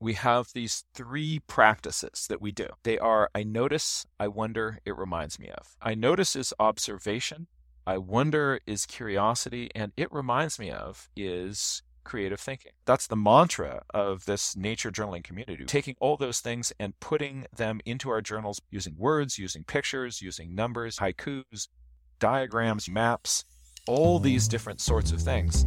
we have these three practices that we do. They are I notice, I wonder, it reminds me of. I notice is observation, I wonder is curiosity, and it reminds me of is creative thinking. That's the mantra of this nature journaling community. Taking all those things and putting them into our journals using words, using pictures, using numbers, haikus, diagrams, maps, all these oh. different sorts of things.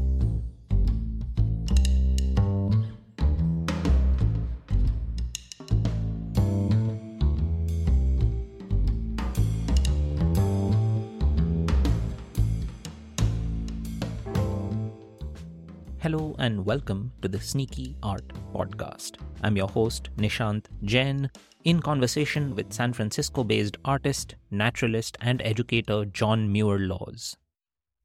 And welcome to the Sneaky Art Podcast. I'm your host, Nishant Jain, in conversation with San Francisco based artist, naturalist, and educator John Muir Laws.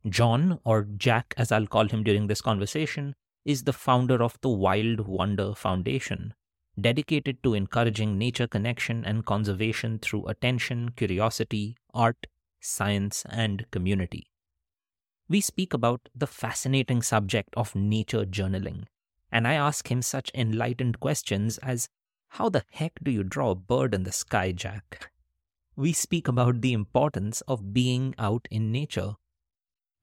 John, or Jack as I'll call him during this conversation, is the founder of the Wild Wonder Foundation, dedicated to encouraging nature connection and conservation through attention, curiosity, art, science, and community we speak about the fascinating subject of nature journaling. And I ask him such enlightened questions as How the heck do you draw a bird in the sky, Jack? We speak about the importance of being out in nature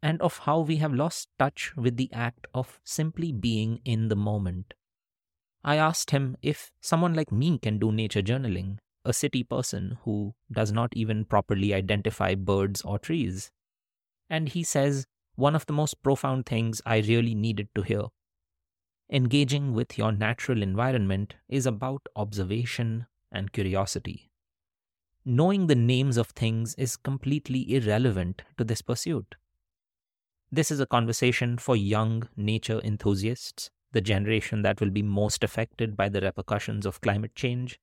and of how we have lost touch with the act of simply being in the moment. I asked him if someone like me can do nature journaling, a city person who does not even properly identify birds or trees. And he says one of the most profound things I really needed to hear. Engaging with your natural environment is about observation and curiosity. Knowing the names of things is completely irrelevant to this pursuit. This is a conversation for young nature enthusiasts, the generation that will be most affected by the repercussions of climate change,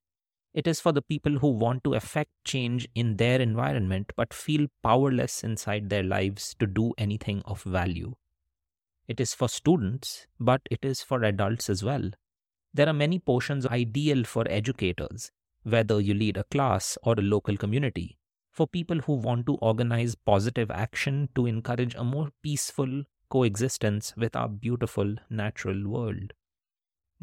it is for the people who want to affect change in their environment but feel powerless inside their lives to do anything of value. It is for students, but it is for adults as well. There are many portions ideal for educators, whether you lead a class or a local community, for people who want to organize positive action to encourage a more peaceful coexistence with our beautiful natural world.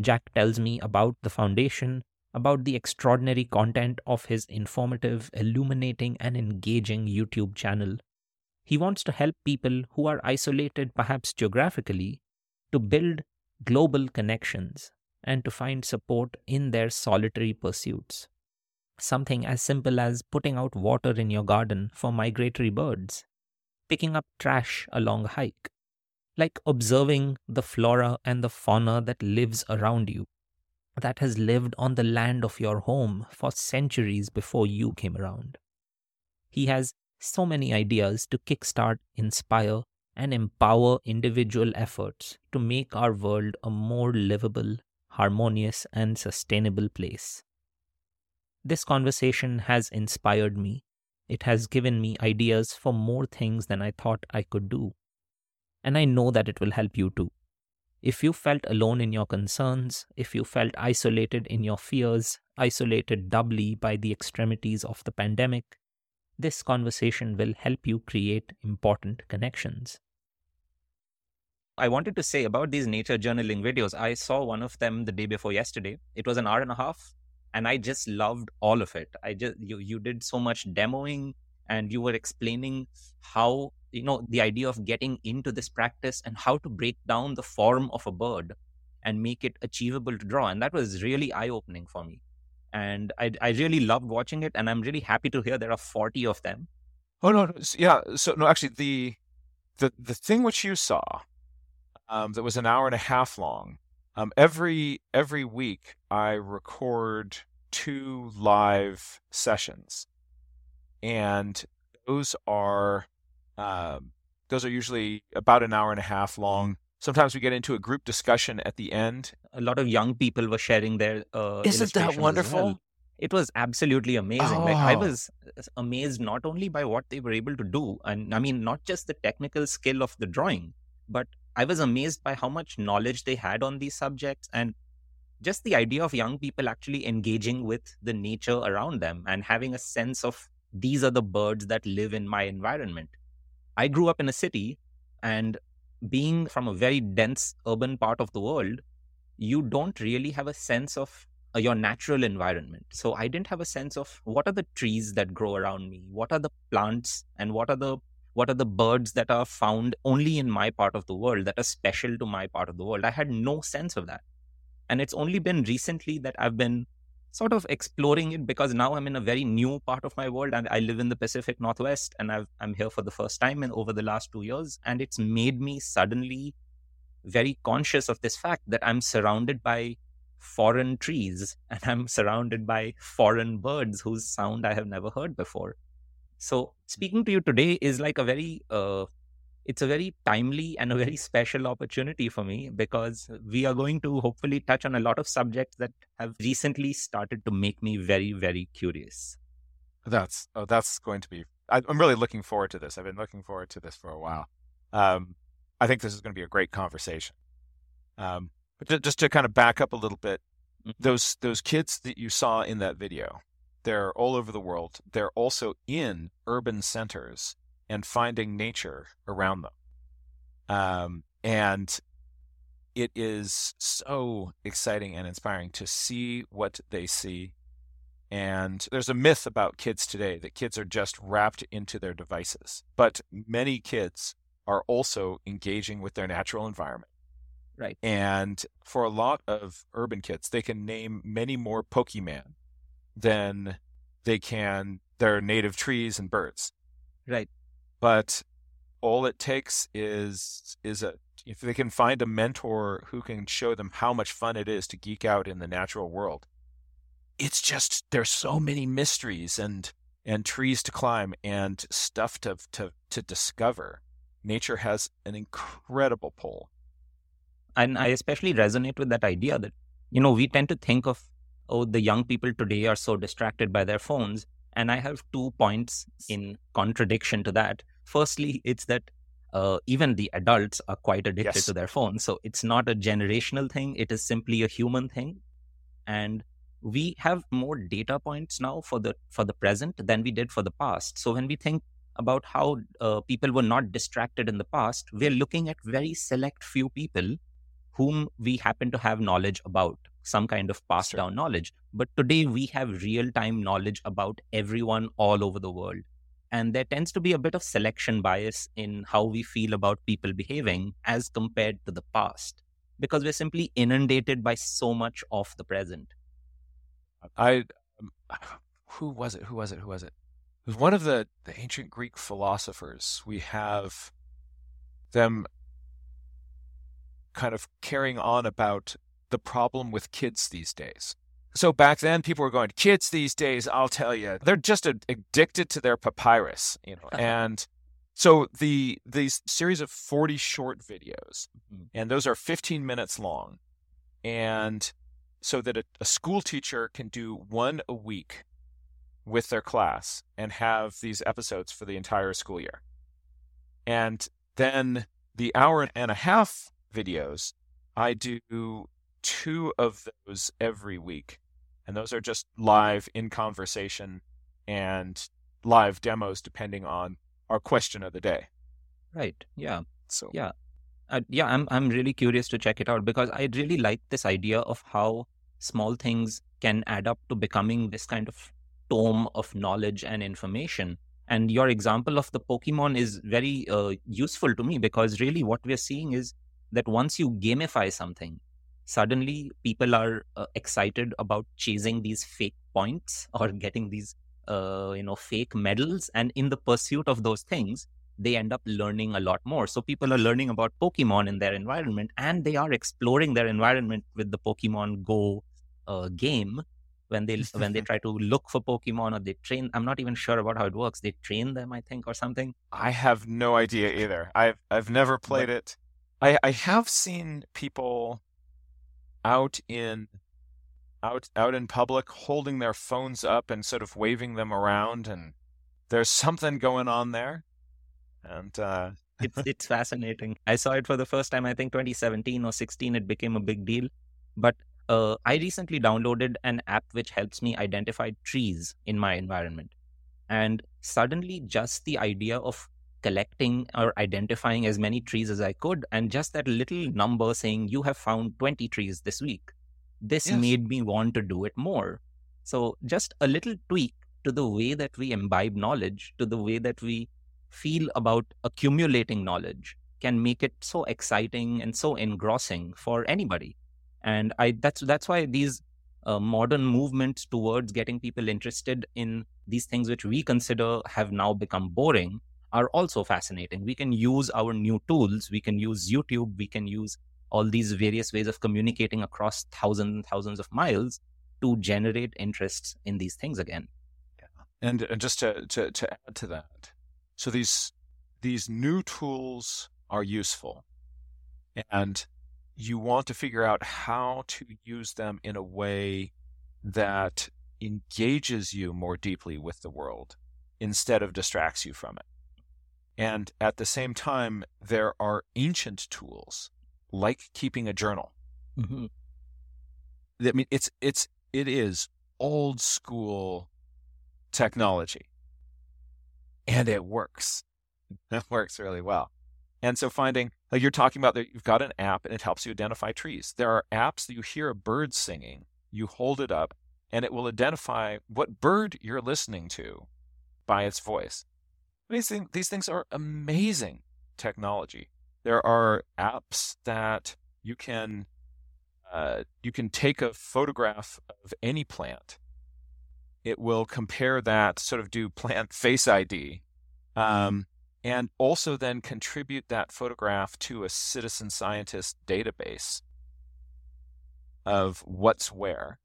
Jack tells me about the foundation about the extraordinary content of his informative, illuminating, and engaging YouTube channel. He wants to help people who are isolated, perhaps geographically, to build global connections and to find support in their solitary pursuits. Something as simple as putting out water in your garden for migratory birds, picking up trash along a hike, like observing the flora and the fauna that lives around you that has lived on the land of your home for centuries before you came around. He has so many ideas to kickstart, inspire, and empower individual efforts to make our world a more livable, harmonious, and sustainable place. This conversation has inspired me. It has given me ideas for more things than I thought I could do. And I know that it will help you too. If you felt alone in your concerns, if you felt isolated in your fears, isolated doubly by the extremities of the pandemic, this conversation will help you create important connections. I wanted to say about these nature journaling videos. I saw one of them the day before yesterday. It was an hour and a half, and I just loved all of it. I just you you did so much demoing, and you were explaining how you know the idea of getting into this practice and how to break down the form of a bird and make it achievable to draw. And that was really eye opening for me. And I, I really loved watching it and i'm really happy to hear there are 40 of them. Oh no yeah so no actually the the the thing which you saw um, that was an hour and a half long um, every every week i record two live sessions and those are um, those are usually about an hour and a half long. Sometimes we get into a group discussion at the end. A lot of young people were sharing their. Uh, Isn't that wonderful? Well. It was absolutely amazing. Oh. Like I oh. was amazed not only by what they were able to do, and I mean not just the technical skill of the drawing, but I was amazed by how much knowledge they had on these subjects and just the idea of young people actually engaging with the nature around them and having a sense of these are the birds that live in my environment I grew up in a city and being from a very dense urban part of the world, you don't really have a sense of uh, your natural environment. So I didn't have a sense of what are the trees that grow around me, what are the plants, and what are the what are the birds that are found only in my part of the world that are special to my part of the world. I had no sense of that, and it's only been recently that I've been sort of exploring it because now I'm in a very new part of my world and I live in the Pacific Northwest and i am here for the first time in over the last two years. And it's made me suddenly very conscious of this fact that I'm surrounded by foreign trees and I'm surrounded by foreign birds whose sound I have never heard before. So speaking to you today is like a very uh, it's a very timely and a very special opportunity for me because we are going to hopefully touch on a lot of subjects that have recently started to make me very very curious. That's oh, that's going to be. I, am really looking forward to this. I've been looking forward to this for a while. Um, I think this is going to be a great conversation. Um, but just to kind of back up a little bit, mm-hmm. those those kids that you saw in that video, they're all over the world. They're also in urban centers and finding nature around them. Um, and it is so exciting and inspiring to see what they see. And there's a myth about kids today that kids are just wrapped into their devices. But many kids are also engaging with their natural environment. Right. And for a lot of urban kids, they can name many more Pokemon than they can their native trees and birds. Right. But all it takes is is a if they can find a mentor who can show them how much fun it is to geek out in the natural world. It's just there's so many mysteries and and trees to climb and stuff to to to discover nature has an incredible pull. And I especially resonate with that idea that, you know, we tend to think of, oh, the young people today are so distracted by their phones. And I have two points in contradiction to that. Firstly, it's that uh, even the adults are quite addicted yes. to their phones. So it's not a generational thing, it is simply a human thing. And we have more data points now for the for the present than we did for the past. So when we think about how uh, people were not distracted in the past, we're looking at very select few people whom we happen to have knowledge about, some kind of passed down knowledge. But today we have real time knowledge about everyone all over the world. And there tends to be a bit of selection bias in how we feel about people behaving as compared to the past, because we're simply inundated by so much of the present. I, um, who was it? Who was it? Who was it? It was one of the, the ancient Greek philosophers, we have them kind of carrying on about the problem with kids these days. So back then, people were going, kids these days, I'll tell you, they're just addicted to their papyrus, you know. and so the these series of 40 short videos, mm-hmm. and those are 15 minutes long, and so that a, a school teacher can do one a week with their class and have these episodes for the entire school year. And then the hour and a half videos, I do two of those every week. And those are just live in conversation and live demos depending on our question of the day. Right. Yeah. So yeah. Uh, yeah, I'm I'm really curious to check it out because I really like this idea of how small things can add up to becoming this kind of tome of knowledge and information. And your example of the Pokemon is very uh, useful to me because really what we're seeing is that once you gamify something, suddenly people are uh, excited about chasing these fake points or getting these uh, you know fake medals and in the pursuit of those things they end up learning a lot more so people are learning about pokemon in their environment and they are exploring their environment with the pokemon go uh, game when they when they try to look for Pokemon or they train. I'm not even sure about how it works. They train them, I think, or something. I have no idea either. I've I've never played but, it. I I have seen people out in out out in public holding their phones up and sort of waving them around and there's something going on there. And uh it's it's fascinating. I saw it for the first time i think 2017 or 16 it became a big deal. But uh, I recently downloaded an app which helps me identify trees in my environment. And suddenly, just the idea of collecting or identifying as many trees as I could. And just that little number saying, you have found 20 trees this week, this yes. made me want to do it more. So, just a little tweak to the way that we imbibe knowledge, to the way that we feel about accumulating knowledge can make it so exciting and so engrossing for anybody. And I that's that's why these uh, modern movements towards getting people interested in these things which we consider have now become boring are also fascinating. We can use our new tools, we can use YouTube, we can use all these various ways of communicating across thousands and thousands of miles to generate interests in these things again. And, and just to, to, to add to that, so these these new tools are useful, and you want to figure out how to use them in a way that engages you more deeply with the world instead of distracts you from it. And at the same time, there are ancient tools like keeping a journal. Mm-hmm. I mean, it's it's it is old school technology, and it works. It works really well. And so finding like you're talking about that you've got an app and it helps you identify trees. There are apps that you hear a bird singing, you hold it up, and it will identify what bird you're listening to by its voice. These things, these things are amazing technology. There are apps that you can uh, you can take a photograph of any plant. It will compare that, sort of do plant face ID, um, and also then contribute that photograph to a citizen scientist database of what's where.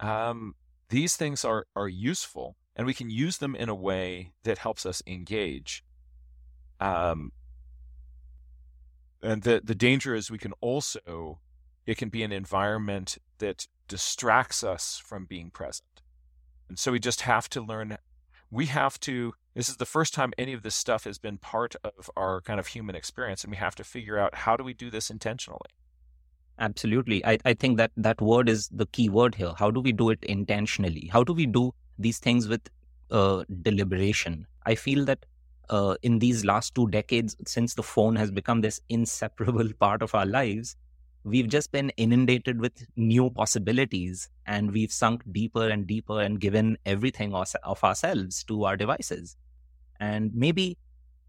Um, these things are, are useful and we can use them in a way that helps us engage. Um, and the, the danger is we can also, it can be an environment that distracts us from being present. And so we just have to learn, we have to this is the first time any of this stuff has been part of our kind of human experience, and we have to figure out how do we do this intentionally. Absolutely. I, I think that that word is the key word here. How do we do it intentionally? How do we do these things with uh, deliberation? I feel that uh, in these last two decades, since the phone has become this inseparable part of our lives, we've just been inundated with new possibilities and we've sunk deeper and deeper and given everything of ourselves to our devices and maybe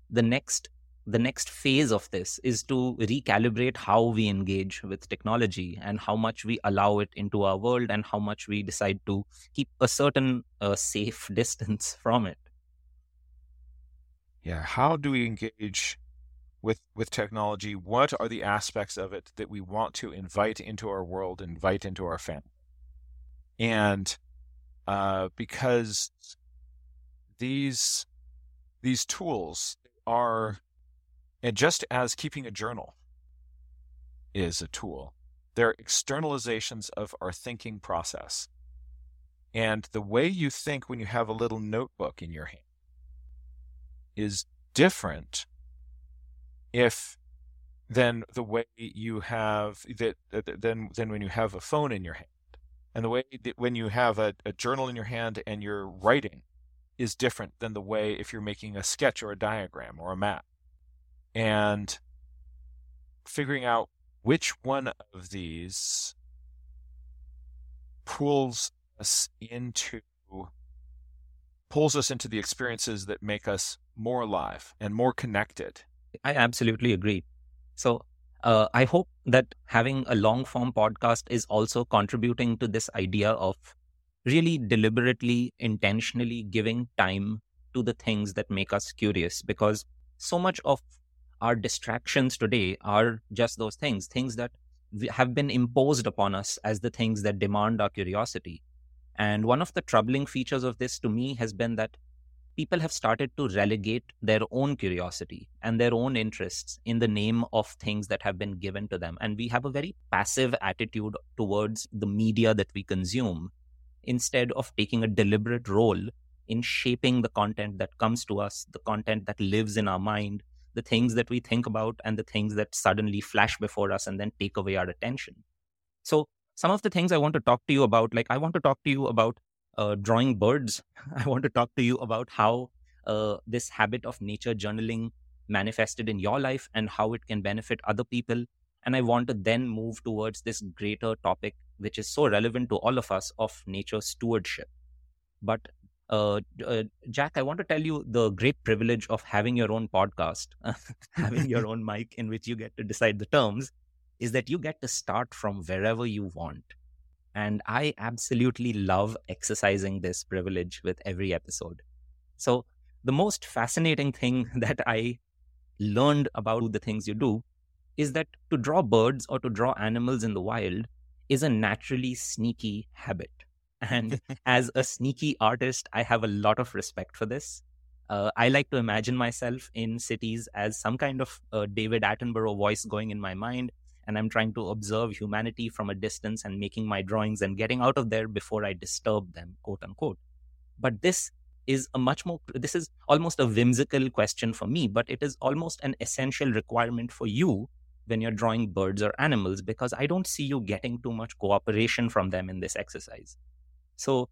the next the next phase of this is to recalibrate how we engage with technology and how much we allow it into our world and how much we decide to keep a certain uh, safe distance from it. Yeah how do we engage with with technology? What are the aspects of it that we want to invite into our world invite into our family and uh, because these these tools are, and just as keeping a journal is a tool, they're externalizations of our thinking process. And the way you think when you have a little notebook in your hand is different if than the way you have that than than when you have a phone in your hand and the way that when you have a, a journal in your hand and you're writing is different than the way if you're making a sketch or a diagram or a map. And figuring out which one of these pulls us into pulls us into the experiences that make us more alive and more connected. I absolutely agree. So uh, I hope that having a long form podcast is also contributing to this idea of really deliberately, intentionally giving time to the things that make us curious because so much of our distractions today are just those things, things that have been imposed upon us as the things that demand our curiosity. And one of the troubling features of this to me has been that people have started to relegate their own curiosity and their own interests in the name of things that have been given to them. And we have a very passive attitude towards the media that we consume instead of taking a deliberate role in shaping the content that comes to us, the content that lives in our mind, the things that we think about, and the things that suddenly flash before us and then take away our attention. So, some of the things I want to talk to you about, like I want to talk to you about uh, drawing birds. I want to talk to you about how uh, this habit of nature journaling manifested in your life and how it can benefit other people. And I want to then move towards this greater topic, which is so relevant to all of us of nature stewardship. But uh, uh, Jack, I want to tell you the great privilege of having your own podcast, having your own mic in which you get to decide the terms, is that you get to start from wherever you want. And I absolutely love exercising this privilege with every episode. So, the most fascinating thing that I learned about the things you do is that to draw birds or to draw animals in the wild is a naturally sneaky habit. And as a sneaky artist, I have a lot of respect for this. Uh, I like to imagine myself in cities as some kind of uh, David Attenborough voice going in my mind, and I'm trying to observe humanity from a distance and making my drawings and getting out of there before I disturb them, quote unquote. But this is a much more, this is almost a whimsical question for me, but it is almost an essential requirement for you when you're drawing birds or animals because I don't see you getting too much cooperation from them in this exercise. So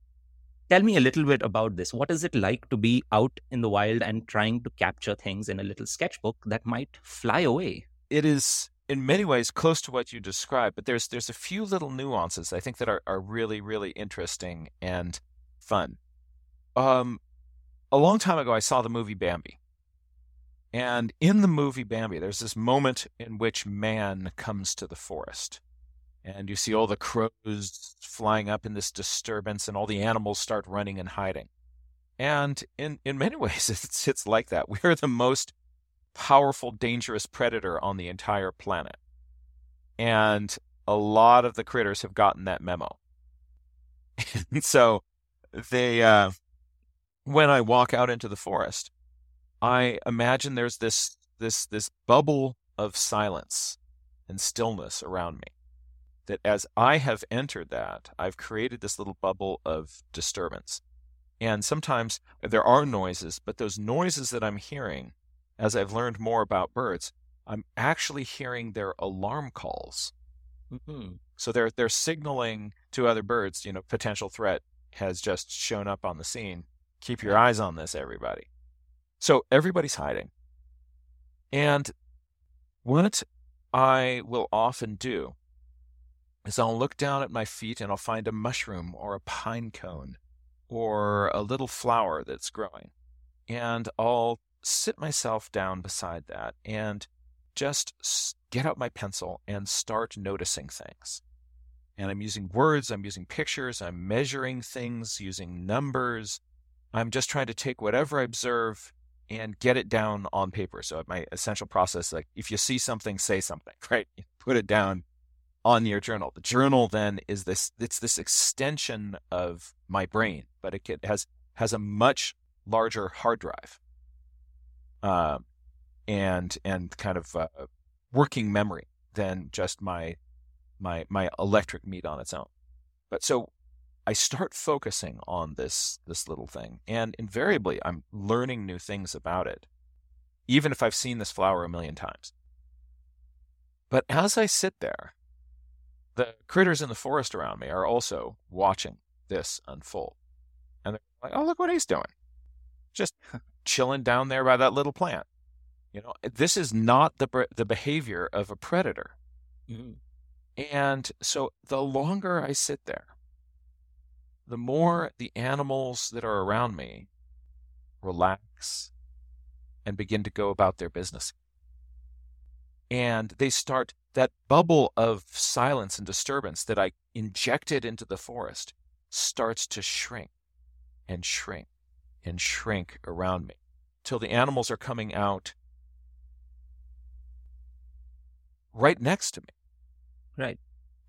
tell me a little bit about this. What is it like to be out in the wild and trying to capture things in a little sketchbook that might fly away? It is in many ways close to what you described, but there's there's a few little nuances I think that are, are really, really interesting and fun. Um a long time ago I saw the movie Bambi. And in the movie Bambi, there's this moment in which man comes to the forest and you see all the crows flying up in this disturbance and all the animals start running and hiding. And in in many ways it's it's like that. We are the most powerful dangerous predator on the entire planet. And a lot of the critters have gotten that memo. And so they uh, when i walk out into the forest i imagine there's this this this bubble of silence and stillness around me that as I have entered that, I've created this little bubble of disturbance. And sometimes there are noises, but those noises that I'm hearing, as I've learned more about birds, I'm actually hearing their alarm calls. Mm-hmm. So they're they're signaling to other birds, you know, potential threat has just shown up on the scene. Keep your eyes on this, everybody. So everybody's hiding. And what I will often do is I'll look down at my feet and I'll find a mushroom or a pine cone or a little flower that's growing. And I'll sit myself down beside that and just get out my pencil and start noticing things. And I'm using words, I'm using pictures, I'm measuring things using numbers. I'm just trying to take whatever I observe and get it down on paper. So my essential process, like if you see something, say something, right? Put it down on your journal. The journal then is this it's this extension of my brain, but it has has a much larger hard drive, uh, and and kind of uh, working memory than just my my my electric meat on its own. But so I start focusing on this this little thing, and invariably I'm learning new things about it, even if I've seen this flower a million times. But as I sit there the critters in the forest around me are also watching this unfold. And they're like, oh, look what he's doing. Just chilling down there by that little plant. You know, this is not the, the behavior of a predator. Mm-hmm. And so the longer I sit there, the more the animals that are around me relax and begin to go about their business. And they start that bubble of silence and disturbance that I injected into the forest starts to shrink and shrink and shrink around me till the animals are coming out right next to me. Right.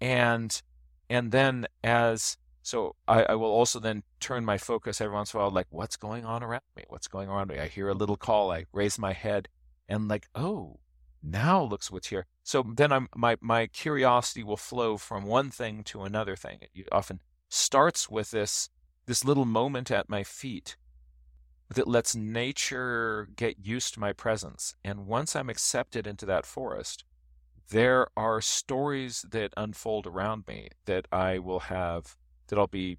And and then as so I, I will also then turn my focus every once in a while, like what's going on around me? What's going on around me? I hear a little call, I raise my head and like, oh, now looks what's here. So then I'm my my curiosity will flow from one thing to another thing. It often starts with this this little moment at my feet that lets nature get used to my presence. And once I'm accepted into that forest, there are stories that unfold around me that I will have that I'll be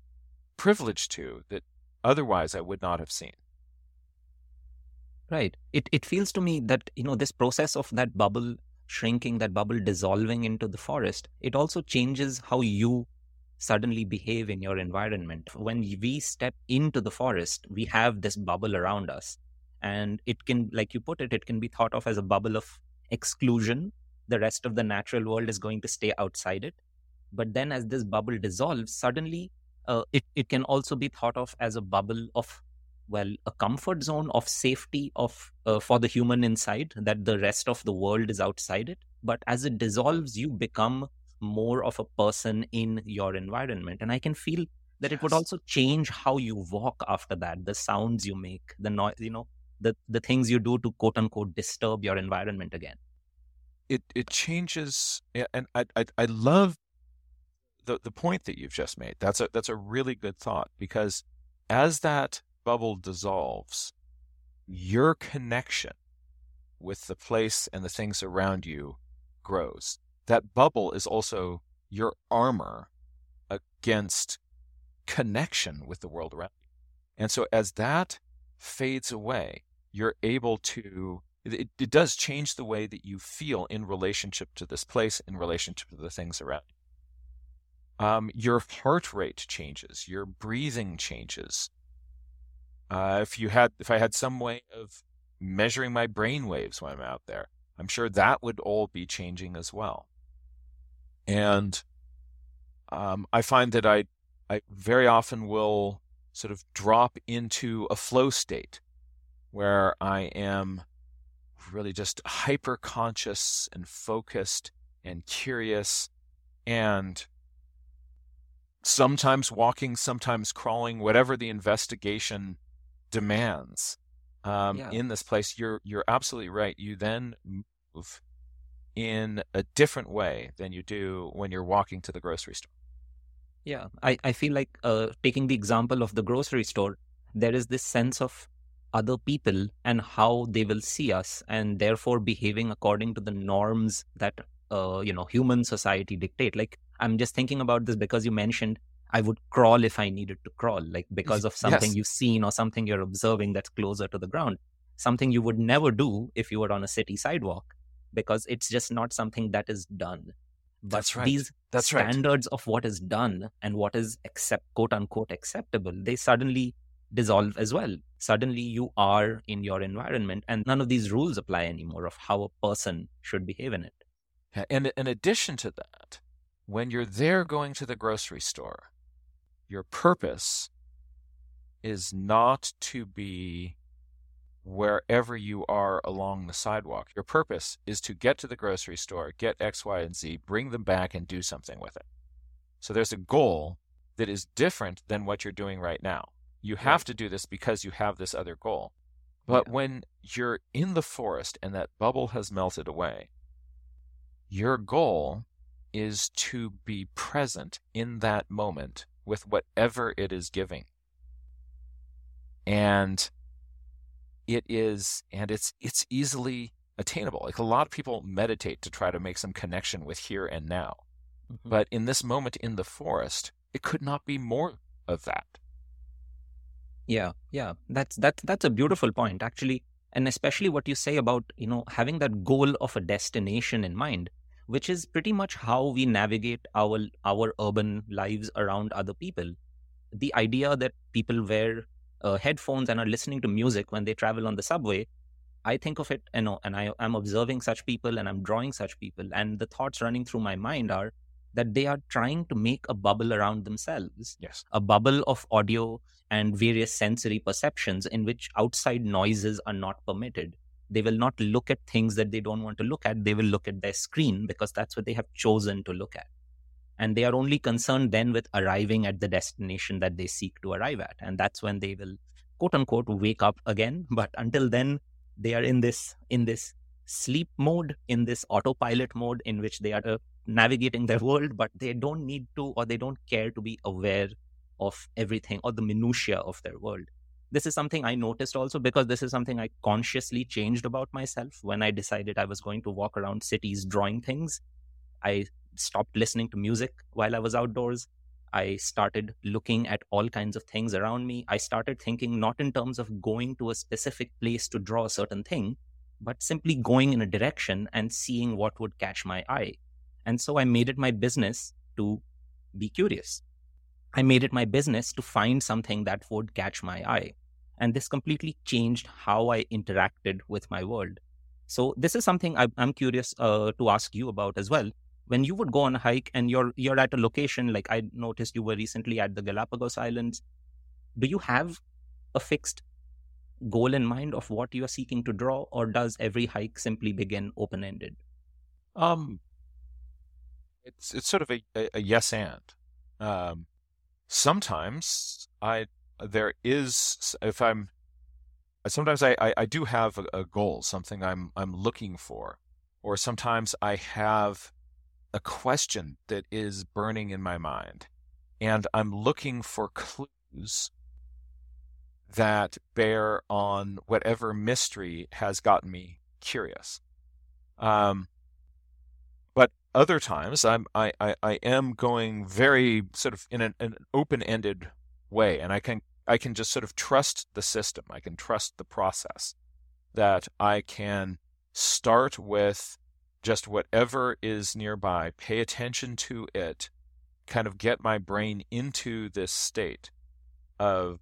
privileged to that otherwise I would not have seen. Right. It it feels to me that you know this process of that bubble shrinking, that bubble dissolving into the forest, it also changes how you suddenly behave in your environment. When we step into the forest, we have this bubble around us. And it can, like you put it, it can be thought of as a bubble of exclusion. The rest of the natural world is going to stay outside it. But then as this bubble dissolves, suddenly uh, it, it can also be thought of as a bubble of well a comfort zone of safety of uh, for the human inside that the rest of the world is outside it. But as it dissolves you become more of a person in your environment. And i can feel that it would also change how you walk after that the sounds you make the noise you know the the things you do to quote unquote disturb your environment again. It it changes and i i, I love the the point that you've just made. That's a that's a really good thought because as that bubble dissolves your connection with the place and the things around you grows that bubble is also your armor against connection with the world around you. And so as that fades away, you're able to it, it does change the way that you feel in relationship to this place, in relationship to the things around you. Um, your heart rate changes, your breathing changes. Uh, if you had, if I had some way of measuring my brain waves when I'm out there, I'm sure that would all be changing as well. And um, I find that I, I very often will sort of drop into a flow state where I am really just hyper conscious and focused and curious and sometimes walking, sometimes crawling, whatever the investigation demands um, yeah. in this place. You're you're absolutely right. You then move in a different way than you do when you're walking to the grocery store. Yeah, I, I feel like uh, taking the example of the grocery store, there is this sense of other people and how they will see us and therefore behaving according to the norms that uh, you know human society dictate like i'm just thinking about this because you mentioned i would crawl if i needed to crawl like because of something yes. you've seen or something you're observing that's closer to the ground something you would never do if you were on a city sidewalk because it's just not something that is done. But That's right. these That's standards right. of what is done and what is accept quote unquote acceptable, they suddenly dissolve as well. Suddenly you are in your environment and none of these rules apply anymore of how a person should behave in it. And in addition to that, when you're there going to the grocery store, your purpose is not to be wherever you are along the sidewalk. Your purpose is to get to the grocery store, get X, Y, and Z, bring them back, and do something with it. So there's a goal that is different than what you're doing right now. You have to do this because you have this other goal. But yeah. when you're in the forest and that bubble has melted away, your goal is to be present in that moment with whatever it is giving. And it is and it's it's easily attainable. Like a lot of people meditate to try to make some connection with here and now. Mm-hmm. but in this moment in the forest it could not be more of that. Yeah yeah. That's that's that's a beautiful point actually. And especially what you say about you know having that goal of a destination in mind which is pretty much how we navigate our our urban lives around other people the idea that people wear uh, headphones and are listening to music when they travel on the subway, I think of it, you know, and I, I'm observing such people and I'm drawing such people. And the thoughts running through my mind are that they are trying to make a bubble around themselves. Yes. A bubble of audio and various sensory perceptions in which outside noises are not permitted. They will not look at things that they don't want to look at. They will look at their screen because that's what they have chosen to look at. And they are only concerned then with arriving at the destination that they seek to arrive at. And that's when they will quote unquote wake up again. But until then they are in this in this sleep mode in this autopilot mode in which they are uh, navigating their world but they don't need to or they don't care to be aware of everything or the minutia of their world this is something i noticed also because this is something i consciously changed about myself when i decided i was going to walk around cities drawing things i stopped listening to music while I was outdoors. I started looking at all kinds of things around me. I started thinking not in terms of going to a specific place to draw a certain thing, but simply going in a direction and seeing what would catch my eye. And so I made it my business to be curious. I made it my business to find something that would catch my eye. And this completely changed how I interacted with my world. So this is something I, am curious uh, to ask you about as well. When you would go on a hike and you're you're at a location like I noticed you were recently at the Galapagos Islands, do you have a fixed goal in mind of what you are seeking to draw, or does every hike simply begin open ended? Um, it's it's sort of a, a, a yes and. Um, sometimes I there is if I'm sometimes I, I, I do have a, a, goal, something I'm I'm looking for, or sometimes I have a question that is burning in my mind, and I'm looking for clues that bear on whatever mystery has gotten me curious. Um, other times I'm I, I, I am going very sort of in an, an open ended way, and I can I can just sort of trust the system. I can trust the process that I can start with just whatever is nearby, pay attention to it, kind of get my brain into this state of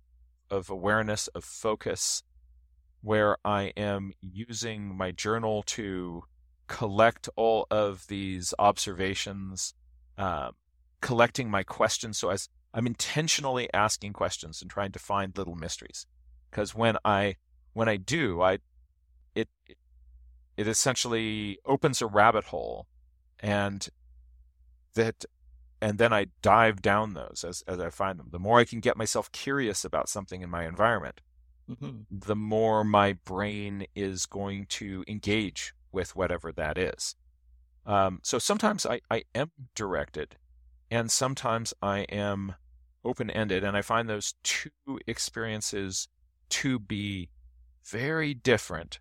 of awareness, of focus, where I am using my journal to collect all of these observations, uh, collecting my questions. So as I'm intentionally asking questions and trying to find little mysteries, because when I when I do, I it it essentially opens a rabbit hole, and that and then I dive down those as, as I find them. The more I can get myself curious about something in my environment, mm-hmm. the more my brain is going to engage with whatever that is. Um, so sometimes I, I am directed, and sometimes I am open ended, and I find those two experiences to be very different.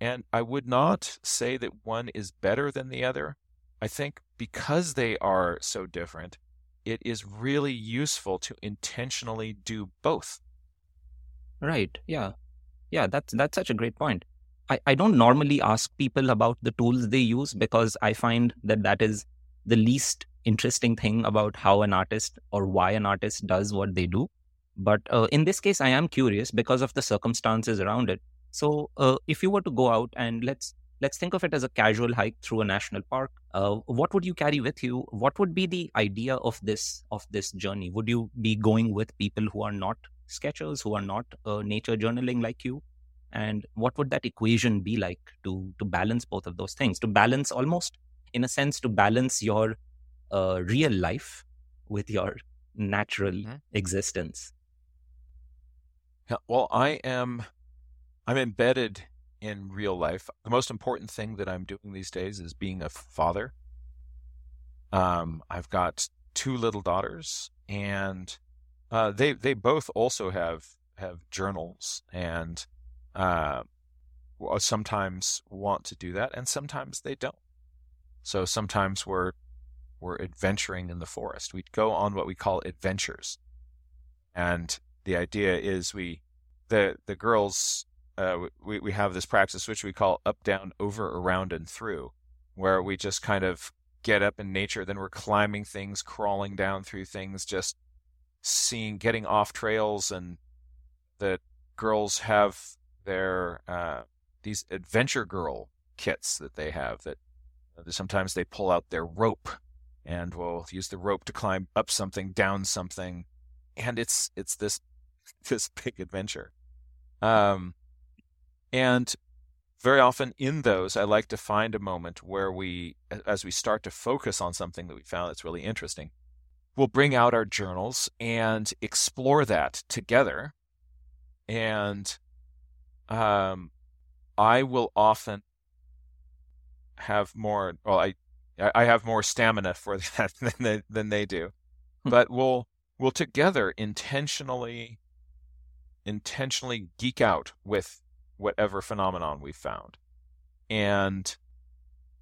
And I would not say that one is better than the other. I think because they are so different, it is really useful to intentionally do both. Right. Yeah. Yeah, that's that's such a great point. I, I don't normally ask people about the tools they use because I find that that is the least interesting thing about how an artist or why an artist does what they do. But uh, in this case, I am curious because of the circumstances around it. So, uh, if you were to go out and let's let's think of it as a casual hike through a national park uh, what would you carry with you what would be the idea of this of this journey would you be going with people who are not sketchers who are not uh, nature journaling like you and what would that equation be like to to balance both of those things to balance almost in a sense to balance your uh, real life with your natural mm-hmm. existence yeah, well i am i'm embedded in real life. The most important thing that I'm doing these days is being a father. Um, I've got two little daughters, and uh, they they both also have have journals, and uh, sometimes want to do that, and sometimes they don't. So sometimes we're we're adventuring in the forest. We go on what we call adventures, and the idea is we the the girls uh, we, we have this practice which we call up, down, over, around, and through, where we just kind of get up in nature, then we're climbing things, crawling down through things, just seeing, getting off trails, and the girls have their uh, these adventure girl kits that they have that uh, sometimes they pull out their rope and will use the rope to climb up something, down something, and it's it's this this big adventure. Um, and very often in those, I like to find a moment where we, as we start to focus on something that we found that's really interesting, we'll bring out our journals and explore that together. And um, I will often have more. Well, I I have more stamina for that than they, than they do, hmm. but we'll we'll together intentionally intentionally geek out with whatever phenomenon we found and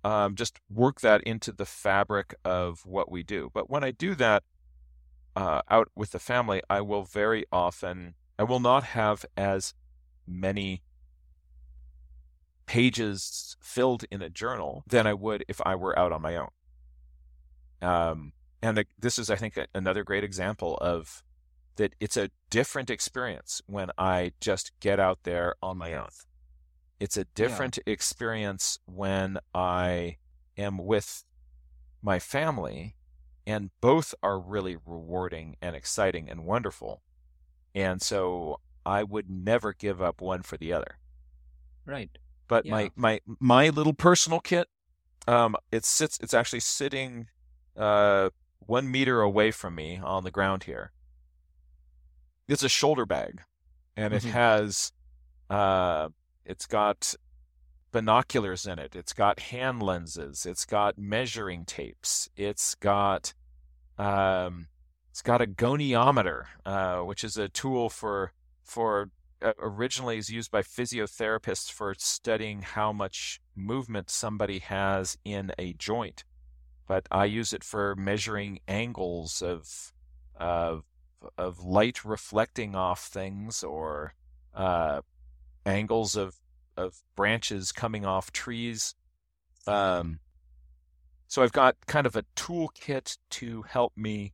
um, just work that into the fabric of what we do. But when I do that, uh, out with the family, I will very often, I will not have as many pages filled in a journal than I would if I were out on my own. Um, and the, this is, I think, a, another great example of that it's a different experience when I just get out there on my own. It's a different yeah. experience when I am with my family, and both are really rewarding and exciting and wonderful. And so I would never give up one for the other. Right. But yeah. my my my little personal kit, um, it sits. It's actually sitting, uh, one meter away from me on the ground here. It's a shoulder bag, and mm-hmm. it has, uh, it's got binoculars in it. It's got hand lenses. It's got measuring tapes. It's got um, it's got a goniometer, uh, which is a tool for for uh, originally is used by physiotherapists for studying how much movement somebody has in a joint. But I use it for measuring angles of of of light reflecting off things or uh, angles of of branches coming off trees. Um, so I've got kind of a toolkit to help me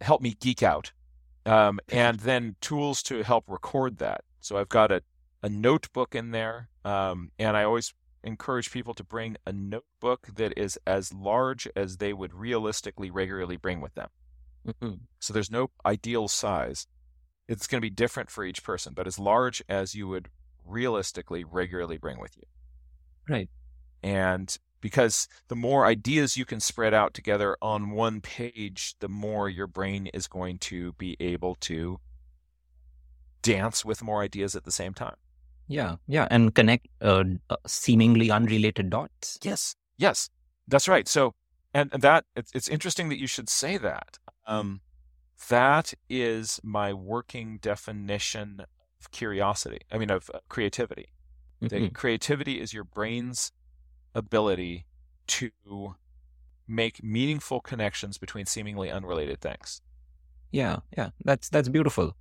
help me geek out, um, and then tools to help record that. So I've got a, a notebook in there, um, and I always encourage people to bring a notebook that is as large as they would realistically regularly bring with them. Mm-hmm. So there's no ideal size. It's going to be different for each person, but as large as you would realistically regularly bring with you. Right. And because the more ideas you can spread out together on one page, the more your brain is going to be able to dance with more ideas at the same time. Yeah, yeah, and connect uh, uh seemingly unrelated dots. Yes, yes, that's right. So, and, and that it's, it's interesting that you should say that. Um, that is my working definition of curiosity. I mean, of uh, creativity. Mm-hmm. creativity is your brain's ability to make meaningful connections between seemingly unrelated things. Yeah, yeah, that's that's beautiful.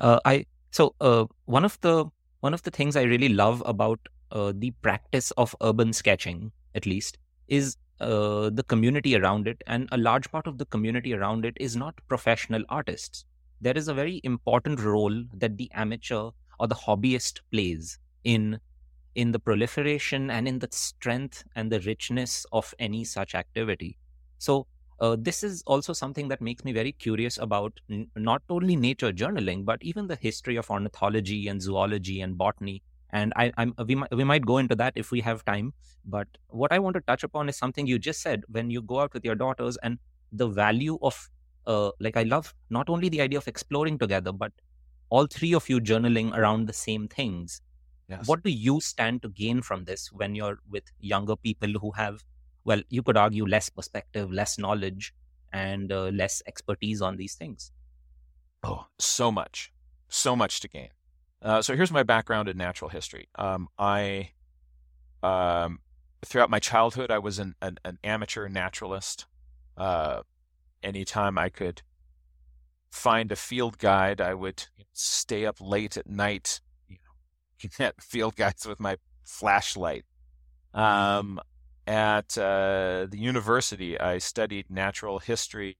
Uh, I so uh, one of the one of the things I really love about uh, the practice of urban sketching, at least, is uh, the community around it, and a large part of the community around it is not professional artists. There is a very important role that the amateur or the hobbyist plays in in the proliferation and in the strength and the richness of any such activity. So uh, this is also something that makes me very curious about n- not only nature journaling but even the history of ornithology and zoology and botany and I, am we might we might go into that if we have time. But what I want to touch upon is something you just said when you go out with your daughters and the value of uh, like I love not only the idea of exploring together, but all three of you journaling around the same things. Yes. What do you stand to gain from this when you're with younger people who have, well, you could argue less perspective, less knowledge, and uh, less expertise on these things? Oh, so much, so much to gain. Uh, so here's my background in natural history. Um, I, um, throughout my childhood, I was an, an, an amateur naturalist. Uh, anytime I could find a field guide, I would stay up late at night, at field guides with my flashlight. Um, at uh, the university, I studied natural history,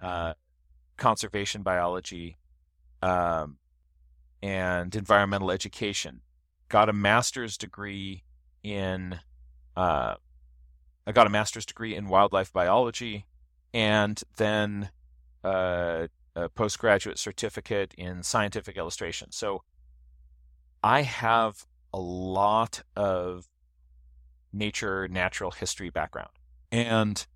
uh, conservation biology, um, and environmental education. Got a master's degree in, uh, I got a master's degree in wildlife biology, and then uh, a postgraduate certificate in scientific illustration. So I have a lot of nature, natural history background. And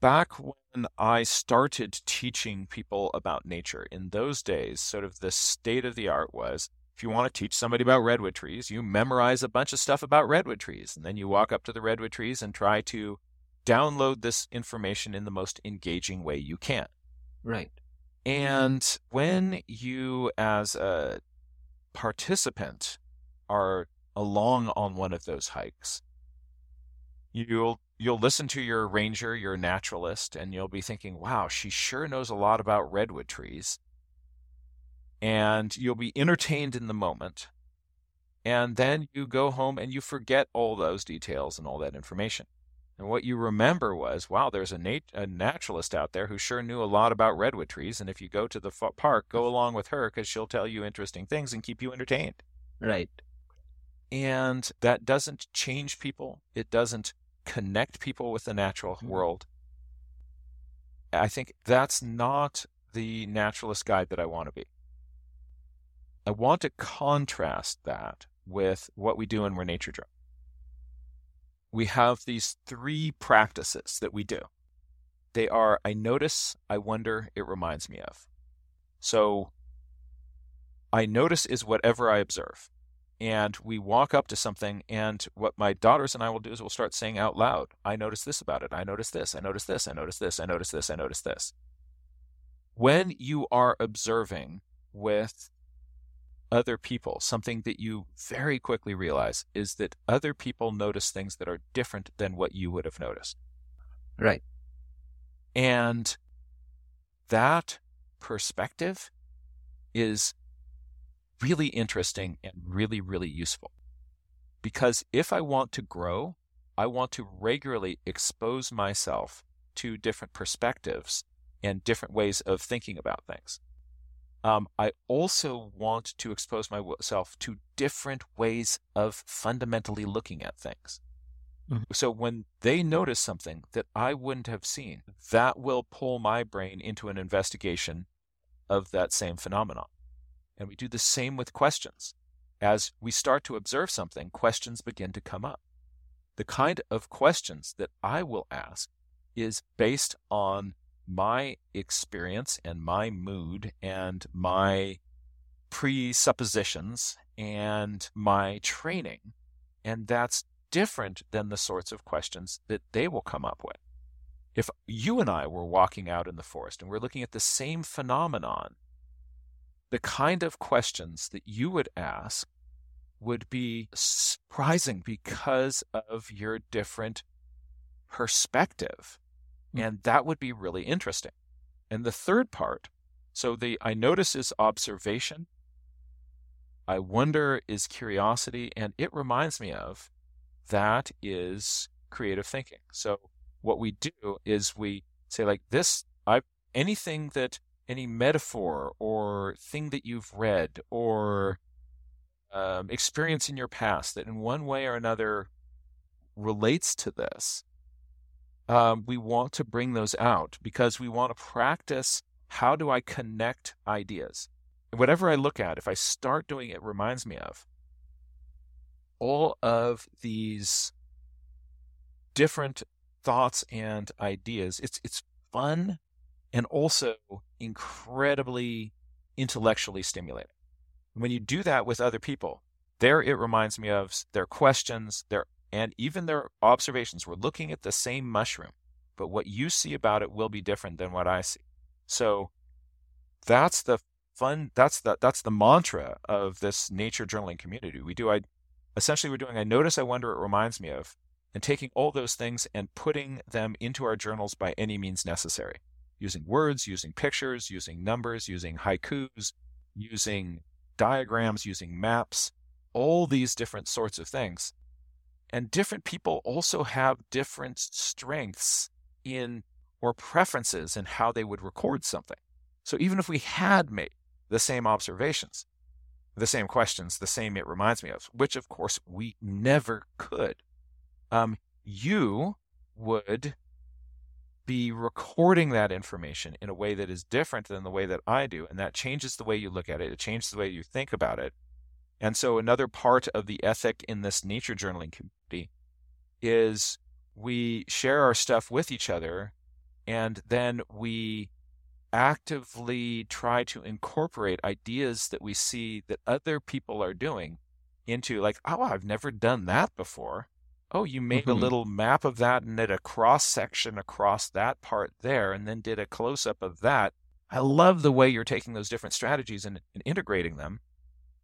back when I started teaching people about nature in those days, sort of the state of the art was if you want to teach somebody about redwood trees, you memorize a bunch of stuff about redwood trees. And then you walk up to the redwood trees and try to download this information in the most engaging way you can. Right. And when you, as a participant, are along on one of those hikes, you'll you'll listen to your ranger, your naturalist, and you'll be thinking, "Wow, she sure knows a lot about redwood trees." And you'll be entertained in the moment. And then you go home and you forget all those details and all that information. And what you remember was, wow, there's a, nat- a naturalist out there who sure knew a lot about redwood trees. And if you go to the f- park, go along with her because she'll tell you interesting things and keep you entertained. Right. And that doesn't change people. It doesn't connect people with the natural Mhm. world. I think that's not the naturalist guide that I want to be. I want to contrast that with what we do when we're nature driven. We have these three practices that we do. They are I notice, I wonder, it reminds me of. So I notice is whatever I observe and we walk up to something and what my daughters and I will do is we'll start saying out loud, I notice this about it. I notice this. I notice this. I notice this. I notice this. I notice this. When you are observing with other people, something that you very quickly realize is that other people notice things that are different than what you would have noticed. Right. And that perspective is really interesting and really, really useful. Because if I want to grow, I want to regularly expose myself to different perspectives and different ways of thinking about things. Um, I also want to expose myself to different ways of fundamentally looking at things. Mhm. So when they notice something that I wouldn't have seen, that will pull my brain into an investigation of that same phenomenon. And we do the same with questions. As we start to observe something, questions begin to come up. The kind of questions that I will ask is based on my experience and my mood and my presuppositions and my training. And that's different than the sorts of questions that they will come up with. If you and I were walking out in the forest and we're looking at the same phenomenon, the kind of questions that you would ask would be surprising because of your different perspective. Mm. And that would be really interesting. And the third part, so the I notice is observation. I wonder is curiosity, and it reminds me of that is creative thinking. So what we do is we say like this I anything that any metaphor or thing that you've read or um, experience in your past that in one way or another relates to this, um, we want to bring those out because we want to practice how do I connect ideas. Whatever I look at, if I start doing it, reminds me of all of these different thoughts and ideas. It's it's fun and also incredibly intellectually stimulating. When you do that with other people, there it reminds me of their questions, their and even their observations. We're looking at the same mushroom, but what you see about it will be different than what I see. So that's the fun that's the that's the mantra of this nature journaling community. We do I essentially we're doing I notice, I wonder, it reminds me of, and taking all those things and putting them into our journals by any means necessary using words, using pictures, using numbers, using haikus, using diagrams, using maps, all these different sorts of things. And different people also have different strengths in or preferences in how they would record something. So even if we had made the same observations, the same questions, the same it reminds me of, which of course we never could, um, you would be recording that information in a way that is different than the way that I do. And that changes the way you look at it, it changes the way you think about it. And so, another part of the ethic in this nature journaling community is we share our stuff with each other and then we actively try to incorporate ideas that we see that other people are doing into, like, oh, I've never done that before. Oh, you made Mhm. a little map of that and did a cross section across that part there, and then did a close up of that. I love the way you're taking those different strategies and, and integrating them.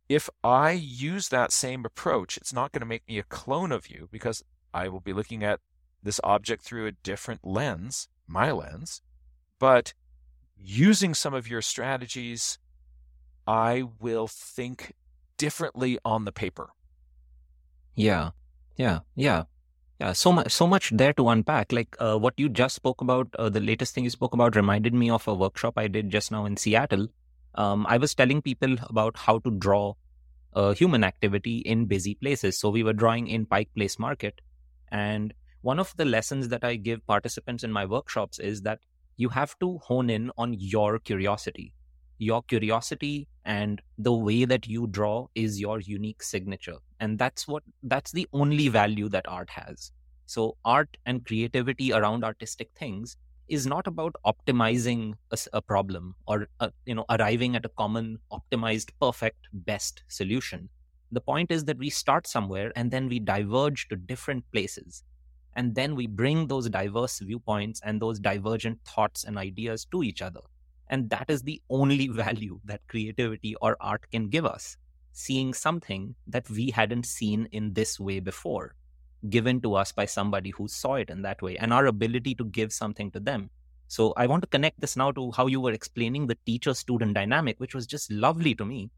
If I use that same approach, it's not going to make me a clone of you because I will be looking at this object through a different lens, my lens, but using some of your strategies, I will think differently on the paper. Yeah, yeah, yeah. Yeah, so much, so much there to unpack. Like uh, what you just spoke about, uh, the latest thing you spoke about reminded me of a workshop I did just now in Seattle. Um, I was telling people about how to draw uh, human activity in busy places. So we were drawing in Pike Place Market, and one of the lessons that I give participants in my workshops is that you have to hone in on your curiosity. Your curiosity and the way that you draw is your unique signature and that's what that's the only value that art has so art and creativity around artistic things is not about optimizing a, a problem or uh, you know arriving at a common optimized perfect best solution. The point is that we start somewhere and then we diverge to different places. And then we bring those diverse viewpoints and those divergent thoughts and ideas to each other. And that is the only value that creativity or art can give us seeing something that we hadn't seen in this way before, given to us by somebody who saw it in that way, and our ability to give something to them. So I want to connect this now to how you were explaining the teacher student dynamic, which was just lovely to me.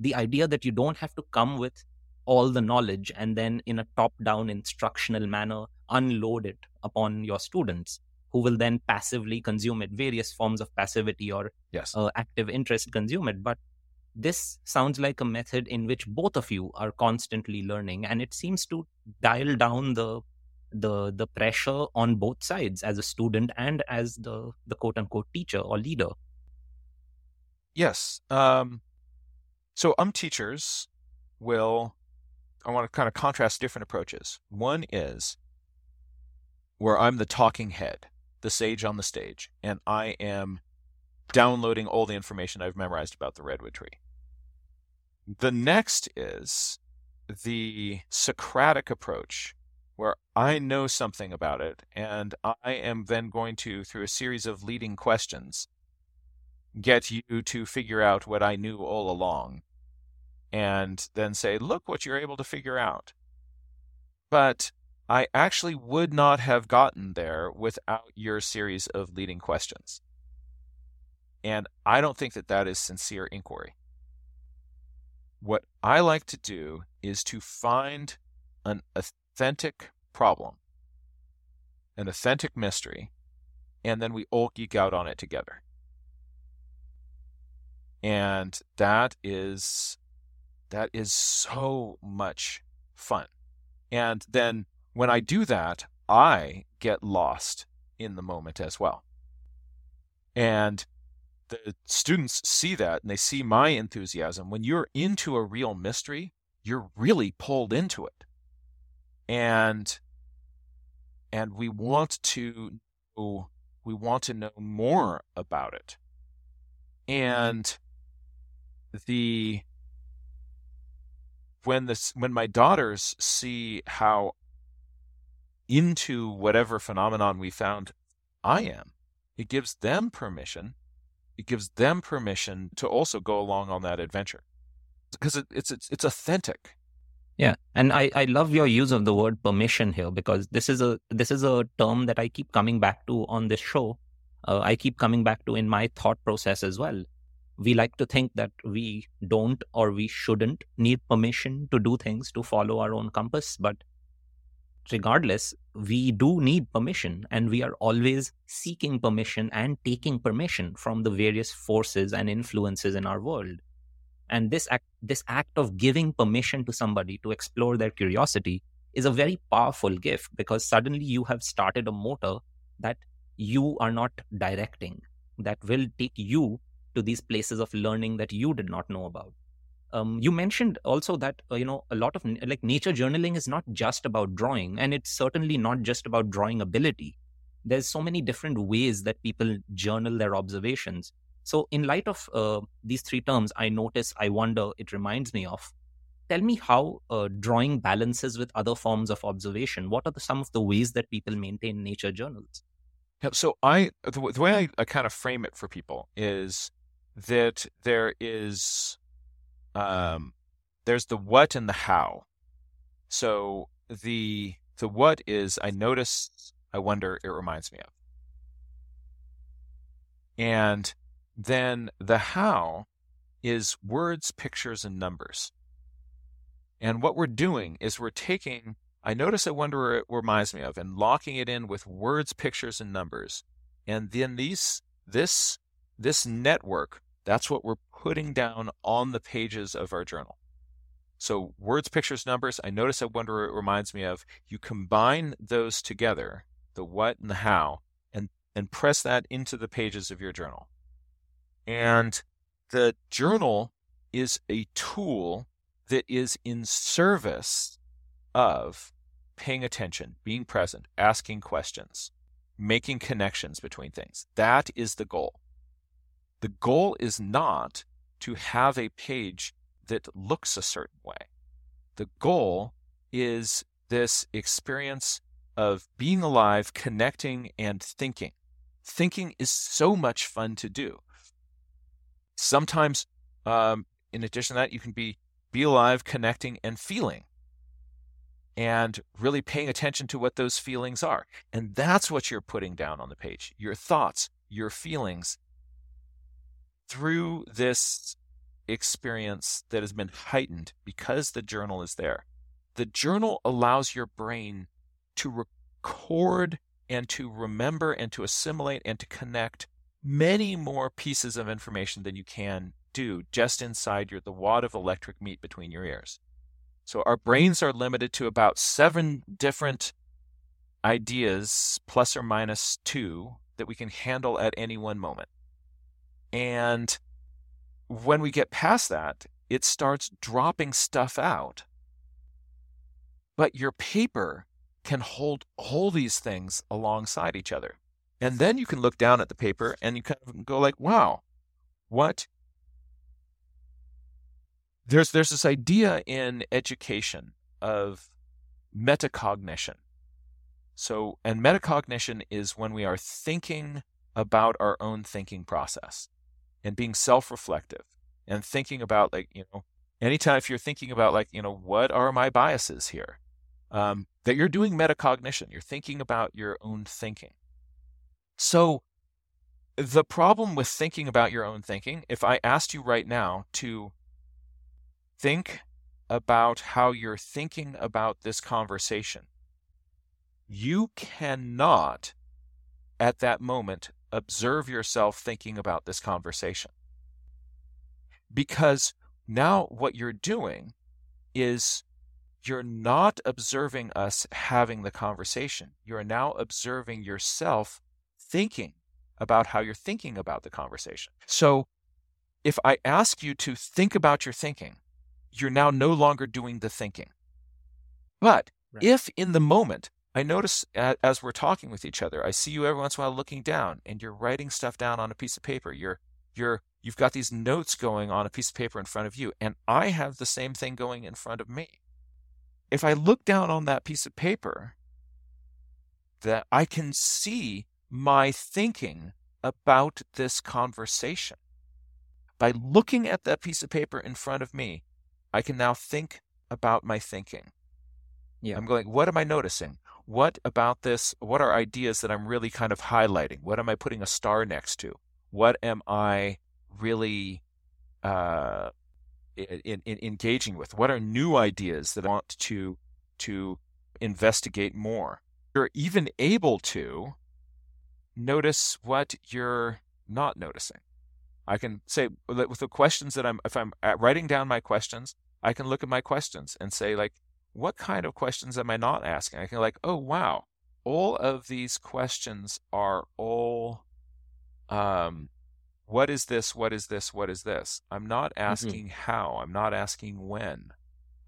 The idea that you don't have to come with all the knowledge and then in a top down instructional manner unload it upon your students who will then passively consume it various forms of passivity or yes. uh, active interest consume it but this sounds like a method in which both of you are constantly learning and it seems to dial down the the the pressure on both sides as a student and as the the quote unquote teacher or leader. Yes um so um teachers will i want to kind of contrast different approaches. One is where i'm the talking head the sage on the stage and i am downloading all the information i've memorized about the redwood tree the next is the Socratic approach, where I know something about it, and I am then going to, through a series of leading questions, get you to figure out what I knew all along, and then say, look what you're able to figure out. But I actually would not have gotten there without your series of leading questions. And I don't think that that is sincere inquiry what I like to do is to find an authentic problem, an authentic mystery, and then we all geek out on it together. And that is that is so much fun. And then when I do that, I get lost in the moment as well. And the students see that and they see my enthusiasm. When you're into a real mystery, you're really pulled into it. And and we want to know, we want to know more about it. Mm-hmm. And the when this when my daughters see how into whatever phenomenon we found I am, it gives them permission it gives them permission to also go along on that adventure. Because it, it's, it's it's authentic. Yeah and i i love your use of the word permission here because this is a this is a term that i keep coming back to on this show. Uh, i keep coming back to in my thought process as well. We like to think that we don't or we shouldn't need permission to do things to follow our own compass but regardless, we do need permission and we are always seeking permission and taking permission from the various forces and influences in our world. And this act, this act of giving permission to somebody to explore their curiosity is a very powerful gift because suddenly you have started a motor that you are not directing, that will take you to these places of learning that you did not know about. Um, you mentioned also that uh, you know a lot of like nature journaling is not just about drawing, and it's certainly not just about drawing ability. There's so many different ways that people journal their observations. So, in light of uh, these three terms, I notice, I wonder, it reminds me of. Tell me how uh, drawing balances with other forms of observation. What are the, some of the ways that people maintain nature journals? Yeah, so I the, the way I, I kind of frame it for people is that there is um, there's the what and the how. So the the what is I notice I wonder it reminds me of. And then the how is words, pictures, and numbers. And what we're doing is we're taking, I notice I wonder it reminds me of, and locking it in with words, pictures, and numbers. And then these, this, this network, that's what we're putting down on the pages of our journal. So words, pictures, numbers, I notice I wonder it reminds me of. You combine those together, the what and the how, and, and press that into the pages of your journal. And the journal is a tool that is in service of paying attention, being present, asking questions, making connections between things. That is the goal. The goal is not to have a page that looks a certain way. The goal is this experience of being alive, connecting, and thinking. Thinking is so much fun to do. Sometimes, um, in addition to that, you can be be alive, connecting, and feeling, and really paying attention to what those feelings are. And that's what you're putting down on the page your thoughts, your feelings through this experience that has been heightened because the journal is there. The journal allows your brain to record and to remember and to assimilate and to connect many more pieces of information than you can do just inside your the wad of electric meat between your ears. So our brains are limited to about seven different ideas plus or minus two that we can handle at any one moment. And when we get past that, it starts dropping stuff out. But your paper can hold all these things alongside each other. And then you can look down at the paper and you kind of go like, wow, what there's there's this idea in education of metacognition. So, and metacognition is when we are thinking about our own thinking process and being self-reflective and thinking about like, you know, anytime if you're thinking about like, you know, what are my biases here? Um, that you're doing metacognition. You're thinking about your own thinking. So the problem with thinking about your own thinking, if I asked you right now to think about how you're thinking about this conversation, you cannot at that moment observe yourself thinking about this conversation. Because now what you're doing is you're not observing us having the conversation. You're now observing yourself thinking about how you're thinking about the conversation. So if I ask you to think about your thinking, you're now no longer doing the thinking. But right. if in the moment, I notice as we're talking with each other, I see you every once in a while looking down and you're writing stuff down on a piece of paper. You're you're you've got these notes going on a piece of paper in front of you and I have the same thing going in front of me. If I look down on that piece of paper, that I can see my thinking about this conversation. By looking at that piece of paper in front of me, I can now think about my thinking. Yeah. I'm going, what am I noticing? What about this? What are ideas that I'm really kind of highlighting? What am I putting a star next to? What am I really uh, in, in, engaging with? What are new ideas that I want to to investigate more? You're even able to notice what you're not noticing. I can say with the questions that I'm, if I'm writing down my questions, I can look at my questions and say, like, what kind of questions am I not asking? I can like, oh wow, all of these questions are all, um, what is this? What is this? What is this? I'm not mm-hmm. asking mm-hmm. how. I'm not asking when.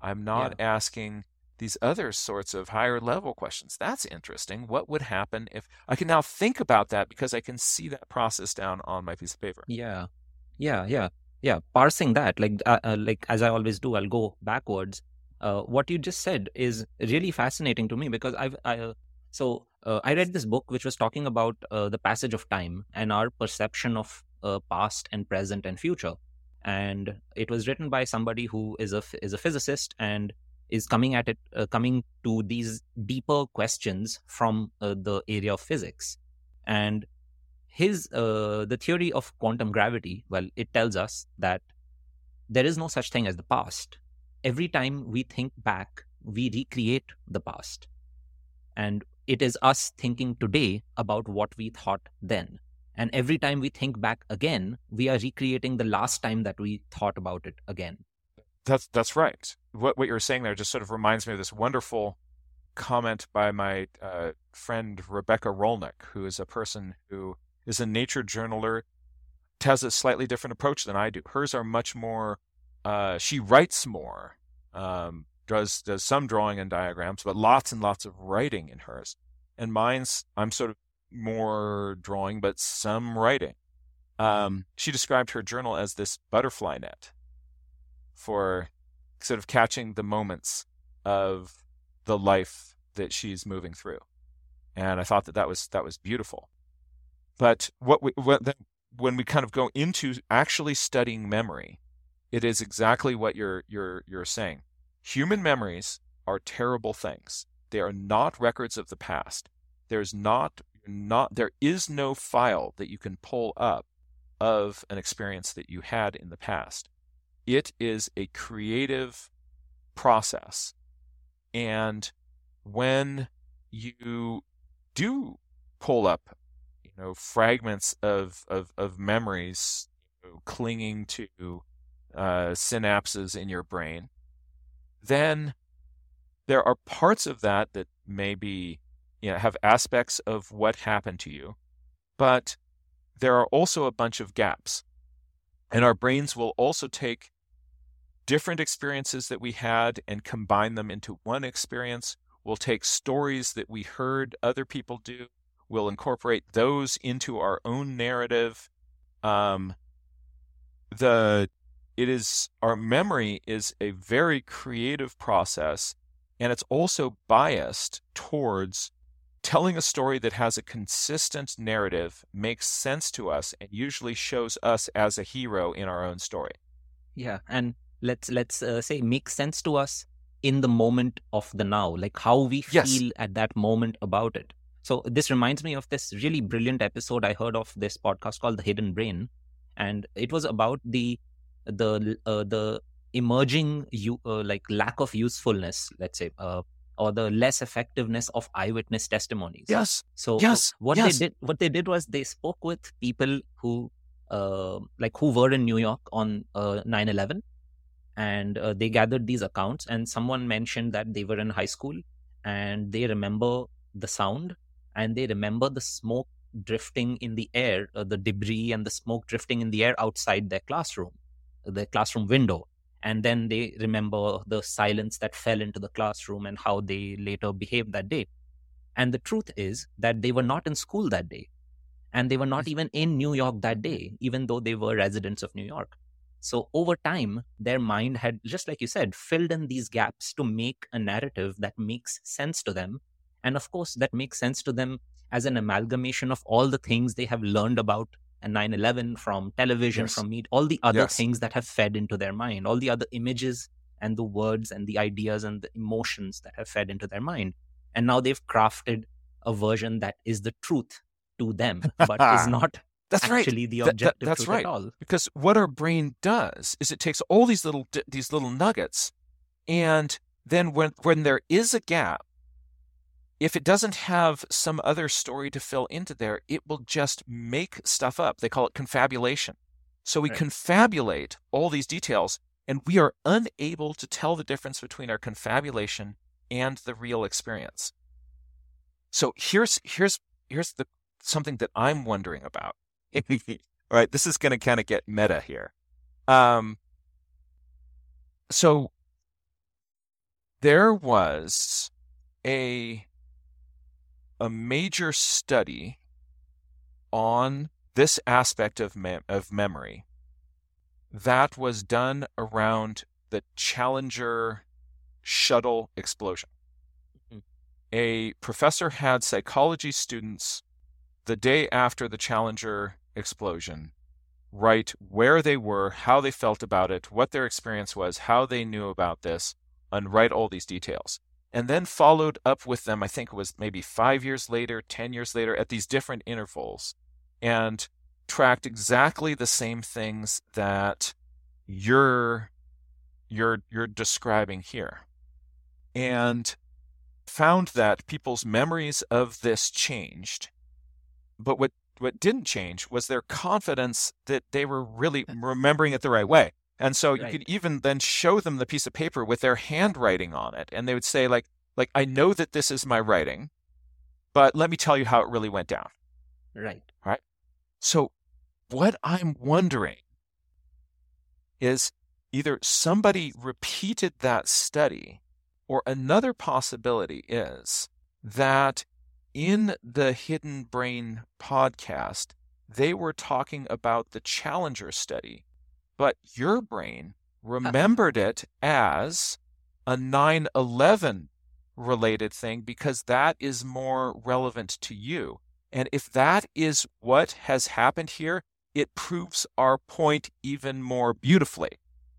I'm not yeah. asking these other sorts of higher level questions. That's interesting. What would happen if I can now think about that because I can see that process down on my piece of paper? Yeah. Yeah. Yeah yeah parsing that like uh, uh, like as i always do i'll go backwards uh, what you just said is really fascinating to me because i've I, uh, so uh, i read this book which was talking about uh, the passage of time and our perception of past and present and future and it was written by somebody who is a is a physicist and is coming at it, uh, coming to these deeper questions from uh, the area of physics. And his, uh, the theory of quantum gravity, well, it tells us that there is no such thing as the past. Every time we think back, we recreate the past. And it is us thinking today about what we thought then. And every time we think back again, we are recreating the last time that we thought about it again. That's that's right. What what you're saying there just sort of reminds me of this wonderful comment by my uh, friend Rebecca Rolnick, who is a person who is a nature journaler, has a slightly different approach than I do. Hers are much more. Uh, she writes more, um, does does some drawing and diagrams, but lots and lots of writing in hers. And mine's I'm sort of more drawing, but some writing. Um, she described her journal as this butterfly net for sort of catching the moments of the life that she's moving through. And I thought that that was that was beautiful. But what we what when we kind of go into actually studying memory, it is exactly what you're you're you're saying. Human memories are terrible things. They are not records of the past. There's not not there is no file that you can pull up of an experience that you had in the past. It is a creative process. And when you do pull up, you know, fragments of, of, of memories clinging to uh, synapses in your brain, then there are parts of that that maybe you know, have aspects of what happened to you, but there are also a bunch of gaps. And our brains will also take different experiences that we had and combine them into one experience. We'll take stories that we heard other people do, we'll incorporate those into our own narrative. Um, the it is our memory is a very creative process and it's also biased towards telling a story that has a consistent narrative makes sense to us and usually shows us as a hero in our own story yeah and let's let's uh, say makes sense to us in the moment of the now like how we feel yes. at that moment about it so this reminds me of this really brilliant episode i heard of this podcast called the hidden brain and it was about the the uh, the emerging you uh, like lack of usefulness let's say uh, or the less effectiveness of eyewitness testimonies. Yes. So yes. what yes. they did what they did was they spoke with people who uh, like who were in new york on 9-11 uh, and uh, they gathered these accounts and someone mentioned that they were in high school and they remember the sound and they remember the smoke drifting in the air uh, the debris and the smoke drifting in the air outside their classroom the classroom window and then they remember the silence that fell into the classroom and how they later behaved that day. And the truth is that they were not in school that day and they were not even in new york that day even though they were residents of new york. So over time, their mind had, just like you said, filled in these gaps to make a narrative that makes sense to them. And of course, that makes sense to them as an amalgamation of all the things they have learned about 9 11 from television, yes. from media, all the other yes. things that have fed into their mind, all the other images and the words and the ideas and the emotions that have fed into their mind. And now they've crafted a version that is the truth to them, but is not that's actually right. the objective that, that's right. Because what our brain does is it takes all these little these little nuggets, and then when when there is a gap, if it doesn't have some other story to fill into there, it will just make stuff up. They call it confabulation. So we right. confabulate all these details, and we are unable to tell the difference between our confabulation and the real experience. So here's here's here's the something that I'm wondering about. All right, this is going to kind of get meta here. Um, so there was a a major study on this aspect of mem- of memory that was done around the Challenger shuttle explosion. Mm-hmm. A professor had psychology students the day after the Challenger explosion write where they were, how they felt about it, what their experience was, how they knew about this, and write all these details. And then followed up with them, I think it was maybe five years later, 10 years later, at these different intervals, and tracked exactly the same things that you're you're you're describing here and found that people's memories of this changed. But what what didn't change was their confidence that they were really remembering it the right way and so right. you could even then show them the piece of paper with their handwriting on it and they would say like like i know that this is my writing but let me tell you how it really went down. Right. Right? So what i'm wondering is either somebody repeated that study or another possibility is that in the Hidden Brain podcast, they were talking about the Challenger study, but your brain remembered it as a 9 11 related thing because that is more relevant to you. And if that is what has happened here, it proves our point even more beautifully.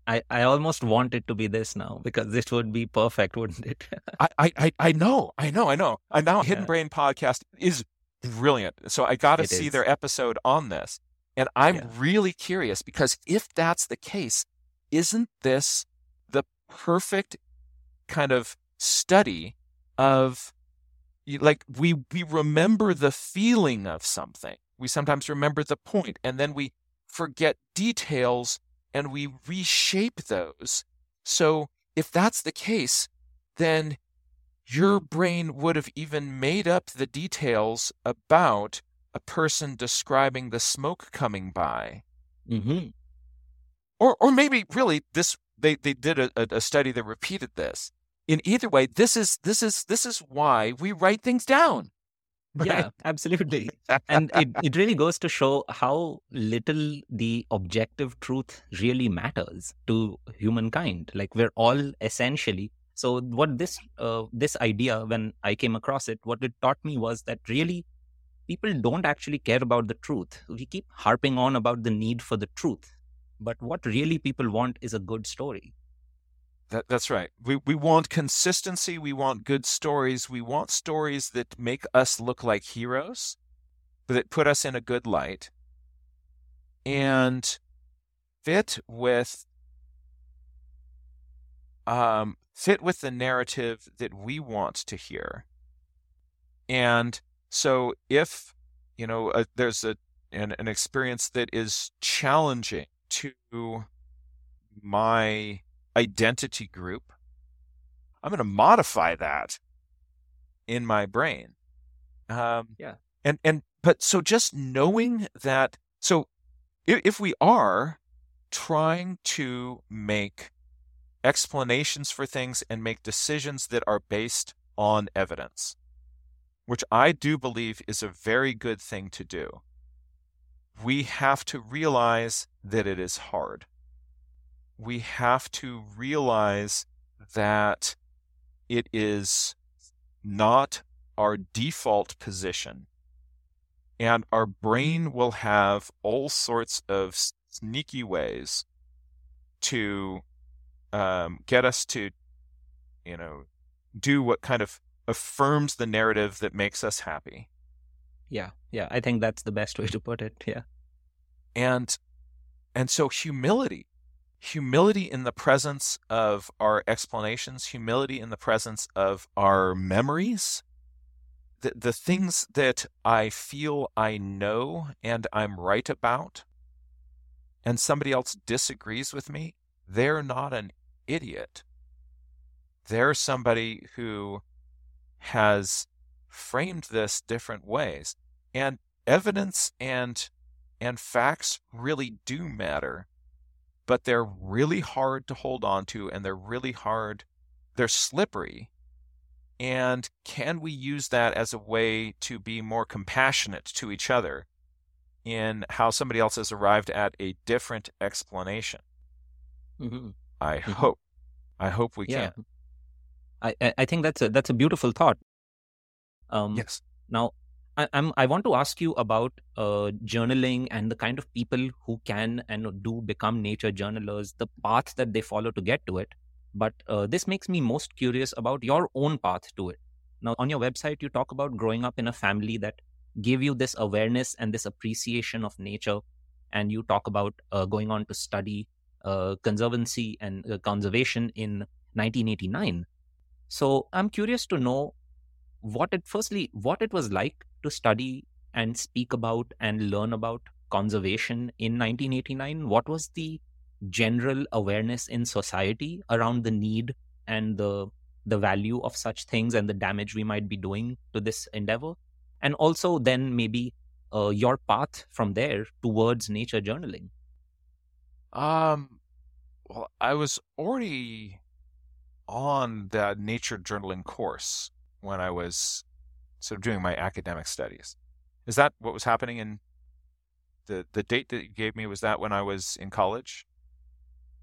I, I almost want it to be this now because this would be perfect, wouldn't it? I, I, I know, I know, I know. And now Hidden Brain podcast is brilliant. So I got to see is. their episode on this. And I'm yeah. really curious because if that's the case, isn't this the perfect kind of study of like we we remember the feeling of something. We sometimes remember the point and then we forget details and we reshape those. So if that's the case, then your brain would have even made up the details about a person describing the smoke coming by. Mm-hmm. Or, or maybe really this they, they did a, a study that repeated this. In either way, this is this is this is why we write things down. Right? Yeah, absolutely. and it, it really goes to show how little the objective truth really matters to humankind. Like we're all essentially. So what this uh, this idea, when I came across it, what it taught me was that really people don't actually care about the truth. We keep harping on about the need for the truth, but what really people want is a good story. That, that's right. We, we want consistency. We want good stories. We want stories that make us look like heroes, that put us in a good light, and fit with um, fit with the narrative that we want to hear. And so, if you know, uh, there's a an, an experience that is challenging to my identity group. I'm going to modify that in my brain. Um, yeah. And and but so just knowing that. So if, if we are trying to make explanations for things and make decisions that are based on evidence, which I do believe is a very good thing to do, we have to realize that it is hard we have to realize that it is not our default position. And our brain will have all sorts of sneaky ways to um, get us to, you know, do what kind of affirms the narrative that makes us happy. Yeah, yeah, I think that's the best way to put it. Yeah. And and so humility humility in the presence of our explanations, humility in the presence of our memories, the, the things that I feel I know and I'm right about, and somebody else disagrees with me, they're not an idiot. They're somebody who has framed this different ways. And evidence and and facts really do matter but they're really hard to hold on to and they're really hard, they're slippery. And can we use that as a way to be more compassionate to each other in how somebody else has arrived at a different explanation? Mm-hmm. I mm-hmm. hope. I hope we yeah. can. I, I think that's a that's a beautiful thought. Um, yes. Now, I, am I want to ask you about uh, journaling and the kind of people who can and do become nature journalers, the path that they follow to get to it. but uh, this makes me most curious about your own path to it. Now, on your website, you talk about growing up in a family that gave you this awareness and this appreciation of nature. And you talk about uh, going on to study uh, conservancy and uh, conservation in 1989. So I'm curious to know what it, firstly, what it was like to study and speak about and learn about conservation in 1989. What was the general awareness in society around the need and the the value of such things and the damage we might be doing to this endeavor and also then maybe uh, your path from there towards nature journaling um well i was already on the nature journaling course when i was sort of doing my academic studies is that what was happening in the the date that you gave me was that when i was in college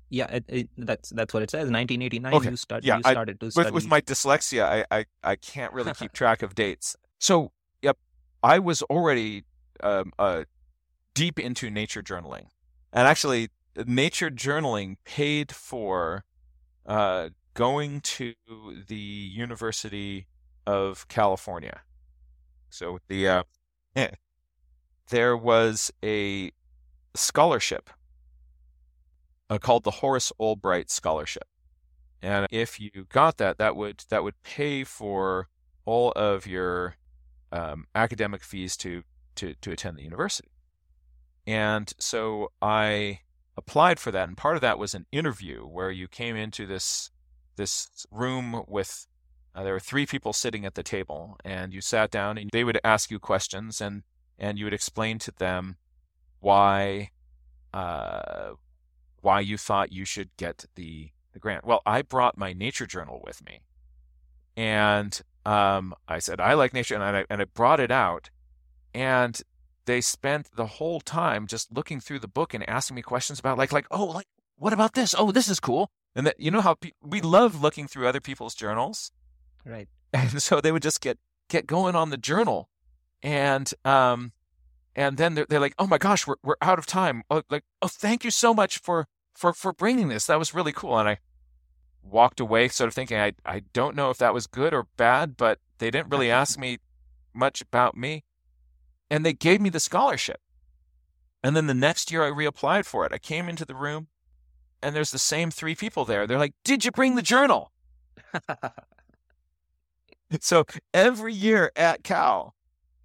yeah, it, it, that's that's what it says. 1989. Okay. You, start, yeah, you started I, to study. With, with my dyslexia, I, I I can't really keep track of dates. So, yep, I was already um, uh, deep into nature journaling, and actually, nature journaling paid for uh, going to the University of California. So the uh, there was a scholarship uh, called the Horace Albright Scholarship. And if you got that, that would that would pay for all of your um, academic fees to, to to attend the university. And so I applied for that, and part of that was an interview where you came into this this room with uh, there were three people sitting at the table, and you sat down, and they would ask you questions, and and you would explain to them why uh, why you thought you should get the, the grant. Well, I brought my nature journal with me. And um, I said, I like nature. And I, and I brought it out. And they spent the whole time just looking through the book and asking me questions about, like, like, oh, like, what about this? Oh, this is cool. And that, you know how pe- we love looking through other people's journals. Right. And so they would just get, get going on the journal. And, um, and then they're, they're like, oh my gosh, we're, we're out of time. Oh, like, oh, thank you so much for, for for bringing this. That was really cool. And I walked away sort of thinking I I don't know if that was good or bad, but they didn't really ask me much about me. And they gave me the scholarship. And then the next year I reapplied for it. I came into the room and there's the same three people there. They're like, "Did you bring the journal?" so every year at Cal,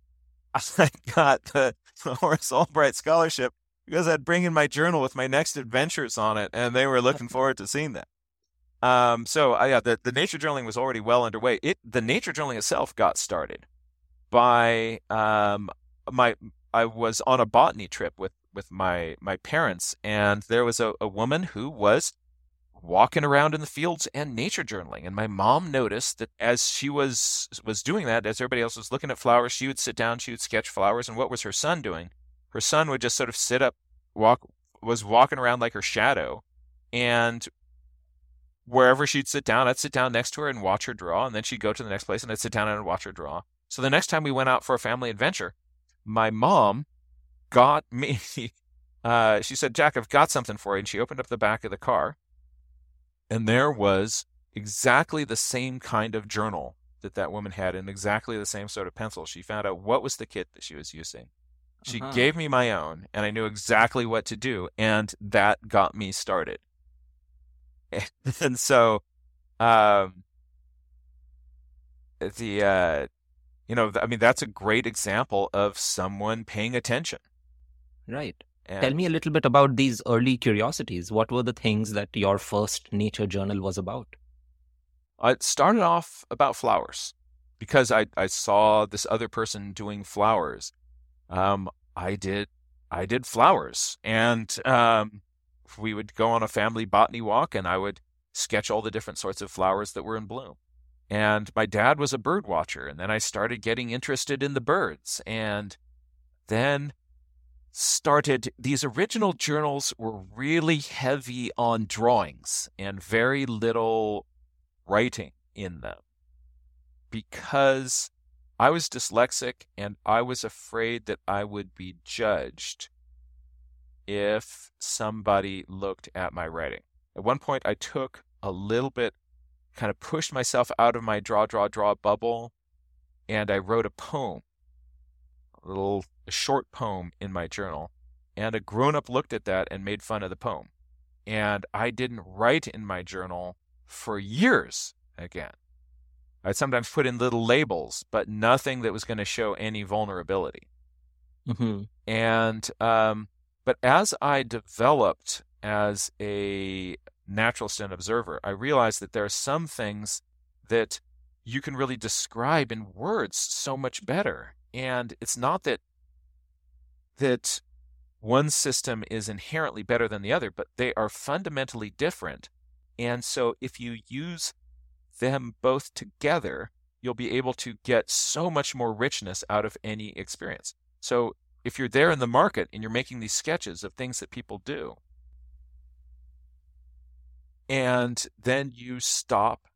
I got the Horace Albright scholarship because I'd bring in my journal with my next adventures on it, and they were looking forward to seeing that. Um, so uh, yeah, the, the nature journaling was already well underway. It the nature journaling itself got started by um, my I was on a botany trip with with my my parents, and there was a, a woman who was walking around in the fields and nature journaling. And my mom noticed that as she was was doing that, as everybody else was looking at flowers, she would sit down, she would sketch flowers. And what was her son doing? her son would just sort of sit up, walk, was walking around like her shadow. And wherever she'd sit down, I'd sit down next to her and watch her draw. And then she'd go to the next place and I'd sit down and watch her draw. So the next time we went out for a family adventure, my mom got me, uh, she said, Jack, I've got something for you. And she opened up the back of the car. And there was exactly the same kind of journal that that woman had and exactly the same sort of pencil. She found out what was the kit that she was using. She uh-huh. gave me my own, and I knew exactly what to do, and that got me started. and so, um, the uh, you know, I mean, that's a great example of someone paying attention. Right. And Tell me a little bit about these early curiosities. What were the things that your first nature journal was about? It started off about flowers because I, I saw this other person doing flowers um, I did I did flowers, and um, we would go on a family botany walk, and I would sketch all the different sorts of flowers that were in bloom. And my dad was a bird watcher, and then I started getting interested in the birds, and then started these original journals were really heavy on drawings and very little writing in them because I was dyslexic and I was afraid that I would be judged if somebody looked at my writing. At one point, I took a little bit, kind of pushed myself out of my draw, draw, draw bubble, and I wrote a poem, a little a short poem in my journal. And a grown up looked at that and made fun of the poem. And I didn't write in my journal for years again. I'd sometimes put in little labels, but nothing that was going to show any vulnerability. Mm-hmm. And um, but as I developed as a naturalist and observer, I realized that there are some things that you can really describe in words so much better. And it's not that that one system is inherently better than the other, but they are fundamentally different. And so if you use them both together, you'll be able to get so much more richness out of any experience. So if you're there in the market and you're making these sketches of things that people do, and then you stop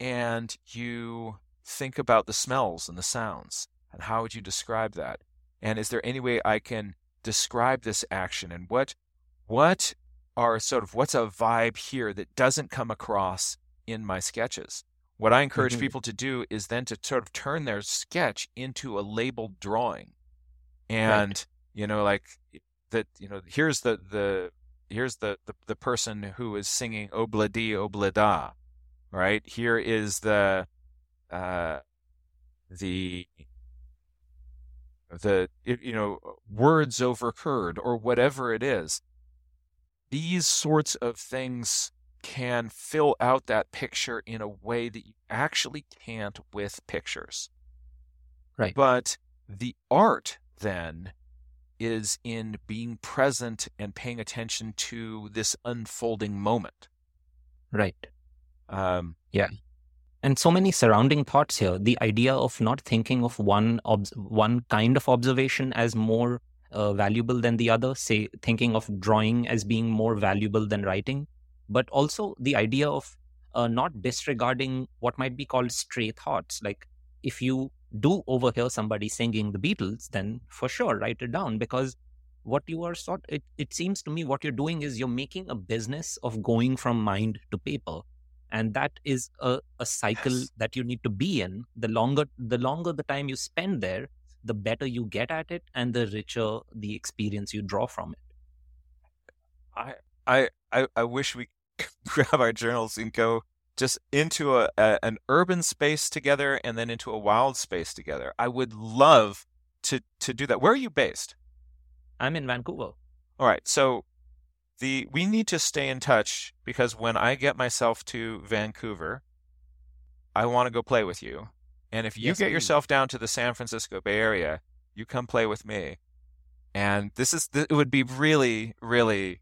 and you think about the smells and the sounds, and how would you describe that? And is there any way I can describe this action and what what are sort of what's a vibe here that doesn't come across in my sketches? What I encourage mm-hmm. people to do is then to sort of turn their sketch into a labeled drawing and right. you know like that you know here's the the here's the, the the person who is singing obladi oblada right here is the uh the the you know words overheard or whatever it is these sorts of things can fill out that picture in a way that you actually can't with pictures right but the art then is in being present and paying attention to this unfolding moment. Right. Um, yeah. And so many surrounding thoughts here. The idea of not thinking of one ob- one kind of observation as more uh, valuable than the other, say thinking of drawing as being more valuable than writing, but also the idea of uh, not disregarding what might be called stray thoughts. Like if you do overhear somebody singing the Beatles, then for sure write it down because what you are sort it, it seems to me what you're doing is you're making a business of going from mind to paper and that is a, a cycle yes. that you need to be in the longer the longer the time you spend there the better you get at it and the richer the experience you draw from it i i i, I wish we grab our journals and go just into a, a, an urban space together and then into a wild space together. I would love to to do that. Where are you based? I'm in Vancouver. All right. So the we need to stay in touch because when I get myself to Vancouver, I want to go play with you. And if you yes, get please. yourself down to the San Francisco Bay Area, you come play with me. And this is it would be really really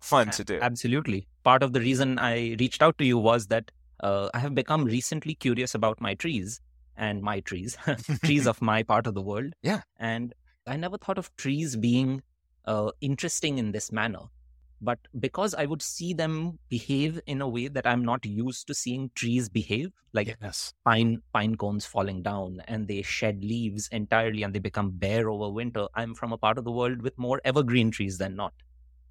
fun to do. Absolutely. Part of the reason I reached out to you was that uh, I have become recently curious about my trees and my trees, trees of my part of the world. Yeah. And I never thought of trees being uh, interesting in this manner. But because I would see them behave in a way that I'm not used to seeing trees behave, like yes. pine pine cones falling down and they shed leaves entirely and they become bare over winter. I'm from a part of the world with more evergreen trees than not.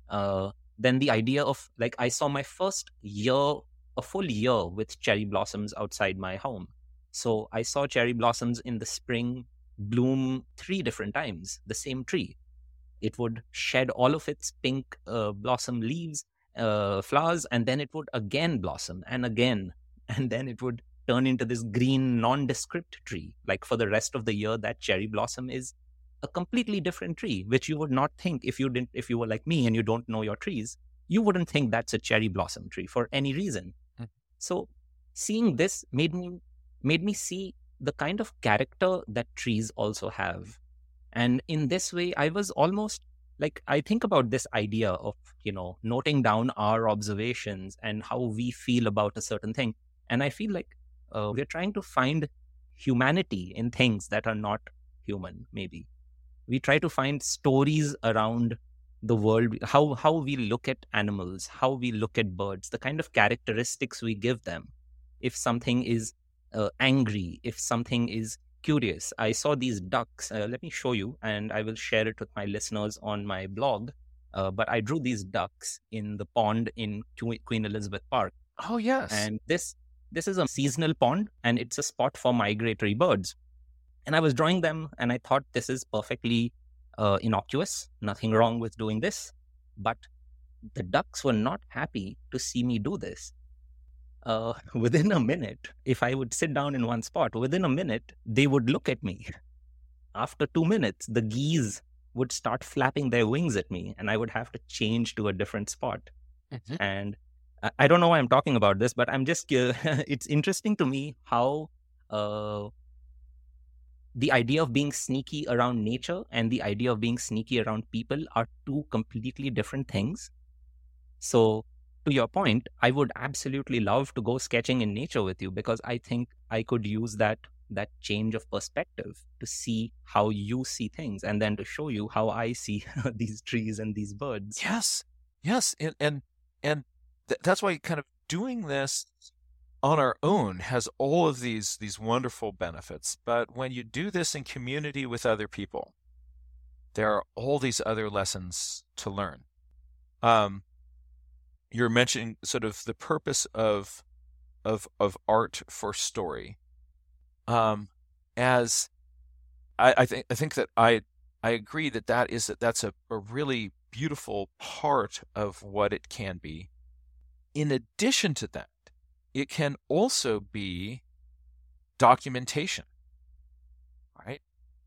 Uh, then the idea of like I saw my first year, a full year with cherry blossoms outside my home. So I saw cherry blossoms in the spring bloom three different times, the same tree. It would shed all of its pink uh, blossom leaves, uh, flowers, and then it would again blossom and again. And then it would turn into this green, nondescript tree. Like for the rest of the year, that cherry blossom is a completely different tree, which you would not think if you didn't, if you were like me and you don't know your trees, you wouldn't think that's a cherry blossom tree for any reason. Mm. So seeing this made me made me see the kind of character that trees also have. And in this way, I was almost like I think about this idea of, you know, noting down our observations and how we feel about a certain thing. And I feel like uh, we're trying to find humanity in things that are not human, maybe we try to find stories around the world how how we look at animals how we look at birds the kind of characteristics we give them if something is uh, angry if something is curious i saw these ducks uh, let me show you and i will share it with my listeners on my blog uh, but i drew these ducks in the pond in queen elizabeth park Oh yes. And this this is a seasonal pond and it's a spot for migratory birds. And I was drawing them and I thought this is perfectly uh, innocuous, nothing wrong with doing this. But the ducks were not happy to see me do this. Uh, within a minute, if I would sit down in one spot, within a minute, they would look at me. After two minutes, the geese would start flapping their wings at me, and I would have to change to a different spot. Mm-hmm. And I don't know why I'm talking about this, but I'm just, uh, it's interesting to me how uh, the idea of being sneaky around nature and the idea of being sneaky around people are two completely different things. So, to your point, I would absolutely love to go sketching in nature with you because I think I could use that that change of perspective to see how you see things and then to show you how I see these trees and these birds. Yes. Yes, and and and th- that's why kind of doing this on our own has all of these these wonderful benefits but when you do this in community with other people there are all these other lessons to learn um, you're mentioning sort of the purpose of of of art for story um, as I, I think I think that I I agree that that is that that's a, a really beautiful part of what it can be in addition to that it can also be documentation, right?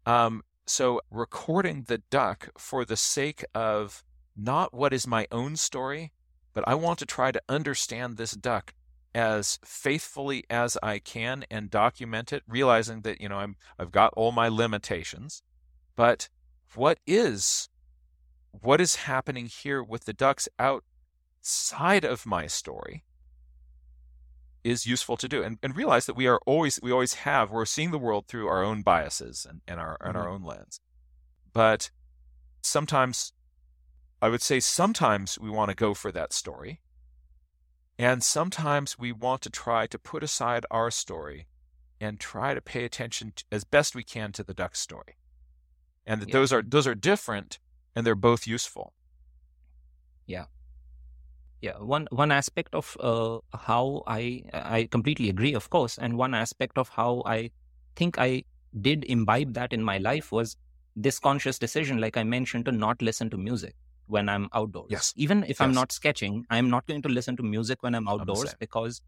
Um, so recording the duck for the sake of not what is my own story, but I want to try to understand this duck as faithfully as I can and document it, realizing that you know I'm I've got all my limitations, but what is what is happening here with the ducks outside of my story is useful to do and, and realize that we are always we always have we're seeing the world through our own biases and, and our and mm-hmm. our own lens but sometimes i would say sometimes we want to go for that story and sometimes we want to try to put aside our story and try to pay attention to, as best we can to the duck story and that yeah. those are those are different and they're both useful. Yeah. Yeah one one aspect of uh, how i i completely agree of course and one aspect of how i think i did imbibe that in my life was this conscious decision like i mentioned to not listen to music when i'm outdoors yes even if yes. i'm not sketching i'm not going to listen to music when i'm outdoors because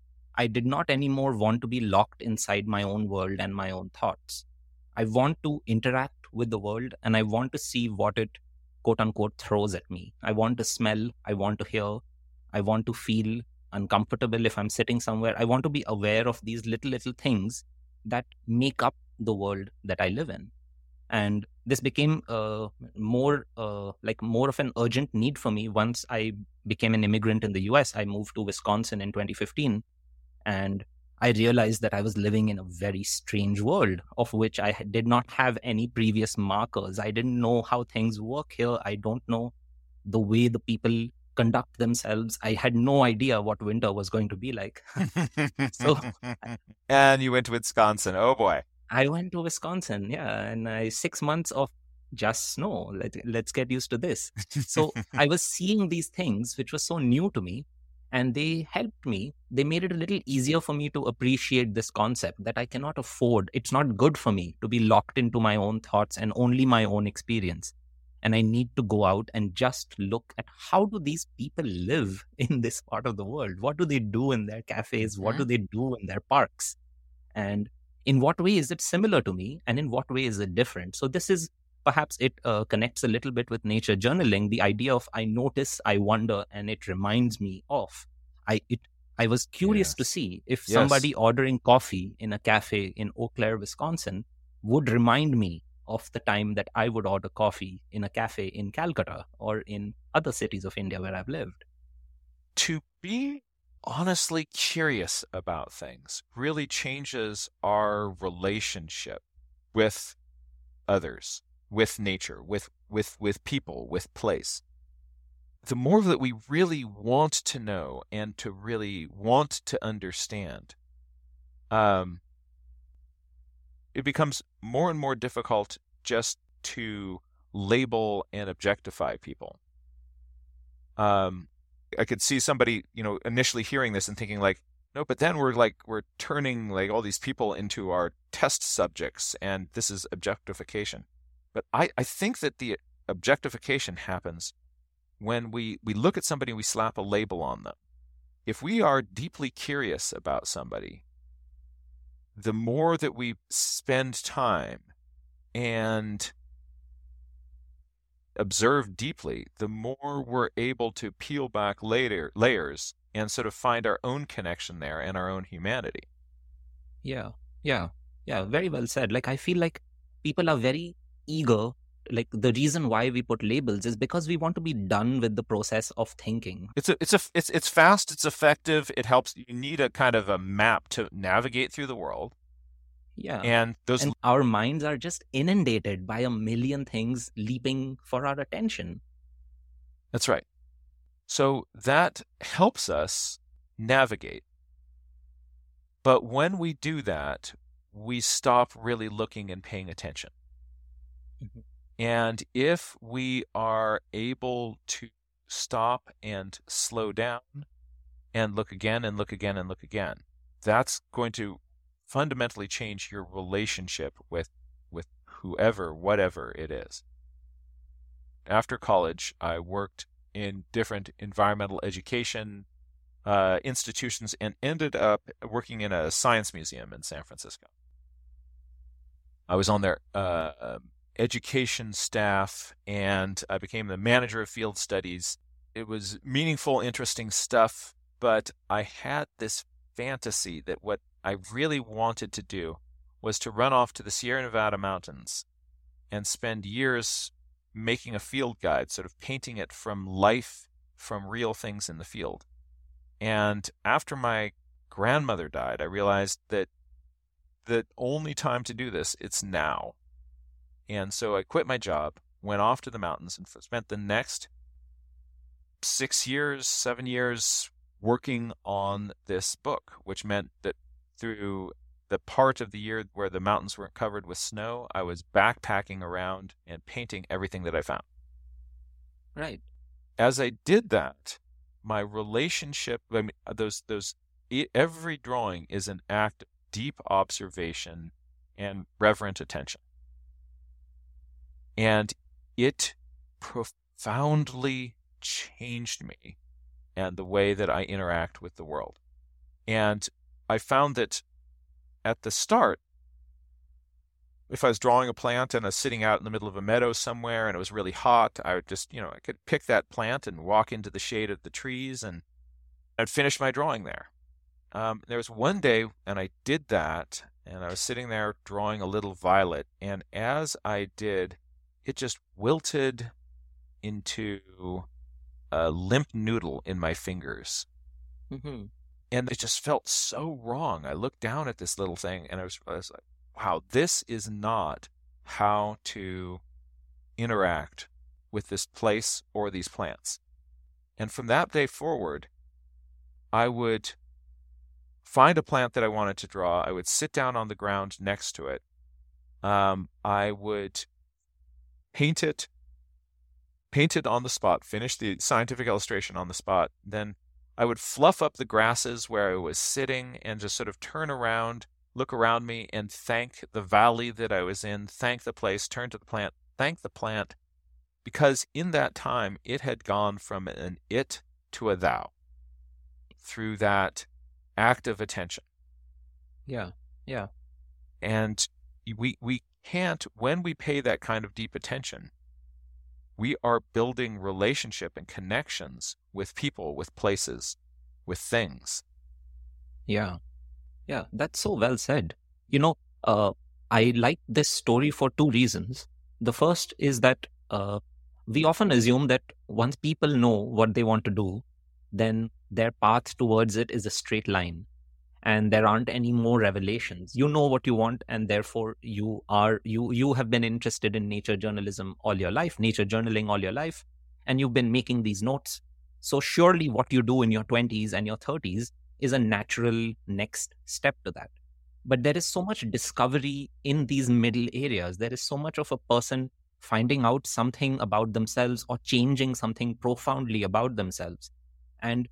i did not anymore want to be locked inside my own world and my own thoughts i want to interact with the world and i want to see what it quote unquote throws at me i want to smell i want to hear I want to feel uncomfortable if I'm sitting somewhere. I want to be aware of these little, little things that make up the world that I live in. And this became uh, more uh, like more of an urgent need for me once I became an immigrant in the US. I moved to Wisconsin in 2015 and I realized that I was living in a very strange world of which I did not have any previous markers. I didn't know how things work here. I don't know the way the people conduct themselves. I had no idea what winter was going to be like. so, and you went to Wisconsin. Oh boy. I went to Wisconsin, yeah, and I, six months of just snow. Let, let's get used to this. So I was seeing these things, which was so new to me, and they helped me. They made it a little easier for me to appreciate this concept that I cannot afford. It's not good for me to be locked into my own thoughts and only my own experience and i need to go out and just look at how do these people live in this part of the world what do they do in their cafes what do mm-hmm. they do in their parks and in what way is it similar to me and in what way is it different so this is perhaps it uh, connects a little bit with nature journaling the idea of i notice i wonder and it reminds me of i it i was curious yes. to see if yes. somebody ordering coffee in a cafe in eau claire wisconsin would remind me of the time that I would order coffee in a cafe in Calcutta or in other cities of India where I've lived. To be honestly curious about things really changes our relationship with others, with nature, with with with people, with place. The more that we really want to know and to really want to understand, um, it becomes more and more difficult just to label and objectify people. Um, I could see somebody, you know, initially hearing this and thinking like, no, but then we're like we're turning like all these people into our test subjects and this is objectification. But I, I think that the objectification happens when we, we look at somebody and we slap a label on them. If we are deeply curious about somebody, the more that we spend time and observe deeply, the more we're able to peel back later layers and sort of find our own connection there and our own humanity. Yeah, yeah, yeah. Very well said. Like I feel like people are very eager like the reason why we put labels is because we want to be done with the process of thinking it's a, it's a it's it's fast it's effective it helps you need a kind of a map to navigate through the world yeah. And those and our minds are just inundated by a million things leaping for our attention. That's right. So that helps us navigate. But when we do that we stop really looking and paying attention. Mm-hmm. And if we are able to stop and slow down and look again and look again and look again, that's going to fundamentally change your relationship with with whoever, whatever it is. After college, I worked in different environmental education uh, institutions and ended up working in a science museum in San Francisco. I was on their uh, education staff and I became the manager of field studies. It was meaningful, interesting stuff, but I had this fantasy that what I really wanted to do was to run off to the Sierra Nevada mountains and spend years making a field guide, sort of painting it from life, from real things in the field. And after my grandmother died, I realized that the only time to do this, it's now. And so I quit my job, went off to the mountains, and spent the next six years, seven years working on this book, which meant that through the part of the year where the mountains weren't covered with snow, I was backpacking around and painting everything that I found. Right. As I did that, my relationship, I mean, uh, those, those, every drawing is an act of deep observation and reverent attention. And it profoundly changed me and the way that I interact with the world. And I found that at the start, if I was drawing a plant and I was sitting out in the middle of a meadow somewhere and it was really hot, I would just, you know, I could pick that plant and walk into the shade of the trees and I'd finish my drawing there. Um, there was one day, and I did that, and I was sitting there drawing a little violet, and as I did, it just wilted into a limp noodle in my fingers. Mm-hmm. And it just felt so wrong. I looked down at this little thing and I was, I was like, wow, this is not how to interact with this place or these plants. And from that day forward, I would find a plant that I wanted to draw. I would sit down on the ground next to it. Um, I would paint it, paint it on the spot, finish the scientific illustration on the spot. Then I would fluff up the grasses where I was sitting and just sort of turn around, look around me, and thank the valley that I was in, thank the place, turn to the plant, thank the plant, because in that time it had gone from an it to a thou through that act of attention. Yeah, yeah. And we we can't, when we pay that kind of deep attention, we are building relationship and connections with people, with places, with things. Yeah. Yeah, that's so well said. You know, uh, I like this story for two reasons. The first is that uh, we often assume that once people know what they want to do, then their path towards it is a straight line and there aren't any more revelations. You know what you want and therefore you are you you have been interested in nature journalism all your life nature journaling all your life and you've been making these notes. So surely what you do in your 20s and your 30s is a natural next step to that. But there is so much discovery in these middle areas. There is so much of a person finding out something about themselves or changing something profoundly about themselves. And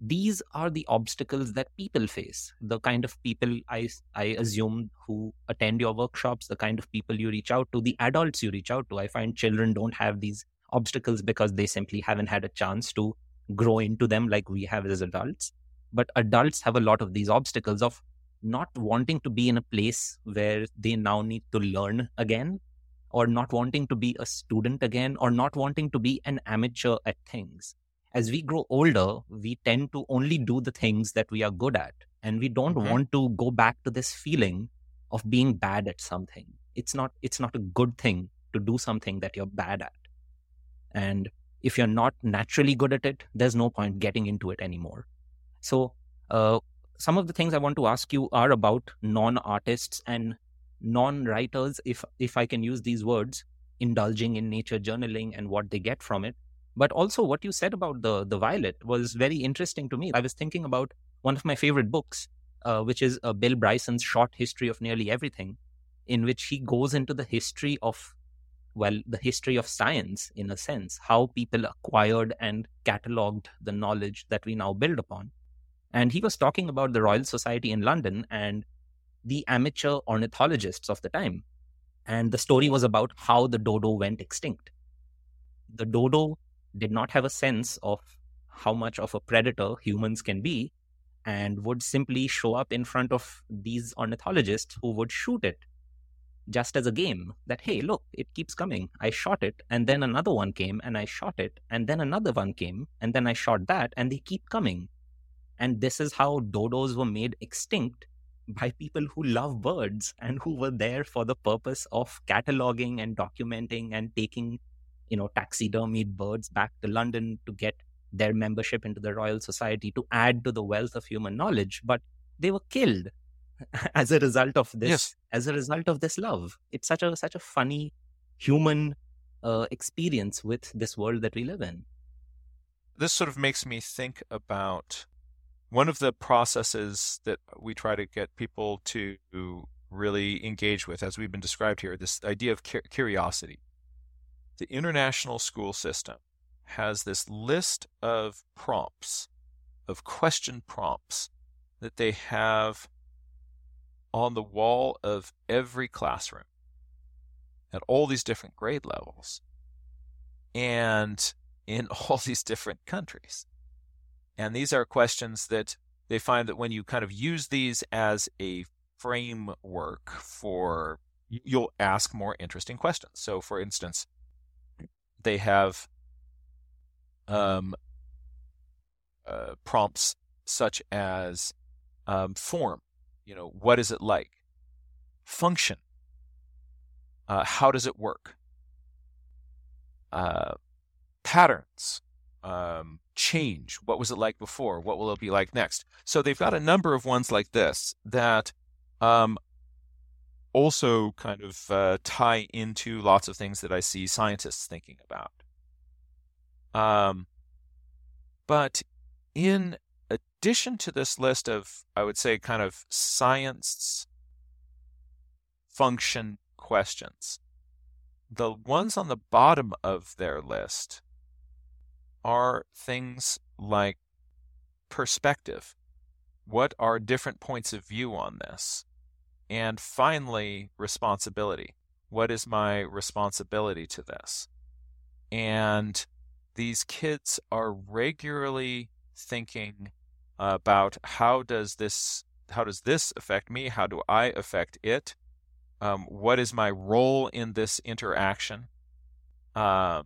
these are the obstacles that people face. The kind of people I, I assume who attend your workshops, the kind of people you reach out to, the adults you reach out to. I find children don't have these obstacles because they simply haven't had a chance to grow into them like we have as adults. But adults have a lot of these obstacles of not wanting to be in a place where they now need to learn again, or not wanting to be a student again, or not wanting to be an amateur at things. As we grow older, we tend to only do the things that we are good at. And we don't want to go back to this feeling of being bad at something. It's not it's not a good thing to do something that you're bad at. And if you're not naturally good at it, there's no point getting into it anymore. So, uh, some of the things I want to ask you are about non artists and non writers, if, if I can use these words, indulging in nature journaling and what they get from it. But also, what you said about the, the violet was very interesting to me. I was thinking about one of my favorite books, uh, which is uh, Bill Bryson's Short History of Nearly Everything, in which he goes into the history of well, the history of science, in a sense, how people acquired and cataloged the knowledge that we now build upon. And he was talking about the Royal Society in London and the amateur ornithologists of the time. And the story was about how the dodo went extinct. The dodo did not have a sense of how much of a predator humans can be and would simply show up in front of these ornithologists who would shoot it just as a game that, hey, look, it keeps coming. I shot it, and then another one came, and I shot it, and then another one came, and then I shot that, and they keep coming. And this is how dodos were made extinct by people who love birds and who were there for the purpose of cataloging and documenting and taking, you know, taxidermied birds back to London to get their membership into the Royal Society to add to the wealth of human knowledge. But they were killed as a result of this yes. as a result of this love it's such a such a funny human uh, experience with this world that we live in this sort of makes me think about one of the processes that we try to get people to really engage with as we've been described here this idea of curiosity the international school system has this list of prompts of question prompts that they have on the wall of every classroom at all these different grade levels and in all these different countries. And these are questions that they find that when you kind of use these as a framework for, you'll ask more interesting questions. So, for instance, they have um, uh, prompts such as um, form you know, what is it like? Function. Uh, how does it work? Uh, patterns. Um, change. What was it like before? What will it be like next? So they've got a number of ones like this that um, also kind of uh, tie into lots of things that I see scientists thinking about. Um, but in addition to this list of, I would say, kind of science function questions, the ones on the bottom of their list are things like perspective. What are different points of view on this? And finally, responsibility. What is my responsibility to this? And these kids are regularly thinking about how does this how does this affect me? How do I affect it? Um, what is my role in this interaction? Uh,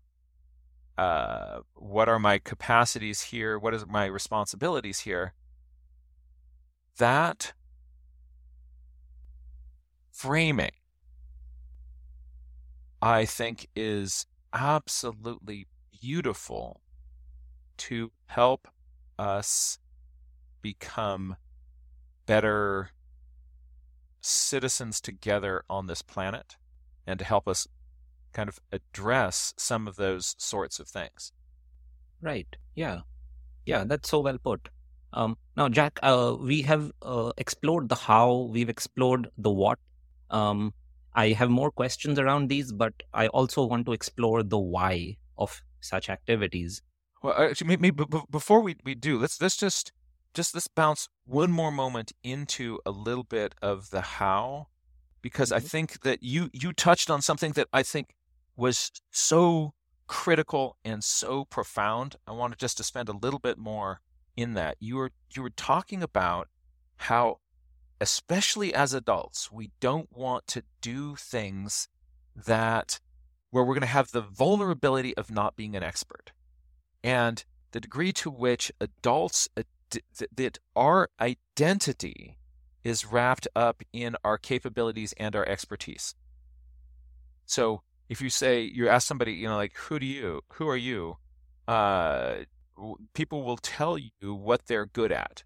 uh, what are my capacities here? What is my responsibilities here? That framing, I think, is absolutely beautiful to help us become better citizens together on this planet and to help us kind of address some of those sorts of things. Right. Yeah. Yeah, that's so well put. Um, now, Jack, uh, we have uh, explored the how, we've explored the what. Um, I have more questions around these, but I also want to explore the why of such activities. Well, actually, maybe, before we, we do, let's let's just just let's bounce one more moment into a little bit of the how, because mm-hmm. I think that you you touched on something that I think was so critical and so profound. I wanted just to spend a little bit more in that. You were you were talking about how especially as adults, we don't want to do things that where we're going to have the vulnerability of not being an expert. And the degree to which adults that our identity is wrapped up in our capabilities and our expertise. So if you say you ask somebody, you know, like who do you, who are you, uh, people will tell you what they're good at.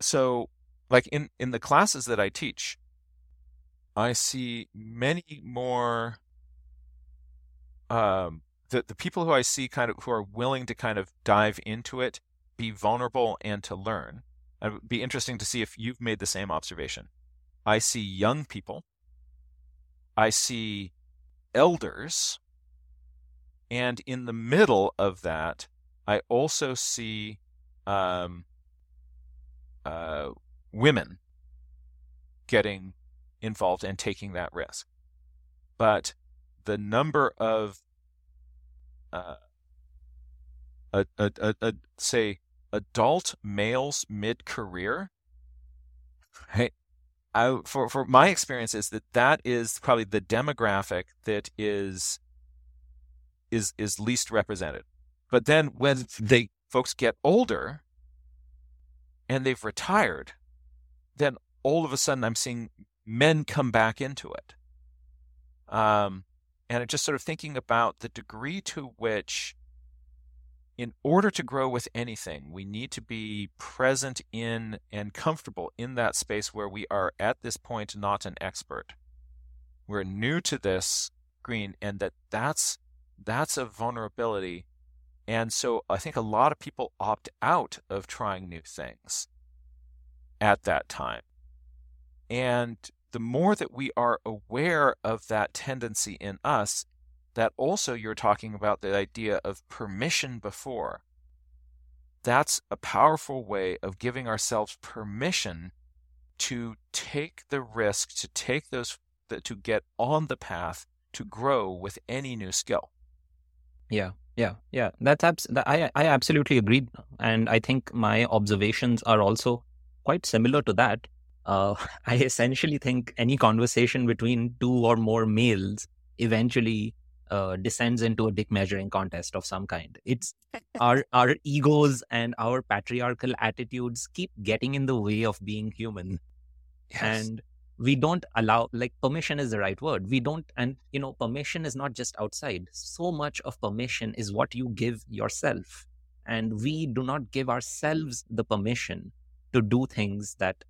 So, like in in the classes that I teach, I see many more. Um, the the people who I see kind of who are willing to kind of dive into it, be vulnerable, and to learn. It would be interesting to see if you've made the same observation. I see young people. I see elders. And in the middle of that, I also see um, uh, women getting involved and taking that risk. But the number of, uh, a, a, a, say, adult males mid career, right? I, for, for my experience is that that is probably the demographic that is is is least represented. But then when they folks get older and they've retired, then all of a sudden I'm seeing men come back into it. Um, and it just sort of thinking about the degree to which in order to grow with anything, we need to be present in and comfortable in that space where we are at this point not an expert. We're new to this green, and that that's that's a vulnerability. And so I think a lot of people opt out of trying new things at that time. And the more that we are aware of that tendency in us, that also you're talking about the idea of permission before. That's a powerful way of giving ourselves permission to take the risk, to take those, to get on the path to grow with any new skill. Yeah, yeah, yeah. That's abs- I I absolutely agree, and I think my observations are also quite similar to that. Uh, I essentially think any conversation between two or more males eventually uh, descends into a dick measuring contest of some kind. It's our our egos and our patriarchal attitudes keep getting in the way of being human, yes. and we don't allow like permission is the right word. We don't, and you know, permission is not just outside. So much of permission is what you give yourself, and we do not give ourselves the permission to do things that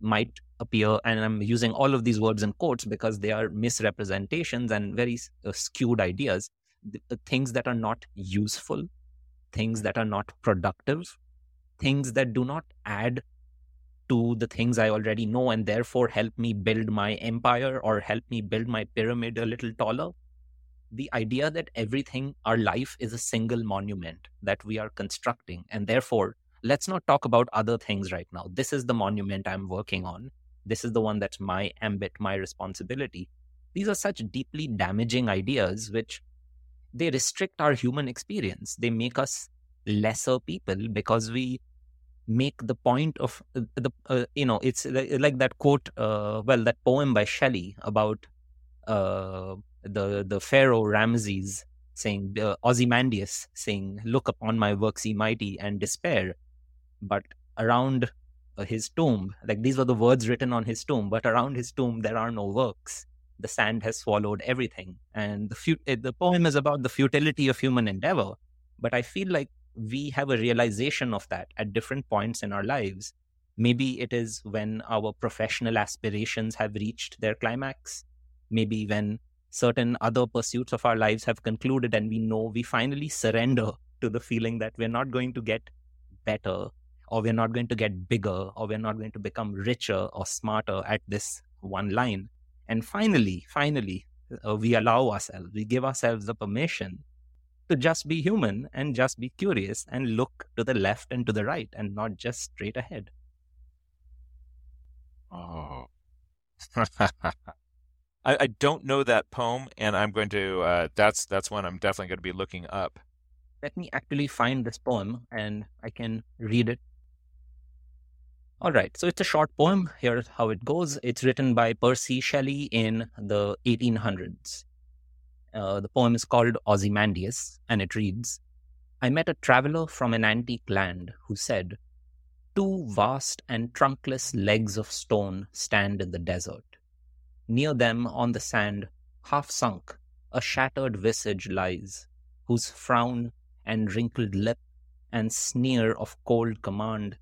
might appear and i'm using all of these words in quotes because they are misrepresentations and very uh, skewed ideas uh, things that are not useful things that are not productive things that do not add to the things i already know and therefore help me build my empire or help me build my pyramid a little taller. The idea that everything our life is a single monument that we are constructing and therefore let's not talk about other things right now. This is the monument I'm working on. This is the one that's my ambit, my responsibility. These are such deeply damaging ideas, which they restrict our human experience. They make us lesser people because we make the point of uh, the, uh, you know, it's like that quote, uh, well, that poem by Shelley about uh, the the pharaoh Ramses saying, uh, Ozymandias saying, "Look upon my works, ye mighty, and despair." But around uh, his tomb, like these were the words written on his tomb, but around his tomb there are no works. The sand has swallowed everything, and the fut- eh, the poem is about the futility of human endeavor. But I feel like we have a realization of that at different points in our lives. Maybe it is when our professional aspirations have reached their climax. Maybe when certain other pursuits of our lives have concluded and we know we finally surrender to the feeling that we're not going to get better or we're not going to get bigger, or we're not going to become richer or smarter at this one line. And finally, finally, uh, we allow ourselves, we give ourselves the permission to just be human and just be curious and look to the left and to the right and not just straight ahead. Oh. I, I don't know that poem, and I'm going to. Uh, that's that's one I'm definitely going to be looking up. Let me actually find this poem, and I can read it. All right, so it's a short poem. Here's how it goes. It's written by Percy Shelley in the 1800s. Uh, the poem is called Ozymandias, and it reads I met a traveler from an antique land who said, Two vast and trunkless legs of stone stand in the desert. Near them on the sand, half sunk, a shattered visage lies, whose frown and wrinkled lip and sneer of cold command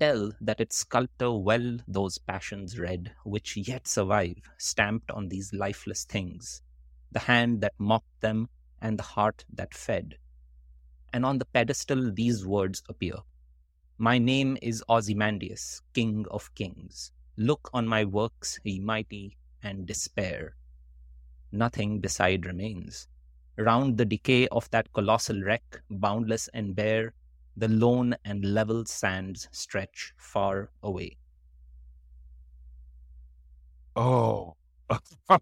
tell that its sculptor well those passions read, which yet survive, stamped on these lifeless things, the hand that mocked them and the heart that fed. And on the pedestal these words appear My name is Ozymandias, King of Kings. Look on my works, ye mighty, and despair. Nothing beside remains. Round the decay of that colossal wreck, boundless and bare, the lone and level sands stretch far away. Oh.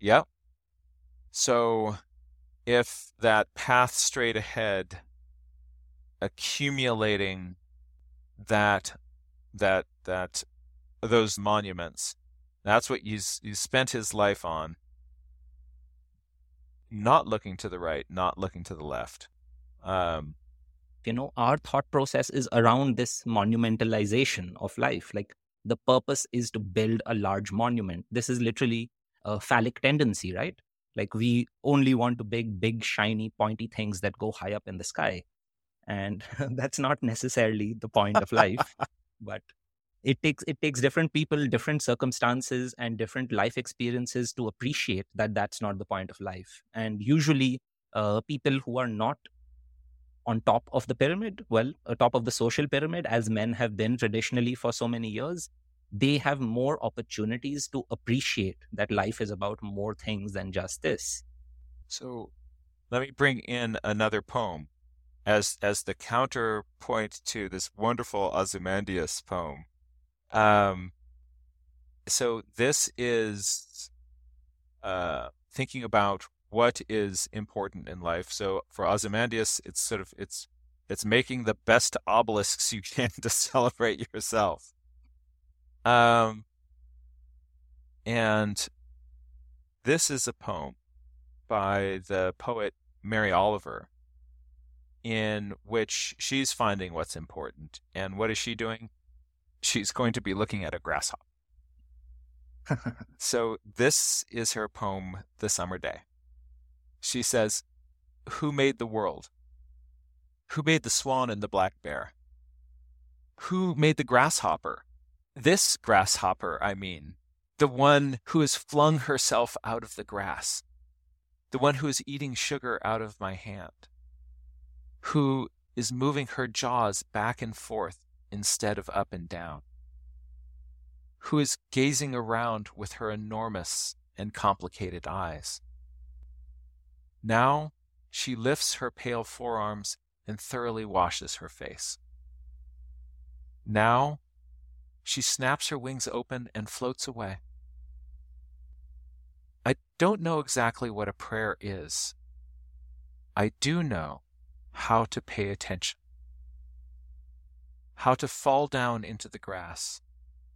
yep. So if that path straight ahead accumulating that that that those monuments. That's what he's, he's spent his life on. Not looking to the right, not looking to the left. Um, you know, our thought process is around this monumentalization of life. Like the purpose is to build a large monument. This is literally a phallic tendency, right? Like we only want to big, big, shiny, pointy things that go high up in the sky. And that's not necessarily the point of life. but it takes it takes different people different circumstances and different life experiences to appreciate that that's not the point of life. And usually uh, people who are not on top of the pyramid well top of the social pyramid as men have been traditionally for so many years they have more opportunities to appreciate that life is about more things than just this. So let me bring in another poem as as the counterpoint to this wonderful Ozymandias poem um, so this is uh, thinking about what is important in life. So for Ozymandias, it's sort of it's it's making the best obelisks you can to celebrate yourself. Um, and this is a poem by the poet Mary Oliver, in which she's finding what's important. And what is she doing? She's going to be looking at a grasshopper. so this is her poem, The Summer Day. She says, Who made the world? Who made the swan and the black bear? Who made the grasshopper? This grasshopper, I mean, the one who has flung herself out of the grass, the one who is eating sugar out of my hand, who is moving her jaws back and forth instead of up and down, who is gazing around with her enormous and complicated eyes. Now she lifts her pale forearms and thoroughly washes her face. Now she snaps her wings open and floats away. I don't know exactly what a prayer is. I do know how to pay attention how to fall down into the grass,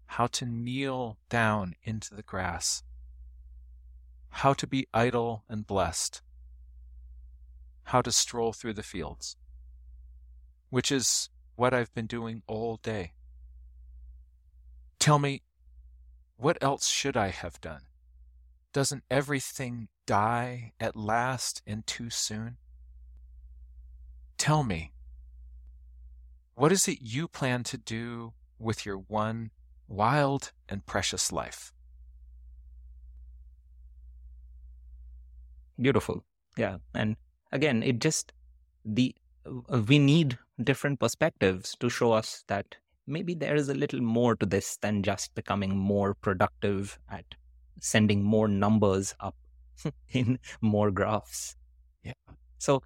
how to kneel down into the grass, how to be idle and blessed, how to stroll through the fields, which is what I've been doing all day. Tell me, what else should I have done? Doesn't everything die at last and too soon? Tell me, what is it you plan to do with your one wild and precious life? Beautiful. Yeah. And again, it just, the, uh, we need different perspectives to show us that maybe there is a little more to this than just becoming more productive at sending more numbers up in more graphs. Yeah. So,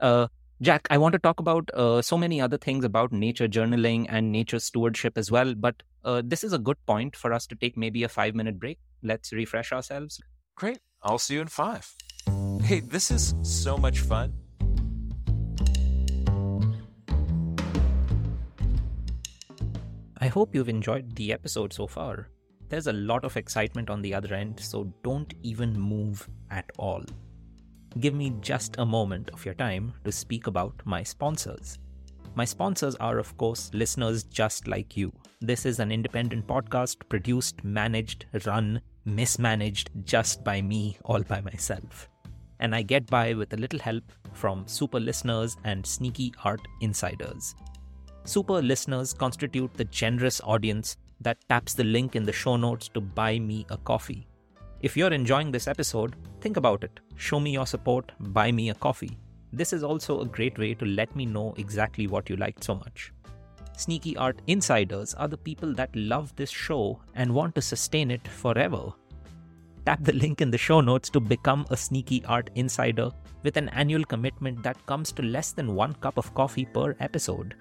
uh, Jack, I want to talk about uh, so many other things about nature journaling and nature stewardship as well. But uh, this is a good point for us to take maybe a five minute break. Let's refresh ourselves. Great. I'll see you in five. Hey, this is so much fun. I hope you've enjoyed the episode so far. There's a lot of excitement on the other end, so don't even move at all. Give me just a moment of your time to speak about my sponsors. My sponsors are, of course, listeners just like you. This is an independent podcast produced, managed, run, mismanaged just by me, all by myself. And I get by with a little help from super listeners and sneaky art insiders. Super listeners constitute the generous audience that taps the link in the show notes to buy me a coffee. If you're enjoying this episode, think about it. Show me your support, buy me a coffee. This is also a great way to let me know exactly what you liked so much. SneakyArt Insiders are the people that love this show and want to sustain it forever. Tap the link in the show notes to become a SneakyArt Insider with an annual commitment that comes to less than one cup of coffee per episode.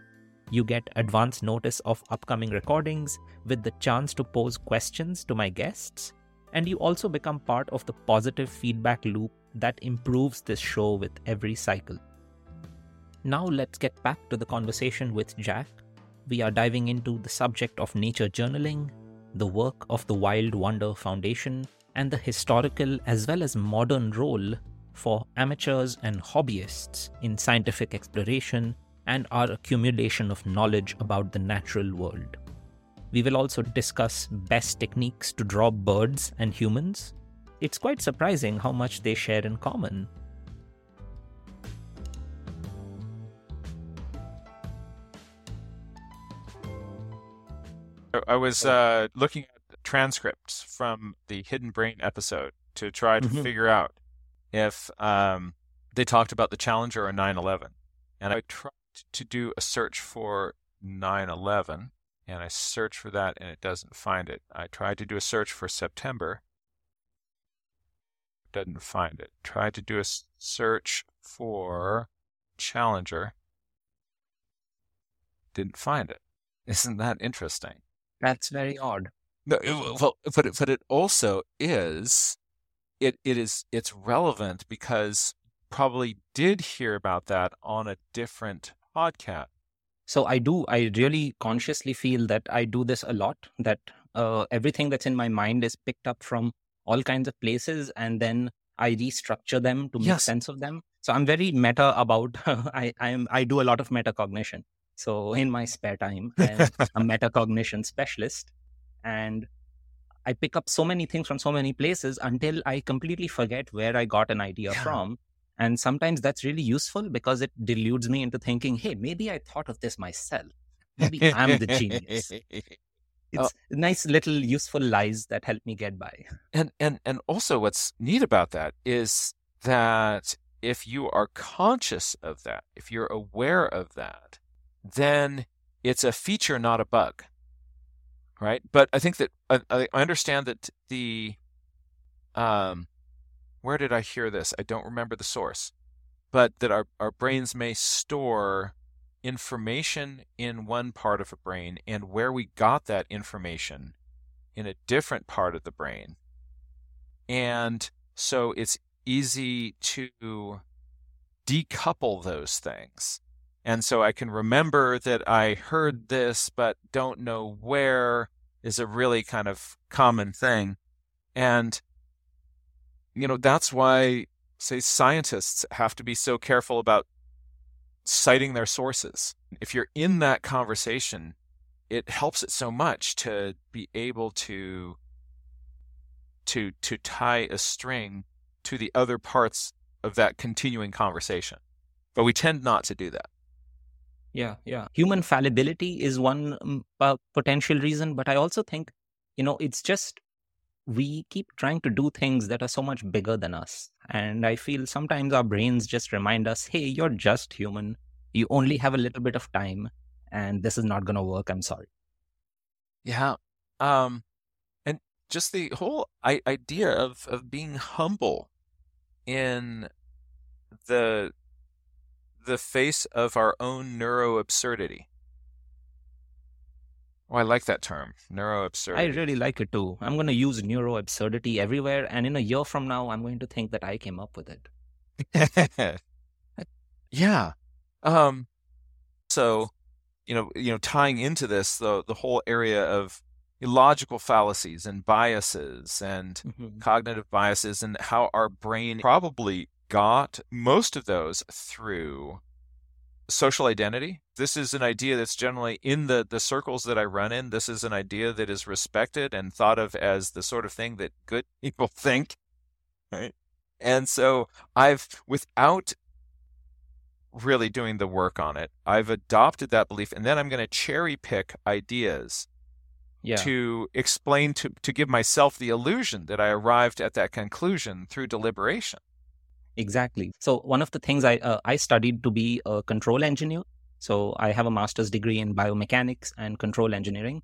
You get advance notice of upcoming recordings with the chance to pose questions to my guests, and you also become part of the positive feedback loop that improves this show with every cycle. Now, let's get back to the conversation with Jack. We are diving into the subject of nature journaling, the work of the Wild Wonder Foundation, and the historical as well as modern role for amateurs and hobbyists in scientific exploration and our accumulation of knowledge about the natural world. We will also discuss best techniques to draw birds and humans. It's quite surprising how much they share in common. I was uh, looking at transcripts from the Hidden Brain episode to try to Mhm. figure out if um, they talked about the Challenger or 9 11. And I tried to do a search for 9 11, and I search for that and it doesn't find it. I tried to do a search for September, doesn't find it. Tried to do a search for Challenger, didn't find it. Isn't that interesting? That's very odd. No, it- well, but it, but it also is, it it is it's relevant because probably did hear about that on a different podcast. So I do, I really consciously feel that I do this a lot, that uh, everything that's in my mind is picked up from all kinds of places and then I restructure them to make Yes. sense of them. So I'm very meta about, I, I'm, I do a lot of metacognition. So in my spare time, I'm a metacognition specialist and I pick up so many things from so many places until I completely forget where I got an idea Yeah. from. And sometimes that's really useful because it deludes me into thinking, hey, maybe I thought of this myself. Maybe I'm the genius. It's nice little useful lies that help me get by. And and and also what's neat about that is that if you are conscious of that, if you're aware of that, then it's a feature, not a bug. Right? But I think that I, I I understand that the um where did I hear this? I don't remember the source. But that our, our brains may store information in one part of a brain and where we got that information in a different part of the brain. And so it's easy to decouple those things. And so I can remember that I heard this, but don't know where is a really kind of common thing. And, you know, that's why, say, scientists have to be so careful about citing their sources. If you're in that conversation, it helps it so much to be able to to to tie a string to the other parts of that continuing conversation. But we tend not to do that. Yeah, yeah. Human fallibility is one um, potential reason, but I also think, you know, it's just we keep trying to do things that are so much bigger than us. And I feel sometimes our brains just remind us, hey, you're just human. You only have a little bit of time, and this is not going to work. I'm sorry. Yeah. Um and just the whole I- idea of of being humble in the the face of our own neuro absurdity. Oh, I like that term, neuro absurdity. I really like it too. I'm going to use neuro absurdity everywhere, and in a year from now, I'm going to think that I came up with it. yeah. Um. So, you know, you know, tying into this, the the whole area of logical fallacies and biases and mm-hmm. cognitive biases, and how our brain probably got most of those through social identity. This is an idea that's generally in the, the circles that I run in. This is an idea that is respected and thought of as the sort of thing that good people think. Right. And so I've, without really doing the work on it, I've adopted that belief. And then I'm going to cherry pick ideas yeah. to explain, to, to give myself the illusion that I arrived at that conclusion through deliberation. Exactly. So one of the things I uh, I studied to be a control engineer. So I have a master's degree in biomechanics and control engineering,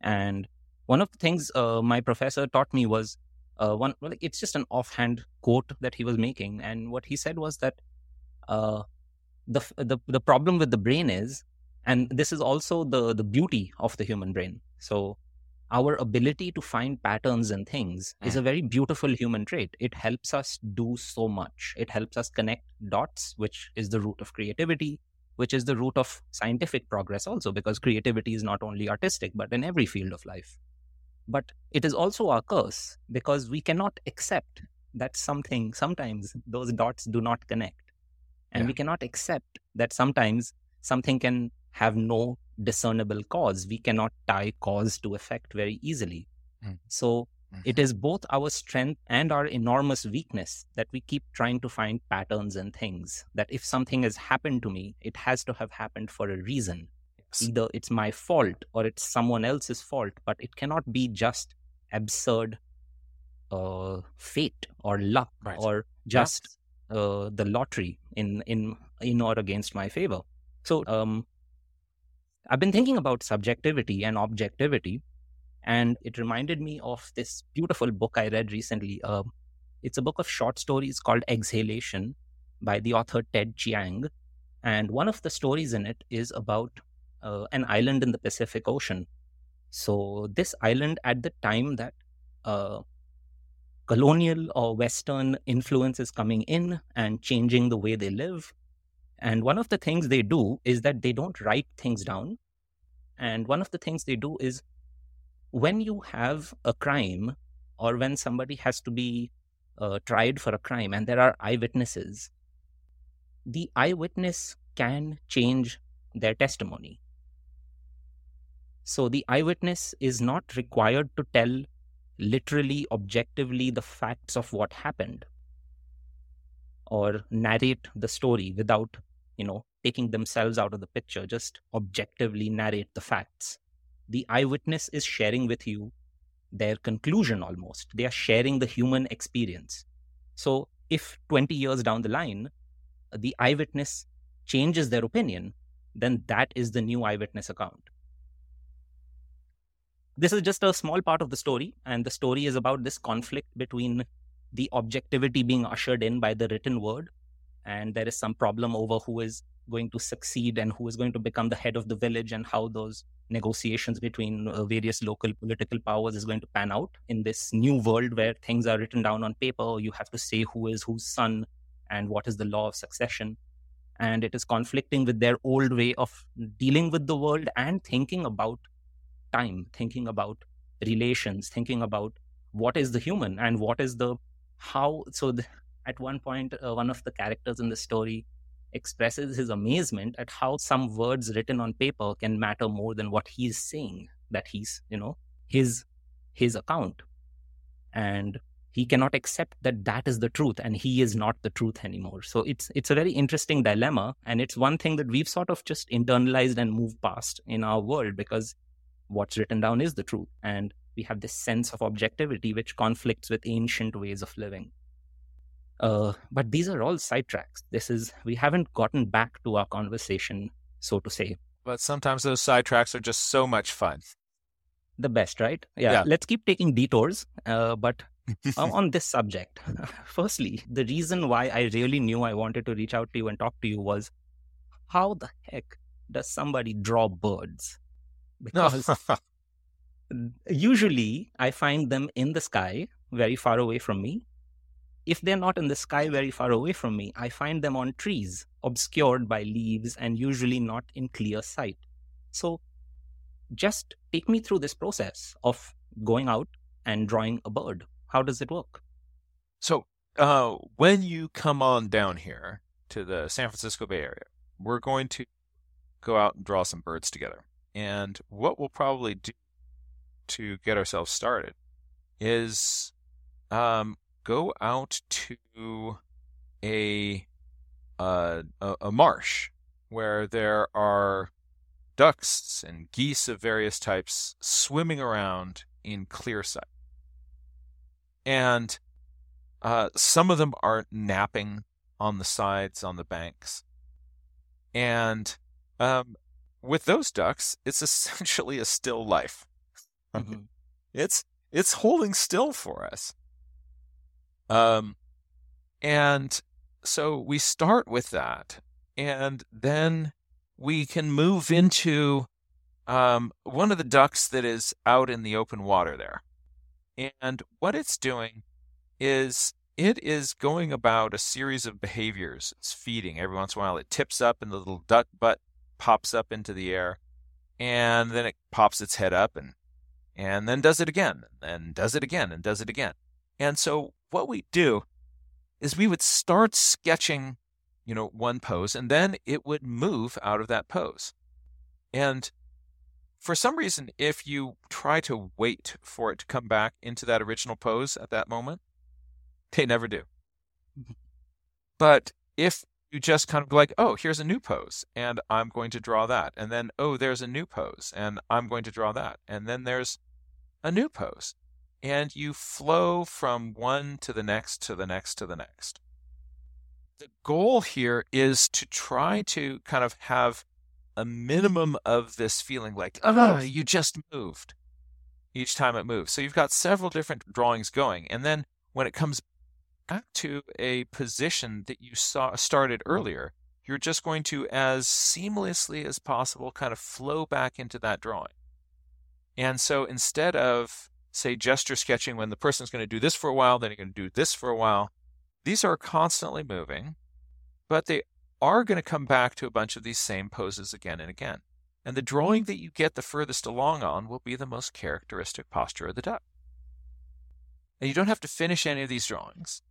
and one of the things uh, my professor taught me was uh, one. Well, it's just an offhand quote that he was making, and what he said was that uh, the the the problem with the brain is, and this is also the the beauty of the human brain. So our ability to find patterns and things mm. is a very beautiful human trait. It helps us do so much. It helps us connect dots, which is the root of creativity, which is the root of scientific progress also, because creativity is not only artistic, but in every field of life. But it is also our curse because we cannot accept that something, sometimes those dots do not connect. And yeah. we cannot accept that sometimes something can have no discernible cause. We cannot tie cause to effect very easily. Mm. So mm-hmm. it is both our strength and our enormous weakness that we keep trying to find patterns and things. That if something has happened to me, it has to have happened for a reason. Yes. Either it's my fault or it's someone else's fault, but it cannot be just absurd uh, fate or luck right. or just uh, the lottery in in in or against my favor. So um, I've been thinking about subjectivity and objectivity, and it reminded me of this beautiful book I read recently. Uh, it's a book of short stories called Exhalation by the author Ted Chiang. And one of the stories in it is about uh, an island in the Pacific Ocean. So, this island, at the time that uh, colonial or Western influence is coming in and changing the way they live, and one of the things they do is that they don't write things down. And one of the things they do is when you have a crime or when somebody has to be uh, tried for a crime and there are eyewitnesses, the eyewitness can change their testimony. So the eyewitness is not required to tell literally, objectively the facts of what happened or narrate the story without you know, taking themselves out of the picture, just objectively narrate the facts. The eyewitness is sharing with you their conclusion almost. They are sharing the human experience. So if 20 years down the line, the eyewitness changes their opinion, then that is the new eyewitness account. This is just a small part of the story, and the story is about this conflict between the objectivity being ushered in by the written word and there is some problem over who is going to succeed and who is going to become the head of the village and how those negotiations between uh, various local political powers is going to pan out. In this new world where things are written down on paper you have to say who is whose son and what is the law of succession. And it is conflicting with their old way of dealing with the world and thinking about time thinking about relations thinking about what is the human and what is the how. So the, at one point, uh, one of the characters in the story expresses his amazement at how some words written on paper can matter more than what he's saying that he's you know his his account. And he cannot accept that that is the truth and he is not the truth anymore. So it's it's a very interesting dilemma. And it's one thing that we've sort of just internalized and moved past in our world because what's written down is the truth. And we have this sense of objectivity which conflicts with ancient ways of living uh, but these are all sidetracks. This is, we haven't gotten back to our conversation, so to say. But sometimes those sidetracks are just so much fun. The best, right? Yeah. yeah. Let's keep taking detours. Uh, but on this subject. Firstly, the reason why I really knew I wanted to reach out to you and talk to you was how the heck does somebody draw birds? Because usually I find them in the sky, very far away from me. If they're not in the sky very far away from me, I find them on trees, obscured by leaves and usually not in clear sight. So just take me through this process of going out and drawing a bird. How does it work? So, uh, when you come on down here to the San Francisco Bay Area, we're going to go out and draw some birds together. And what we'll probably do to get ourselves started is um, go out to a, uh, a a marsh where there are ducks and geese of various types swimming around in clear sight. And uh, some of them are napping on the sides, on the banks. And um, with those ducks, it's essentially a still life. Mm-hmm. it's it's holding still for us. Um, and so we start with that, and then we can move into um, one of the ducks that is out in the open water there. And what it's doing is it is going about a series of behaviors. It's feeding. Every once in a while, it tips up and the little duck butt pops up into the air. And then it pops its head up and and then does it again and does it again and does it again. And so what we do is we would start sketching you know, one pose, and then it would move out of that pose. And for some reason, if you try to wait for it to come back into that original pose at that moment, they never do. Mm-hmm. But if you just kind of like, oh, here's a new pose, and I'm going to draw that. And then, oh, there's a new pose, and I'm going to draw that. And then there's a new pose. And you flow from one to the next to the next to the next the goal here is to try to kind of have a minimum of this feeling like, oh, you just moved each time it moves. So you've got several different drawings going. And then when it comes back to a position that you saw started earlier, you're just going to, as seamlessly as possible, kind of flow back into that drawing. And so instead of, say, gesture sketching when the person's going to do this for a while, then you're going to do this for a while, these are constantly moving, but they are going to come back to a bunch of these same poses again and again. And the drawing that you get the furthest along on will be the most characteristic posture of the duck. And you don't have to finish any of these drawings.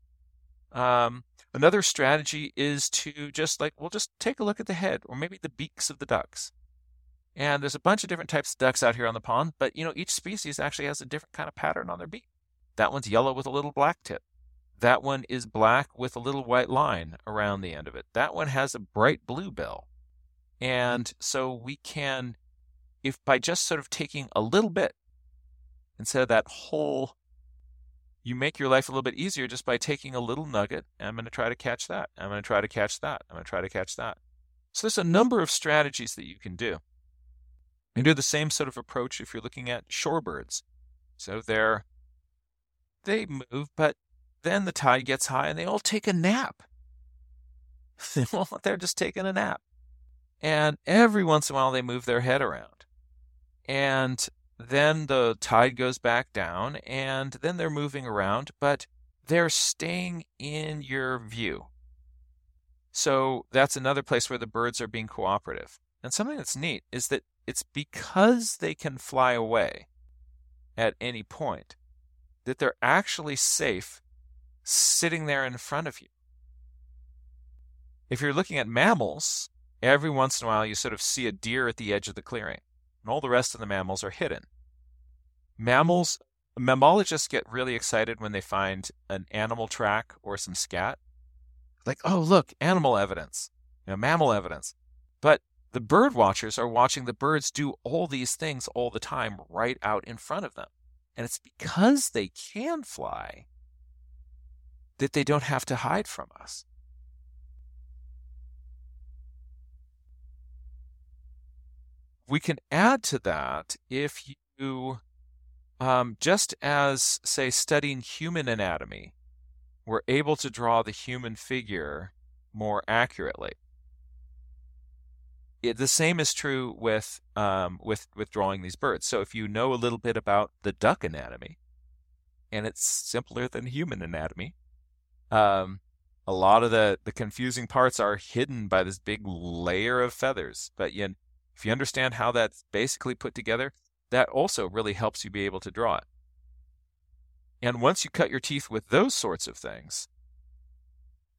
Um, another strategy is to just like, well, just take a look at the head or maybe the beaks of the ducks. And there's a bunch of different types of ducks out here on the pond, but you know, each species actually has a different kind of pattern on their beak. That one's yellow with a little black tip. That one is black with a little white line around the end of it. That one has a bright blue bill. And mm-hmm. so we can, if by just sort of taking a little bit instead of that whole, you make your life a little bit easier just by taking a little nugget. I'm going to try to catch that. I'm going to try to catch that. I'm going to try to catch that. So there's a number of strategies that you can do. Can do the same sort of approach if you're looking at shorebirds. So they're they move, but then the tide gets high and they all take a nap. They're just taking a nap. And every once in a while they move their head around. And then the tide goes back down and then they're moving around, but they're staying in your view. So that's another place where the birds are being cooperative. And something that's neat is that it's because they can fly away at any point that they're actually safe sitting there in front of you. If you're looking at mammals, every once in a while you sort of see a deer at the edge of the clearing, and all the rest of the mammals are hidden. Mammals, mammalogists get really excited when they find an animal track or some scat. Like, oh, look, animal evidence, you know, mammal evidence. But the bird watchers are watching the birds do all these things all the time right out in front of them. And it's because they can fly that they don't have to hide from us. We can add to that if you um, just as, say, studying human anatomy, we're able to draw the human figure more accurately. It, the same is true with um, with with drawing these birds. So if you know a little bit about the duck anatomy, and it's simpler than human anatomy, um, a lot of the the confusing parts are hidden by this big layer of feathers. But you, if you understand how that's basically put together, that also really helps you be able to draw it. And once you cut your teeth with those sorts of things,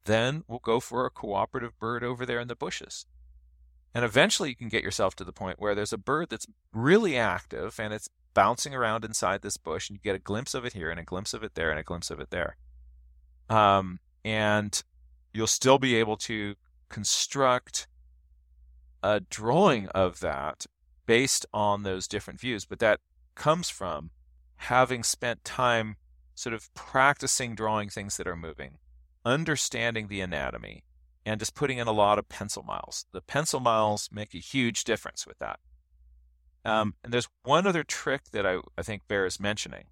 then we'll go for a cooperative bird over there in the bushes. And eventually you can get yourself to the point where there's a bird that's really active and it's bouncing around inside this bush, and you get a glimpse of it here and a glimpse of it there and a glimpse of it there. Um, and you'll still be able to construct a drawing of that based on those different views. But that comes from having spent time sort of practicing drawing things that are moving, understanding the anatomy, and just putting in a lot of pencil miles. The pencil miles make a huge difference with that. Um, and there's one other trick that I, I think bears mentioning,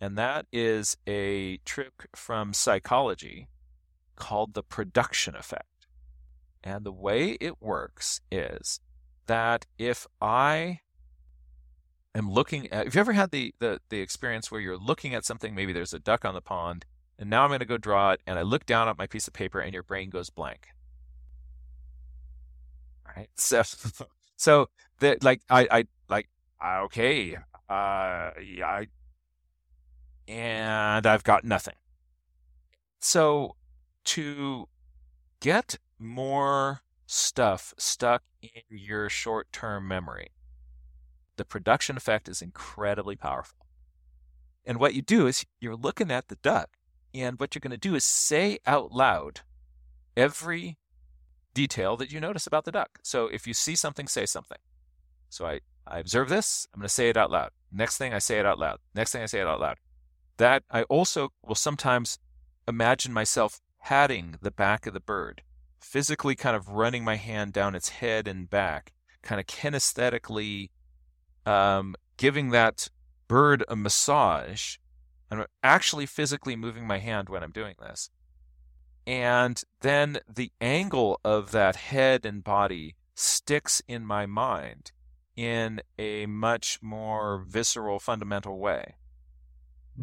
and that is a trick from psychology called the production effect. And the way it works is that if I am looking at, have you ever had the, the, the experience where you're looking at something, maybe there's a duck on the pond, and now I'm going to go draw it, and I look down at my piece of paper, and your brain goes blank. Right? So, so that like I, I like okay, uh, yeah, I, and I've got nothing. So to get more stuff stuck in your short term memory. The production effect is incredibly powerful. And what you do is you're looking at the duck, and what you're going to do is say out loud every detail that you notice about the duck. So if you see something, say something. So I, I observe this, I'm going to say it out loud. Next thing, I say it out loud. Next thing, I say it out loud. That I also will sometimes imagine myself patting the back of the bird physically kind of running my hand down its head and back, kind of kinesthetically um, giving that bird a massage. I'm actually physically moving my hand when I'm doing this. And then the angle of that head and body sticks in my mind in a much more visceral, fundamental way.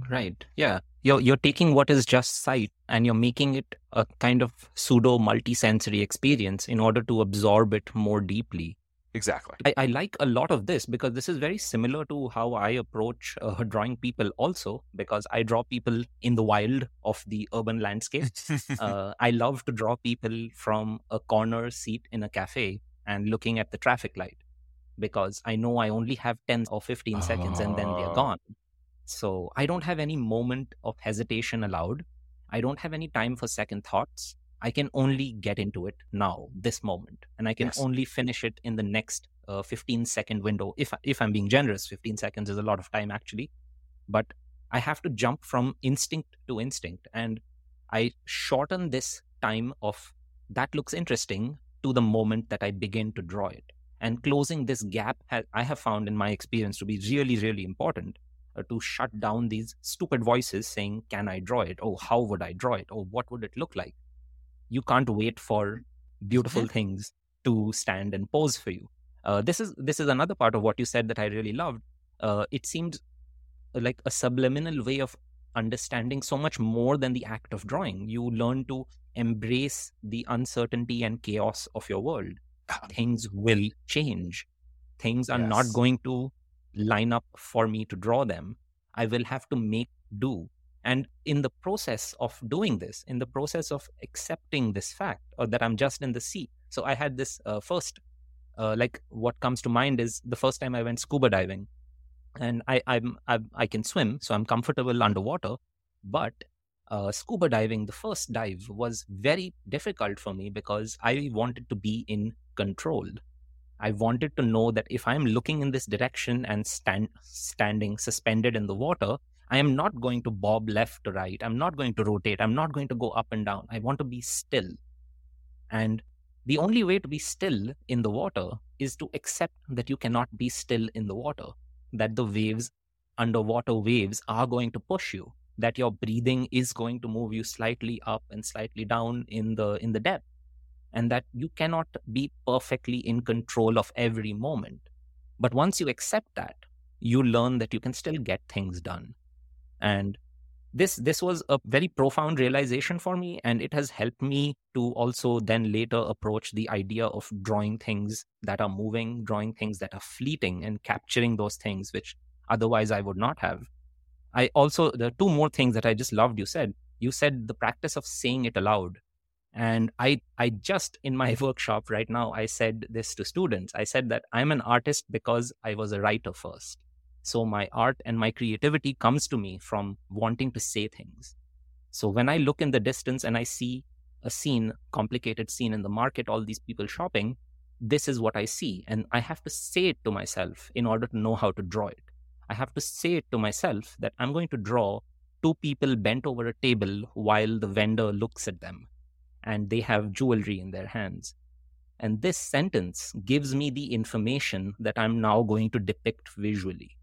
Right. Yeah. You're you're taking what is just sight and you're making it a kind of pseudo multisensory experience in order to absorb it more deeply. Exactly. I, I like a lot of this because this is very similar to how I approach uh, drawing people also because I draw people in the wild of the urban landscape. uh, I love to draw people from a corner seat in a cafe and looking at the traffic light because I know I only have 10 or 15 seconds and then they're oh. gone. So I don't have any moment of hesitation allowed. I don't have any time for second thoughts. I can only get into it now, this moment, and I can yes. only finish it in the next uh, 15 second window. If if I'm being generous, 15 seconds is a lot of time actually, but I have to jump from instinct to instinct, and I shorten this time of that looks interesting to the moment that I begin to draw it. And closing this gap, I have found in my experience to be really, really important uh, to shut down these stupid voices saying, Can I draw it? Oh, how would I draw it? Oh, what would it look like? You can't wait for beautiful things to stand and pose for you. Uh, this is this is another part of what you said that I really loved. Uh, it seemed like a subliminal way of understanding so much more than the act of drawing. You learn to embrace the uncertainty and chaos of your world. Things will change. Things are yes. not going to line up for me to draw them. I will have to make do. And in the process of doing this, in the process of accepting this fact, or that I'm just in the sea. So I had this uh, first, uh, like what comes to mind is the first time I went scuba diving, and I I'm, I'm I can swim, so I'm comfortable underwater. But uh, scuba diving, the first dive was very difficult for me because I wanted to be in control. I wanted to know that if I'm looking in this direction and stand, standing suspended in the water, I am not going to bob left to right. I'm not going to rotate. I'm not going to go up and down. I want to be still. And the only way to be still in the water is to accept that you cannot be still in the water, that the waves underwater waves are going to push you, that your breathing is going to move you slightly up and slightly down in the in the depth, and that you cannot be perfectly in control of every moment. But once you accept that, you learn that you can still get things done. And this this was a very profound realization for me and it has helped me to also then later approach the idea of drawing things that are moving drawing things that are fleeting and capturing those things which otherwise i would not have. I also the two more things that i just loved you said. You said the practice of saying it aloud. And i i just in my workshop right now i said this to students. I said that i'm an artist because i was a writer first so my art and my creativity comes to me from wanting to say things. So when I look in the distance and I see a scene, complicated scene in the market, all these people shopping, this is what I see. And I have to say it to myself in order to know how to draw it. I have to say it to myself that I'm going to draw two people bent over a table while the vendor looks at them and they have jewelry in their hands. And this sentence gives me the information that I'm now going to depict visually.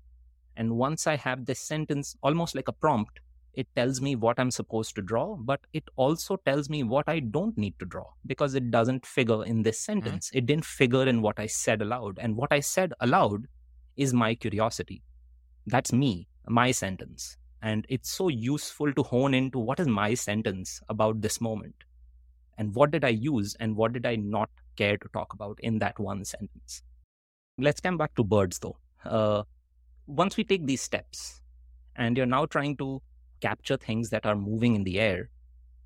And once I have this sentence, almost like a prompt, it tells me what I'm supposed to draw, but it also tells me what I don't need to draw because it doesn't figure in this mm-hmm. sentence. Mm-hmm. It didn't figure in what I said aloud. And what I said aloud is my curiosity. That's me, my sentence. And it's so useful to hone into what is my sentence about this moment. And what did I use and what did I not care to talk about in that one sentence? Let's come back to birds though. Uh, once we take these steps and you're now trying to capture things that are moving in the air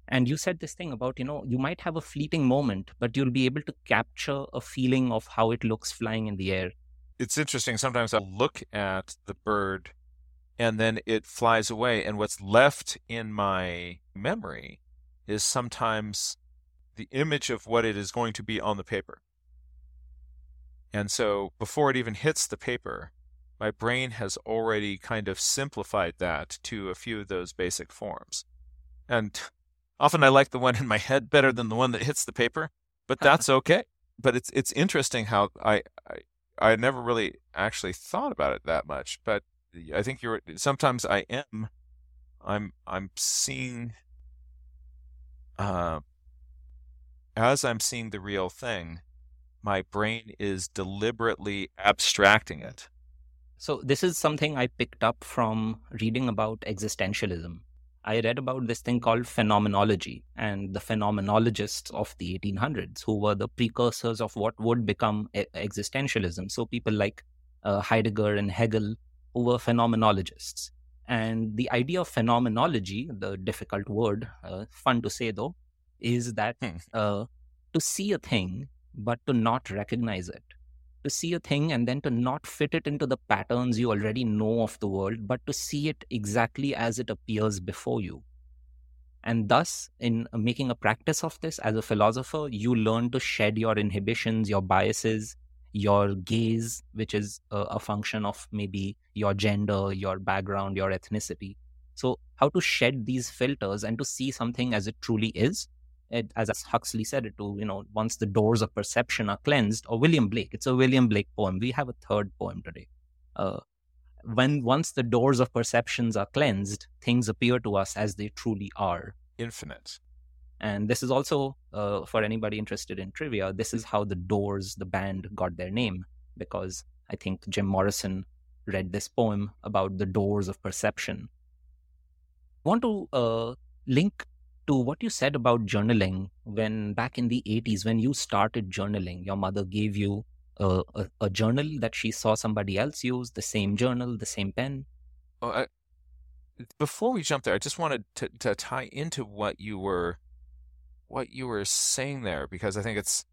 and you said this thing about you know you might have a fleeting moment but you'll be able to capture a feeling of how it looks flying in the air. It's interesting. Sometimes i look at the bird and then it flies away and what's left in my memory is sometimes the image of what it is going to be on the paper. And so before it even hits the paper my brain has already kind of simplified that to a few of those basic forms. And often I like the one in my head better than the one that hits the paper, but that's okay. But it's it's interesting how I, I I never really actually thought about it that much, but I think you're sometimes I am I'm I'm seeing uh as I'm seeing the real thing, my brain is deliberately abstracting it so, this is something I picked up from reading about existentialism. I read about this thing called phenomenology and the phenomenologists of the 1800s, who were the precursors of what would become existentialism. So, people like uh, Heidegger and Hegel, who were phenomenologists. And the idea of phenomenology, the difficult word, uh, fun to say though, is that hmm. uh, to see a thing but to not recognize it to see a thing and then to not fit it into the patterns you already know of the world, but to see it exactly as it appears before you. And thus, in making a practice of this as a philosopher, you learn to shed your inhibitions, your biases, your gaze, which is a, a function of maybe your gender, your background, your ethnicity. So, how to shed these filters and to see something as it truly is it, as Huxley said it to, you know, once the doors of perception are cleansed, or William Blake, it's a William Blake poem. We have a third poem today. Uh, when once the doors of perceptions are cleansed, things appear to us as they truly are. Infinite. And this is also, uh, for anybody interested in trivia, this is how the Doors, the band, got their name, because I think Jim Morrison read this poem about the doors of perception. I want to uh, link to what you said about journaling when back in the 80s when you started journaling your mother gave you a, a, a journal that she saw somebody else use the same journal the same pen? Oh, I, before we jump there i just wanted to, to tie into what you were what you were saying there because i think it's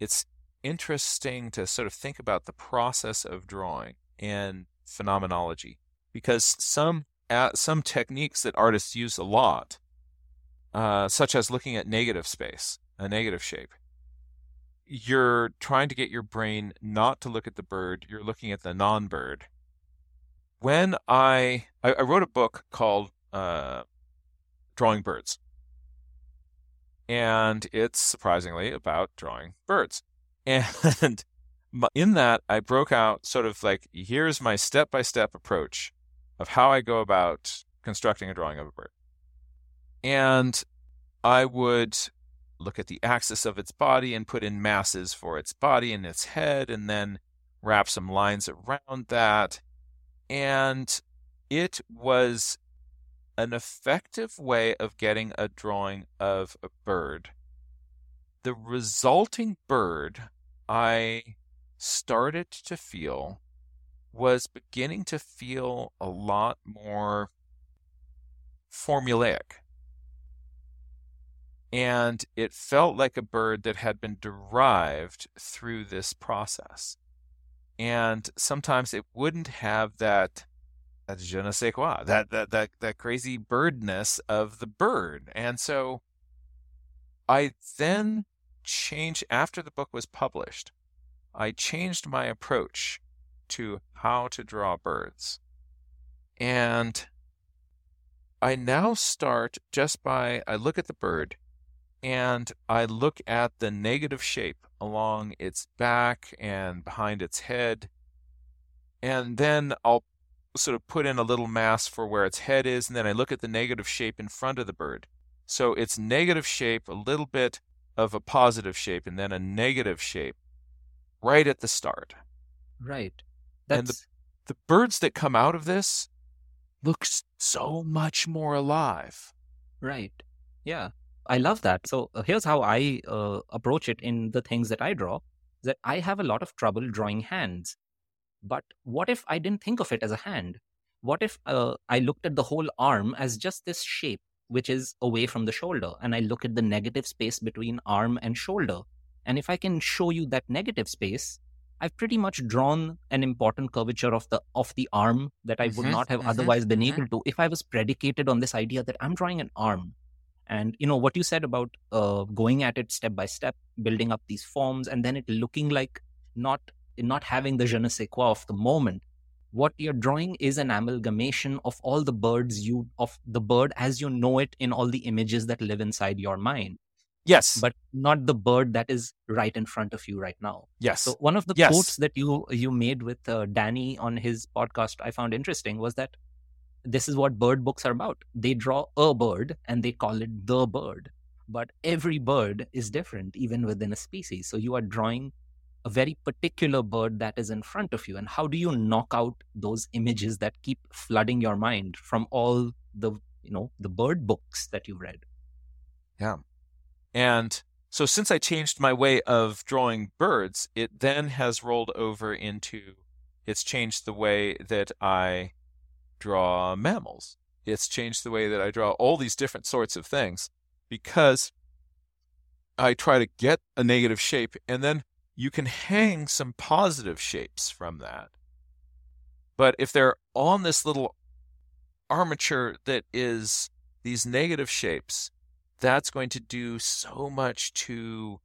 it's interesting to sort of think about the process of drawing and phenomenology because some uh, some techniques that artists use a lot uh, such as looking at negative space, a negative shape. You're trying to get your brain not to look at the bird, you're looking at the non bird. When I, I, I, wrote a book called uh, Drawing Birds, and it's surprisingly about drawing birds. And in that, I broke out sort of like here's my step by step approach of how I go about constructing a drawing of a bird. And I would look at the axis of its body and put in masses for its body and its head, and then wrap some lines around that. And it was an effective way of getting a drawing of a bird. The resulting bird, I started to feel, was beginning to feel a lot more formulaic. And it felt like a bird that had been derived through this process. And sometimes it wouldn't have that that je ne sais quoi, that that that that crazy birdness of the bird. And so I then changed after the book was published. I changed my approach to how to draw birds. And I now start just by I look at the bird and I look at the negative shape along its back and behind its head. And then I'll sort of put in a little mass for where its head is, and then I look at the negative shape in front of the bird. So it's negative shape, a little bit of a positive shape, and then a negative shape right at the start. Right. That's... And the, the birds that come out of this look so much more alive. Right. Yeah. I love that. So uh, here's how I uh, approach it in the things that I draw that I have a lot of trouble drawing hands. But what if I didn't think of it as a hand? What if uh, I looked at the whole arm as just this shape, which is away from the shoulder, and I look at the negative space between arm and shoulder? And if I can show you that negative space, I've pretty much drawn an important curvature of the of the arm that I would mm-hmm, not have mm-hmm, otherwise been mm-hmm. able to if I was predicated on this idea that I'm drawing an arm. And you know what you said about uh, going at it step by step, building up these forms, and then it looking like not not having the je ne sais quoi of the moment. What you're drawing is an amalgamation of all the birds you of the bird as you know it in all the images that live inside your mind. Yes. But not the bird that is right in front of you right now. Yes. So one of the yes. quotes that you you made with uh, Danny on his podcast I found interesting was that this is what bird books are about. They draw a bird and they call it the bird. But every bird is different even within a species. So you are drawing a very particular bird that is in front of you and how do you knock out those images that keep flooding your mind from all the you know the bird books that you've read yeah and so since I changed my way of drawing birds, it then has rolled over into it's changed the way that I draw mammals. It's changed the way that I draw all these different sorts of things because I try to get a negative shape and then you can hang some positive shapes from that. But if they're on this little armature that is these negative shapes, that's going to do so much to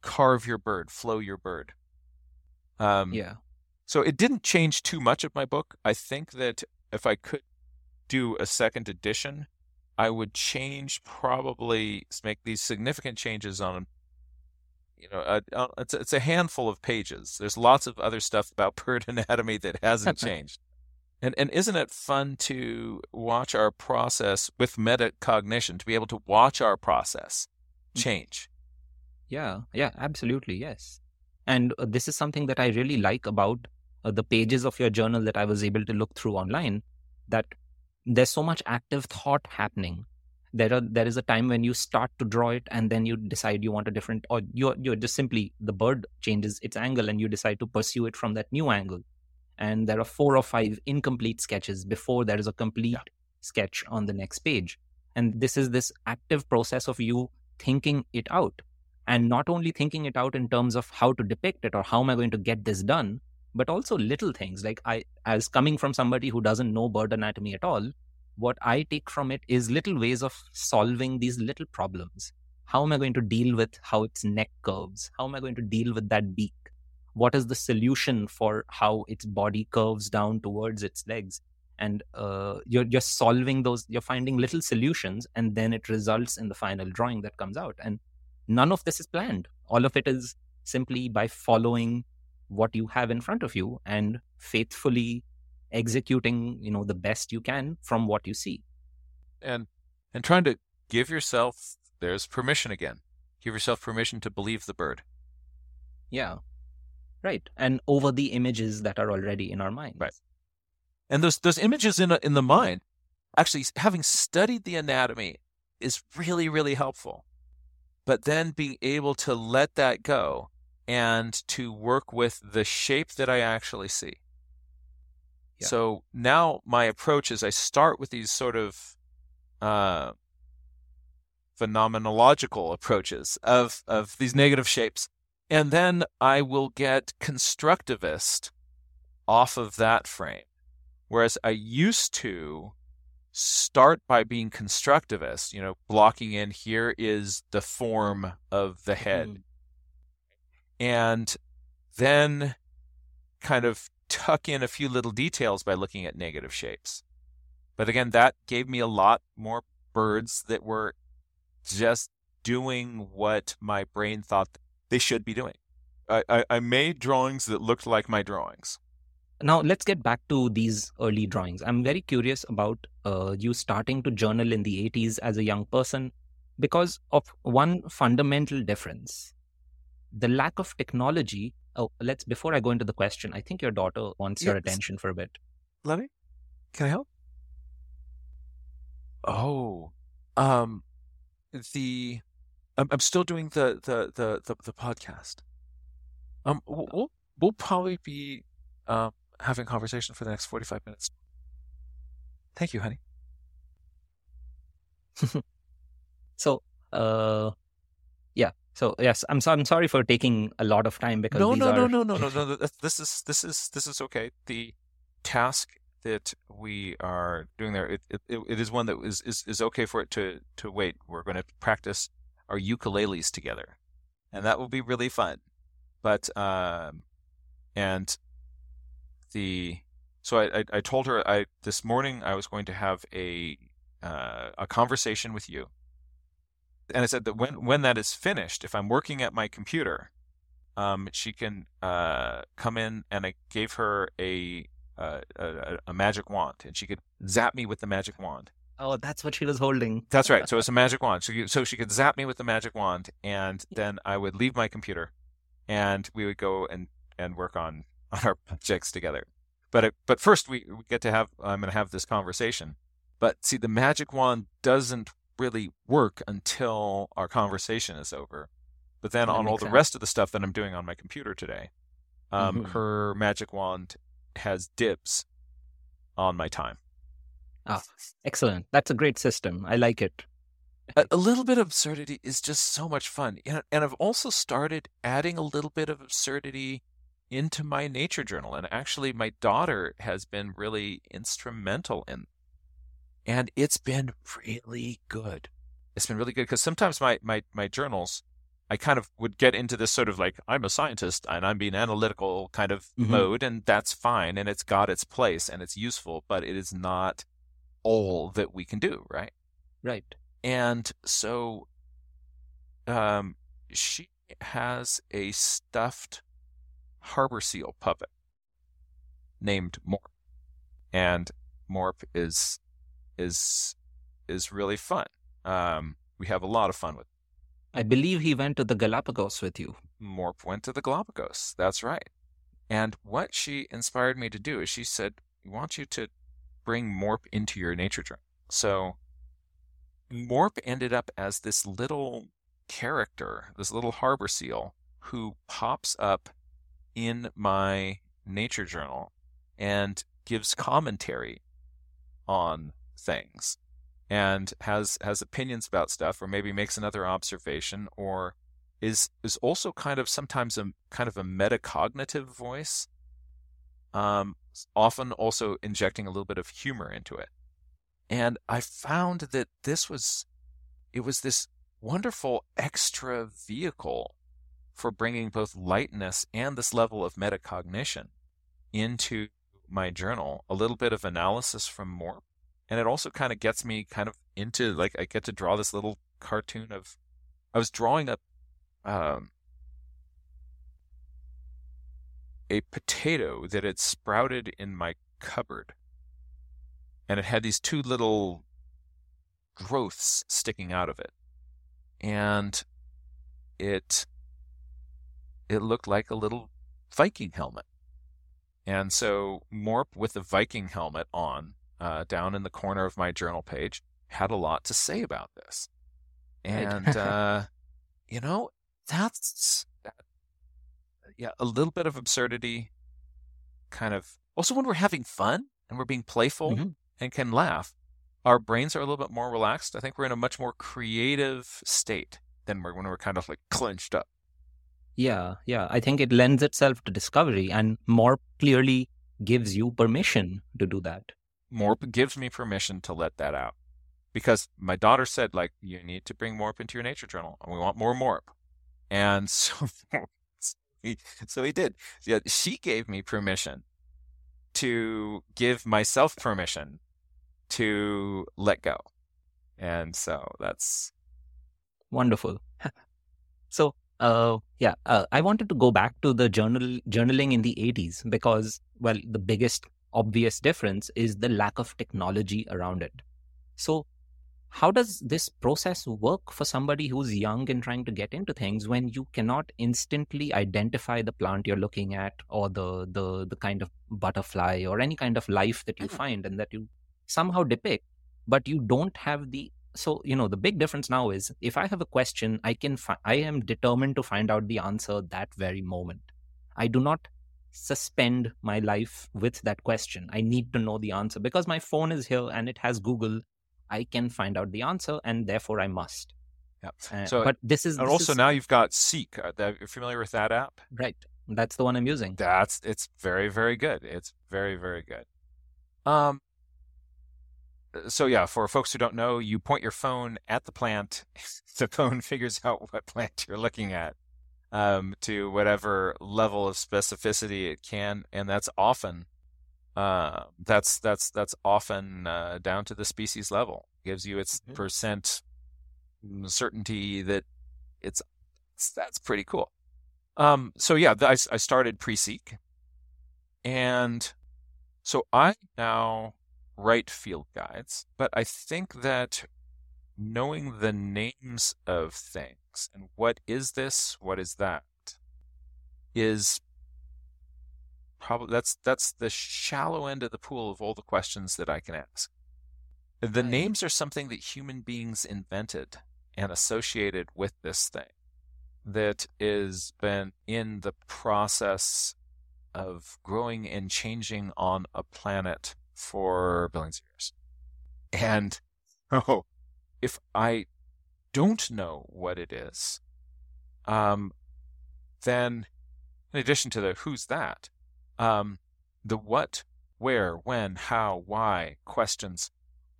carve your bird, flow your bird. Um, yeah. So it didn't change too much of my book. I think that if I could do a second edition, I would change probably make these significant changes on you know a, a, it's, it's a handful of pages. There's lots of other stuff about bird anatomy that hasn't changed. And and isn't it fun to watch our process with metacognition to be able to watch our process mm. change? Yeah, yeah, absolutely, yes. And uh, this is something that I really like about uh, the pages of your journal that I was able to look through online. That there's so much active thought happening. There are there is a time when you start to draw it and then you decide you want a different or you're you're just simply the bird changes its angle and you decide to pursue it from that new angle and there are four or five incomplete sketches before there is a complete yeah. sketch on the next page and this is this active process of you thinking it out and not only thinking it out in terms of how to depict it or how am i going to get this done but also little things. Like i as coming from somebody who doesn't know bird anatomy at all what i take from it is little ways of solving these little problems. How am i going to deal with how its neck curves? How am i going to deal with that beak? What is the solution for how its body curves down towards its legs? And uh, you're just solving those you're finding little solutions and then it results in the final drawing that comes out. And none of this is planned. All of it is simply by following what you have in front of you and faithfully executing, you know, the best you can from what you see. And and trying to give yourself there's permission again. Give yourself permission to believe the bird. Yeah. Right. And over the images that are already in our mind Right. And those those images in a, in the mind, actually having studied the anatomy is really really helpful. But then being able to let that go and to work with the shape that I actually see. Yeah. So now my approach is I start with these sort of uh, phenomenological approaches of, of these negative shapes. And then I will get constructivist off of that frame. Whereas I used to start by being constructivist, you know, blocking in here is the form of the head. Mm. And then kind of tuck in a few little details by looking at negative shapes. But again, that gave me a lot more birds that were just doing what my brain thought they should be doing. I, I, I made drawings that looked like my drawings. Now, let's get back to these early drawings. I'm very curious about uh, you starting to journal in the 80s as a young person because of one fundamental difference the lack of technology. Oh, let's, before I go into the question, I think your daughter wants yes. your attention for a bit. Let me. Can I help? Oh, um, the I'm, I'm still doing the the the the, the podcast. Um, we'll we'll probably be um having conversation for the next forty five minutes. Thank you, honey. so, uh, yeah. So yes, I'm so, I'm sorry for taking a lot of time because no, no, are... no, no, no, no, no, no. This is this is this is okay. The task that we are doing there, it, it, it is one that is, is, is okay for it to, to wait. We're going to practice our ukuleles together, and that will be really fun. But, um, and the, so I, I, I told her I, this morning I was going to have a, uh, a conversation with you. And I said that when, when that is finished, if I'm working at my computer, um, she can uh, come in and I gave her a a, a, magic wand, and she could zap me with the magic wand. Oh, that's what she was holding. That's right. So it's a magic wand. So, you, so she could zap me with the magic wand, and then I would leave my computer, and we would go and, and work on, on our projects together. But it, but first we, we get to have I'm going to have this conversation. But see, the magic wand doesn't really work until our conversation is over. But then that on all the sense. rest of the stuff that I'm doing on my computer today, um, mm-hmm. her magic wand has dibs on my time. Ah, excellent. That's a great system. I like it. A, a little bit of absurdity is just so much fun. And, and I've also started adding a little bit of absurdity into my nature journal. And actually, my daughter has been really instrumental in, and it's been really good. It's been really good because sometimes my, my, my journals, I kind of would get into this sort of like, I'm a scientist and I'm being analytical kind of mm-hmm. mode, and that's fine. And it's got its place and it's useful, but it is not all that we can do, right? Right. And so um, she has a stuffed harbor seal puppet named Morp. And Morp is is is really fun. Um, we have a lot of fun with it. I believe he went to the Galapagos with you. Morp went to the Galapagos. That's right. And what she inspired me to do is she said, We want you to bring Morp into your nature journal. So Morp ended up as this little character, this little harbor seal who pops up in my nature journal and gives commentary on things and has has opinions about stuff or maybe makes another observation or is is also kind of sometimes a kind of a metacognitive voice um, often also injecting a little bit of humor into it. And i found that this was it was this wonderful extra vehicle for bringing both lightness and this level of metacognition into my journal a little bit of analysis from Morp and it also kind of gets me kind of into like I get to draw this little cartoon of I was drawing a um, a potato that had sprouted in my cupboard. And it had these two little growths sticking out of it. And it it looked like a little Viking helmet. And so Morp with the Viking helmet on, uh, down in the corner of my journal page, had a lot to say about this. And uh, you know, that's yeah, a little bit of absurdity, kind of. Also, when we're having fun and we're being playful mm-hmm. and can laugh, our brains are a little bit more relaxed. I think we're in a much more creative state than we're when we're kind of like clenched up. Yeah, yeah. I think it lends itself to discovery and more clearly gives you permission to do that. Morp gives me permission to let that out. Because my daughter said, like, you need to bring Morp into your nature journal and we want more Morp. And so, so he did. Yeah, she gave me permission to give myself permission to let go. And so that's wonderful. so uh, yeah, uh, I wanted to go back to the journal journaling in the 80s because, well, the biggest obvious difference is the lack of technology around it. So, how does this process work for somebody who's young and trying to get into things when you cannot instantly identify the plant you're looking at or the the the kind of butterfly or any kind of life that you mm. find and that you somehow depict, but you don't have the so you know the big difference now is if i have a question i can fi- i am determined to find out the answer that very moment i do not suspend my life with that question. I need to know the answer because my phone is here and it has google. I can find out the answer and therefore i must. Yeah. Uh, so but this is and this also is... now you've got seek. Uh, you're familiar with that app? Right. That's the one i'm using. That's it's very very good. It's very very good. Um so yeah, for folks who don't know, you point your phone at the plant. the phone figures out what plant you're looking at um, to whatever level of specificity it can, and that's often uh, that's that's that's often uh, down to the species level. Gives you its mm-hmm. percent certainty that it's, it's that's pretty cool. Um, so yeah, I, I started pre-seek, and so I now write field guides, but I think that knowing the names of things and what is this, what is that, is probably that's that's the shallow end of the pool of all the questions that I can ask. The right. names are something that human beings invented and associated with this thing that is been in the process of growing and changing on a planet for billions of years. And oh, if I don't know what it is, um, then in addition to the who's that, um, the what, where, when, how, why questions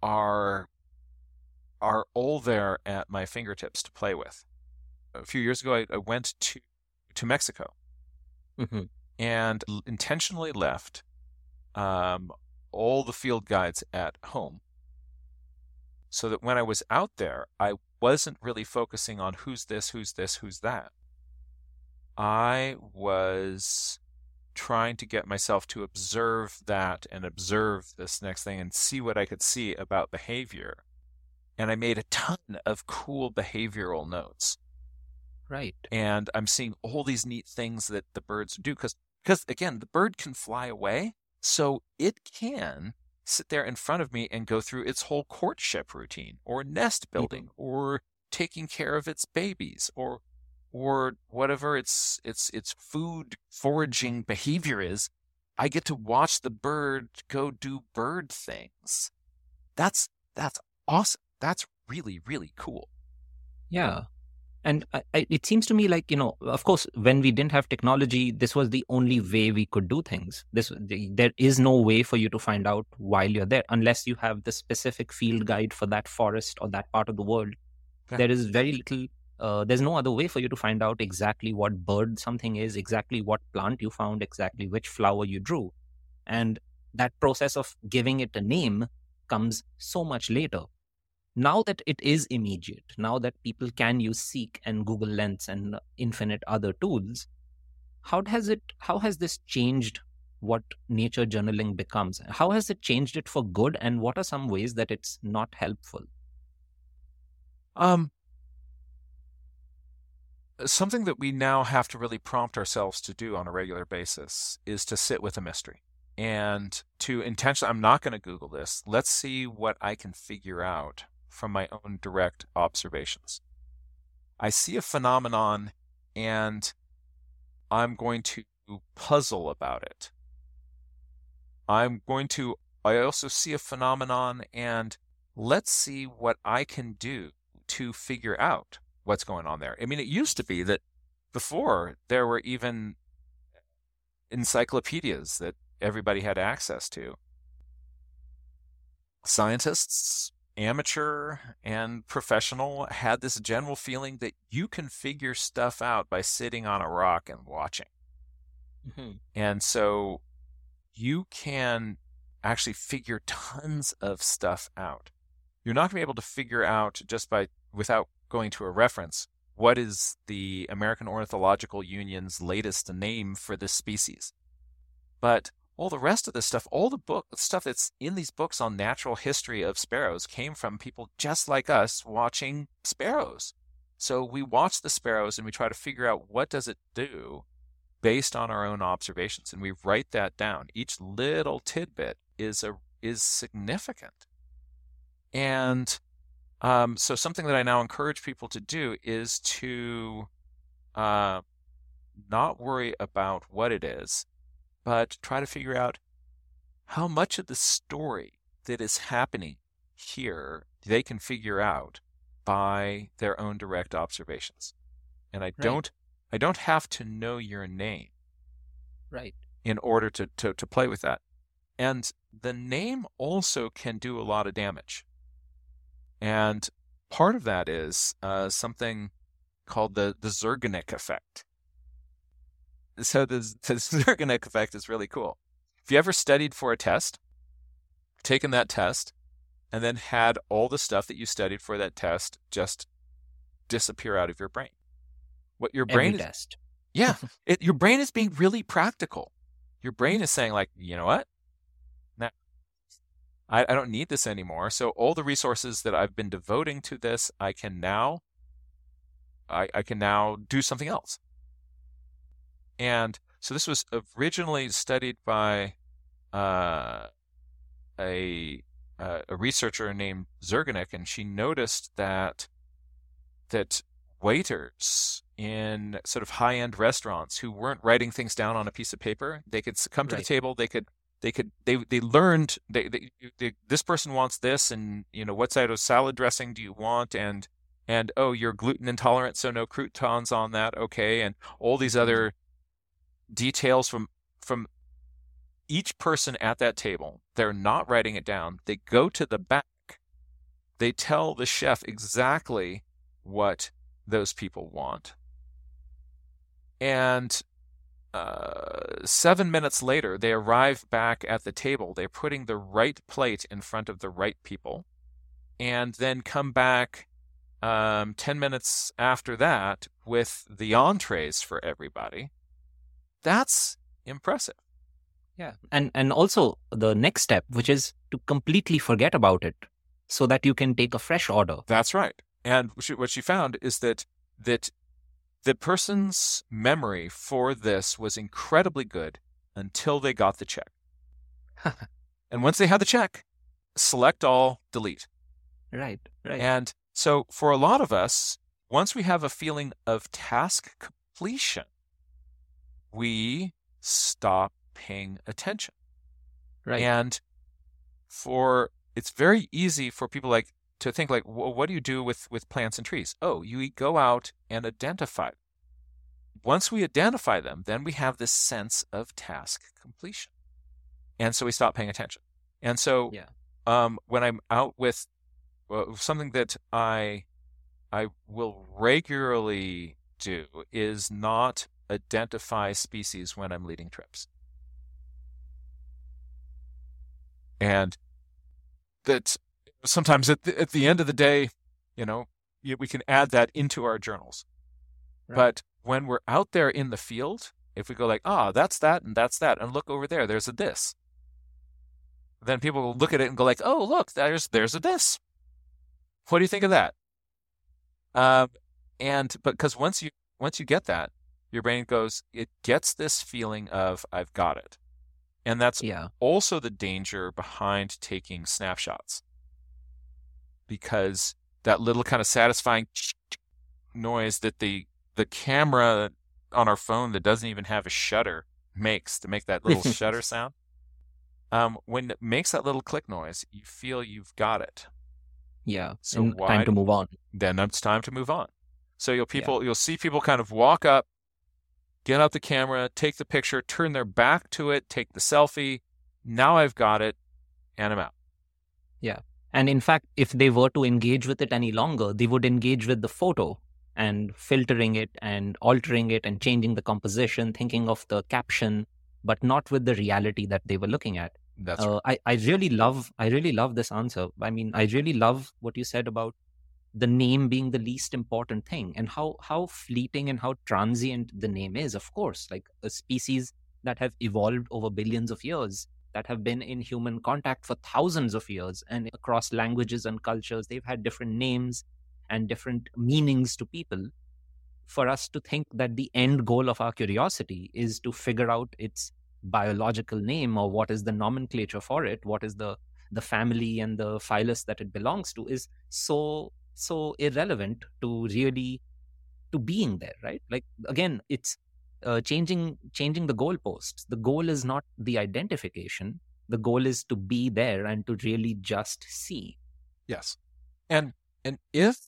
are are all there at my fingertips to play with. A few years ago, I, I went to to Mexico mm-hmm. and intentionally left um, all the field guides at home so that when I was out there, I wasn't really focusing on who's this, who's this, who's that. I was trying to get myself to observe that and observe this next thing and see what I could see about behavior. And I made a ton of cool behavioral notes. Right. And I'm seeing all these neat things that the birds do because because again, the bird can fly away, so it can sit there in front of me and go through its whole courtship routine or nest mm-hmm. building mm-hmm. or taking care of its babies or or whatever its its its food foraging behavior is i get to watch the bird go do bird things that's that's awesome that's really really cool yeah and I, I, it seems to me like you know of course when we didn't have technology this was the only way we could do things. This there is no way for you to find out while you're there unless you have the specific field guide for that forest or that part of the world. Yeah. there is very little uh, there's no other way for you to find out exactly what bird something is exactly what plant you found exactly which flower you drew. And that process of giving it a name comes so much later now that it is immediate, now that people can use Seek and Google Lens and infinite other tools, how has it how has this changed what nature journaling becomes. How has it changed it for good, and what are some ways that it's not helpful? Um, something that we now have to really prompt ourselves to do on a regular basis is to sit with a mystery and to intentionally, I'm not going to Google this. Let's see what I can figure out from my own direct observations. I see a phenomenon and I'm going to puzzle about it. I'm going to, I also see a phenomenon and let's see what I can do to figure out what's going on there. I mean, it used to be that before there were even encyclopedias that everybody had access to. Scientists, amateur and professional, had this general feeling that you can figure stuff out by sitting on a rock and watching. Mm-hmm. And so you can actually figure tons of stuff out. You're not going to be able to figure out just by without going to a reference what is the American Ornithological Union's latest name for this species. But all the rest of this stuff, all the book stuff that's in these books on natural history of sparrows came from people just like us watching sparrows. So we watch the sparrows and we try to figure out what does it do based on our own observations and we write that down. Each little tidbit is a is significant. And um, so something that I now encourage people to do is to uh, not worry about what it is, but try to figure out how much of the story that is happening here they can figure out by their own direct observations. And I right. don't I don't have to know your name. Right. In order to, to, to play with that. And the name also can do a lot of damage. And part of that is uh, something called the, the Zeigarnik effect so the, the effect is really cool. If you ever studied for a test, taken that test, and then had all the stuff that you studied for that test just disappear out of your brain. What your brain Every is, test. yeah, it, your brain is being really practical. Your brain is saying like, you know what? Now, I, I don't need this anymore. So all the resources that I've been devoting to this, I can now, I, I can now do something else. And so this was originally studied by uh, a uh, a researcher named Zeigarnik, and she noticed that that waiters in sort of high end restaurants who weren't writing things down on a piece of paper, they could come to right. the table, they could they could they they learned they, they, they, this person wants this and you know what side of salad dressing do you want and and oh you're gluten intolerant so no croutons on that okay and all these mm-hmm. other details from from each person at that table. They're not writing it down. They go to the back. They tell the chef exactly what those people want. And uh, seven minutes later, they arrive back at the table. They're putting the right plate in front of the right people, and then come back um, 10 minutes after that with the entrees for everybody. That's impressive. Yeah. And and also the next step, which is to completely forget about it so that you can take a fresh order. That's right. And what she found is that that the person's memory for this was incredibly good until they got the check. and once they had the check, select all, delete. Right, right. And so for a lot of us, once we have a feeling of task completion, we stop paying attention. Right. And for it's very easy for people like to think like, well, what do you do with with plants and trees? Oh, you go out and identify. Once we identify them, then we have this sense of task completion, and so we stop paying attention. And so, yeah. um, when I'm out with uh, something that I I will regularly do is not identify species when I'm leading trips. And that sometimes at the, at the end of the day, you know, we can add that into our journals. Right. But when we're out there in the field, if we go like, oh, that's that and that's that, and look over there, there's a this. Then people will look at it and go like, oh, look, there's there's a this. What do you think of that? Um, and but because once you once you get that, your brain goes, it gets this feeling of I've got it, and that's Yeah. also the danger behind taking snapshots because that little kind of satisfying noise that the the camera on our phone that doesn't even have a shutter makes to make that little shutter sound um, when it makes that little click noise you feel you've got it Yeah. So why time to move on. then it's time to move on so you'll Yeah. people you'll see people kind of walk up get out the camera take the picture turn their back to it take the selfie now i've got it and i'm out Yeah. And in fact, if they were to engage with it any longer, they would engage with the photo and filtering it and altering it and changing the composition, thinking of the caption, but not with the reality that they were looking at. that's Uh, I, I really love I really love this answer. I mean, I really love what you said about the name being the least important thing and how how fleeting and how transient the name is. Of course, like a species that have evolved over billions of years, that have been in human contact for thousands of years, and across languages and cultures, they've had different names and different meanings to people. For us to think that the end goal of our curiosity is to figure out its biological name or what is the nomenclature for it what is the the family and the phylus that it belongs to is so so irrelevant to really to being there right? Like again it's uh, changing changing the goalposts. The goal is not the identification. The goal is to be there and to really just see. Yes. And and if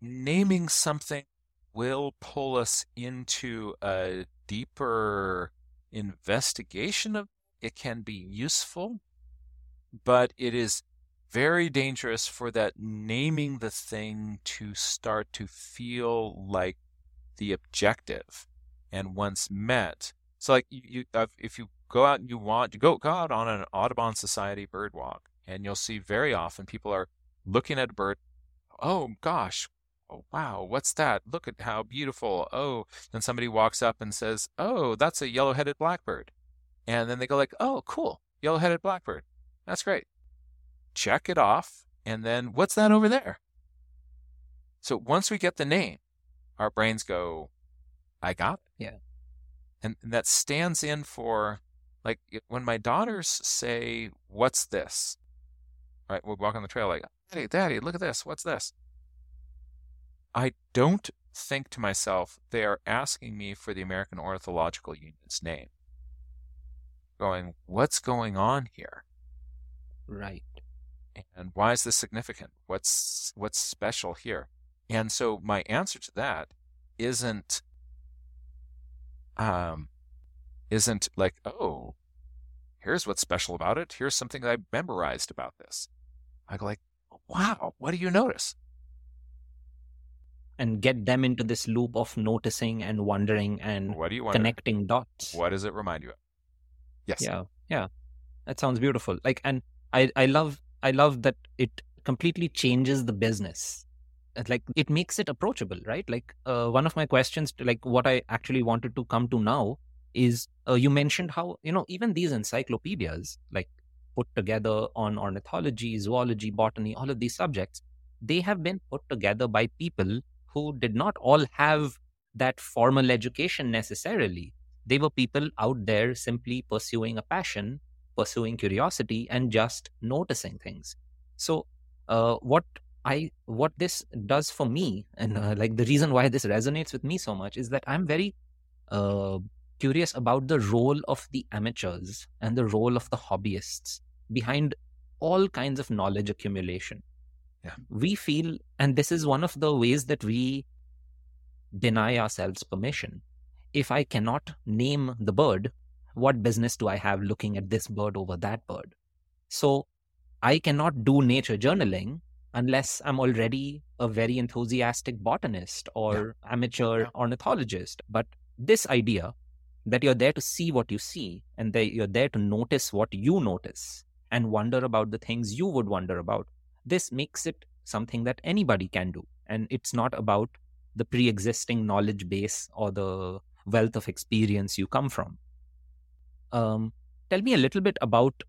naming something will pull us into a deeper investigation of it can be useful, but it is very dangerous for that naming the thing to start to feel like the objective and once met. So like you, you uh, if you go out and you want to go go out on an audubon society bird walk and you'll see very often people are looking at a bird oh gosh oh wow what's that? Look at how beautiful. Oh then somebody walks up and says oh that's a yellow-headed blackbird. And then they go like oh cool yellow-headed blackbird. That's great check it off and then what's that over there? So once we get the name our brains go i got it. Yeah. and, and that stands in for like when my daughters say what's this? Right? We walk on the trail like daddy daddy look at this. What's this? I don't think to myself they are asking me for the american ornithological union's name. Going what's going on here? Right and why is this significant? What's what's special here? And so my answer to that isn't um isn't like oh here's what's special about it. Here's something i memorized about this. I go like wow what do you notice? And get them into this loop of noticing and wondering and what do you wonder? connecting dots. What does it remind you of? Yes. Yeah yeah. That sounds beautiful. Like and i i love i love that it completely changes the business. Like it makes it approachable right? Like uh, one of my questions like what i actually wanted to come to now is uh, you mentioned how you know even these encyclopedias like put together on ornithology zoology botany all of these subjects they have been put together by people who did not all have that formal education necessarily. They were people out there simply pursuing a passion pursuing curiosity and just noticing things. So uh, what i what this does for me and uh, like the reason why this resonates with me so much is that i'm very uh, curious about the role of the amateurs and the role of the hobbyists behind all kinds of knowledge accumulation. Yeah. we feel and this is one of the ways that we deny ourselves permission. If I cannot name the bird, what business do I have looking at this bird over that bird? So I cannot do nature journaling unless I'm already a very enthusiastic botanist or amateur Yeah. ornithologist. But this idea that you're there to see what you see and that you're there to notice what you notice and wonder about the things you would wonder about, this makes it something that anybody can do. And it's not about the pre existing knowledge base or the wealth of experience you come from. Um, tell me a little bit about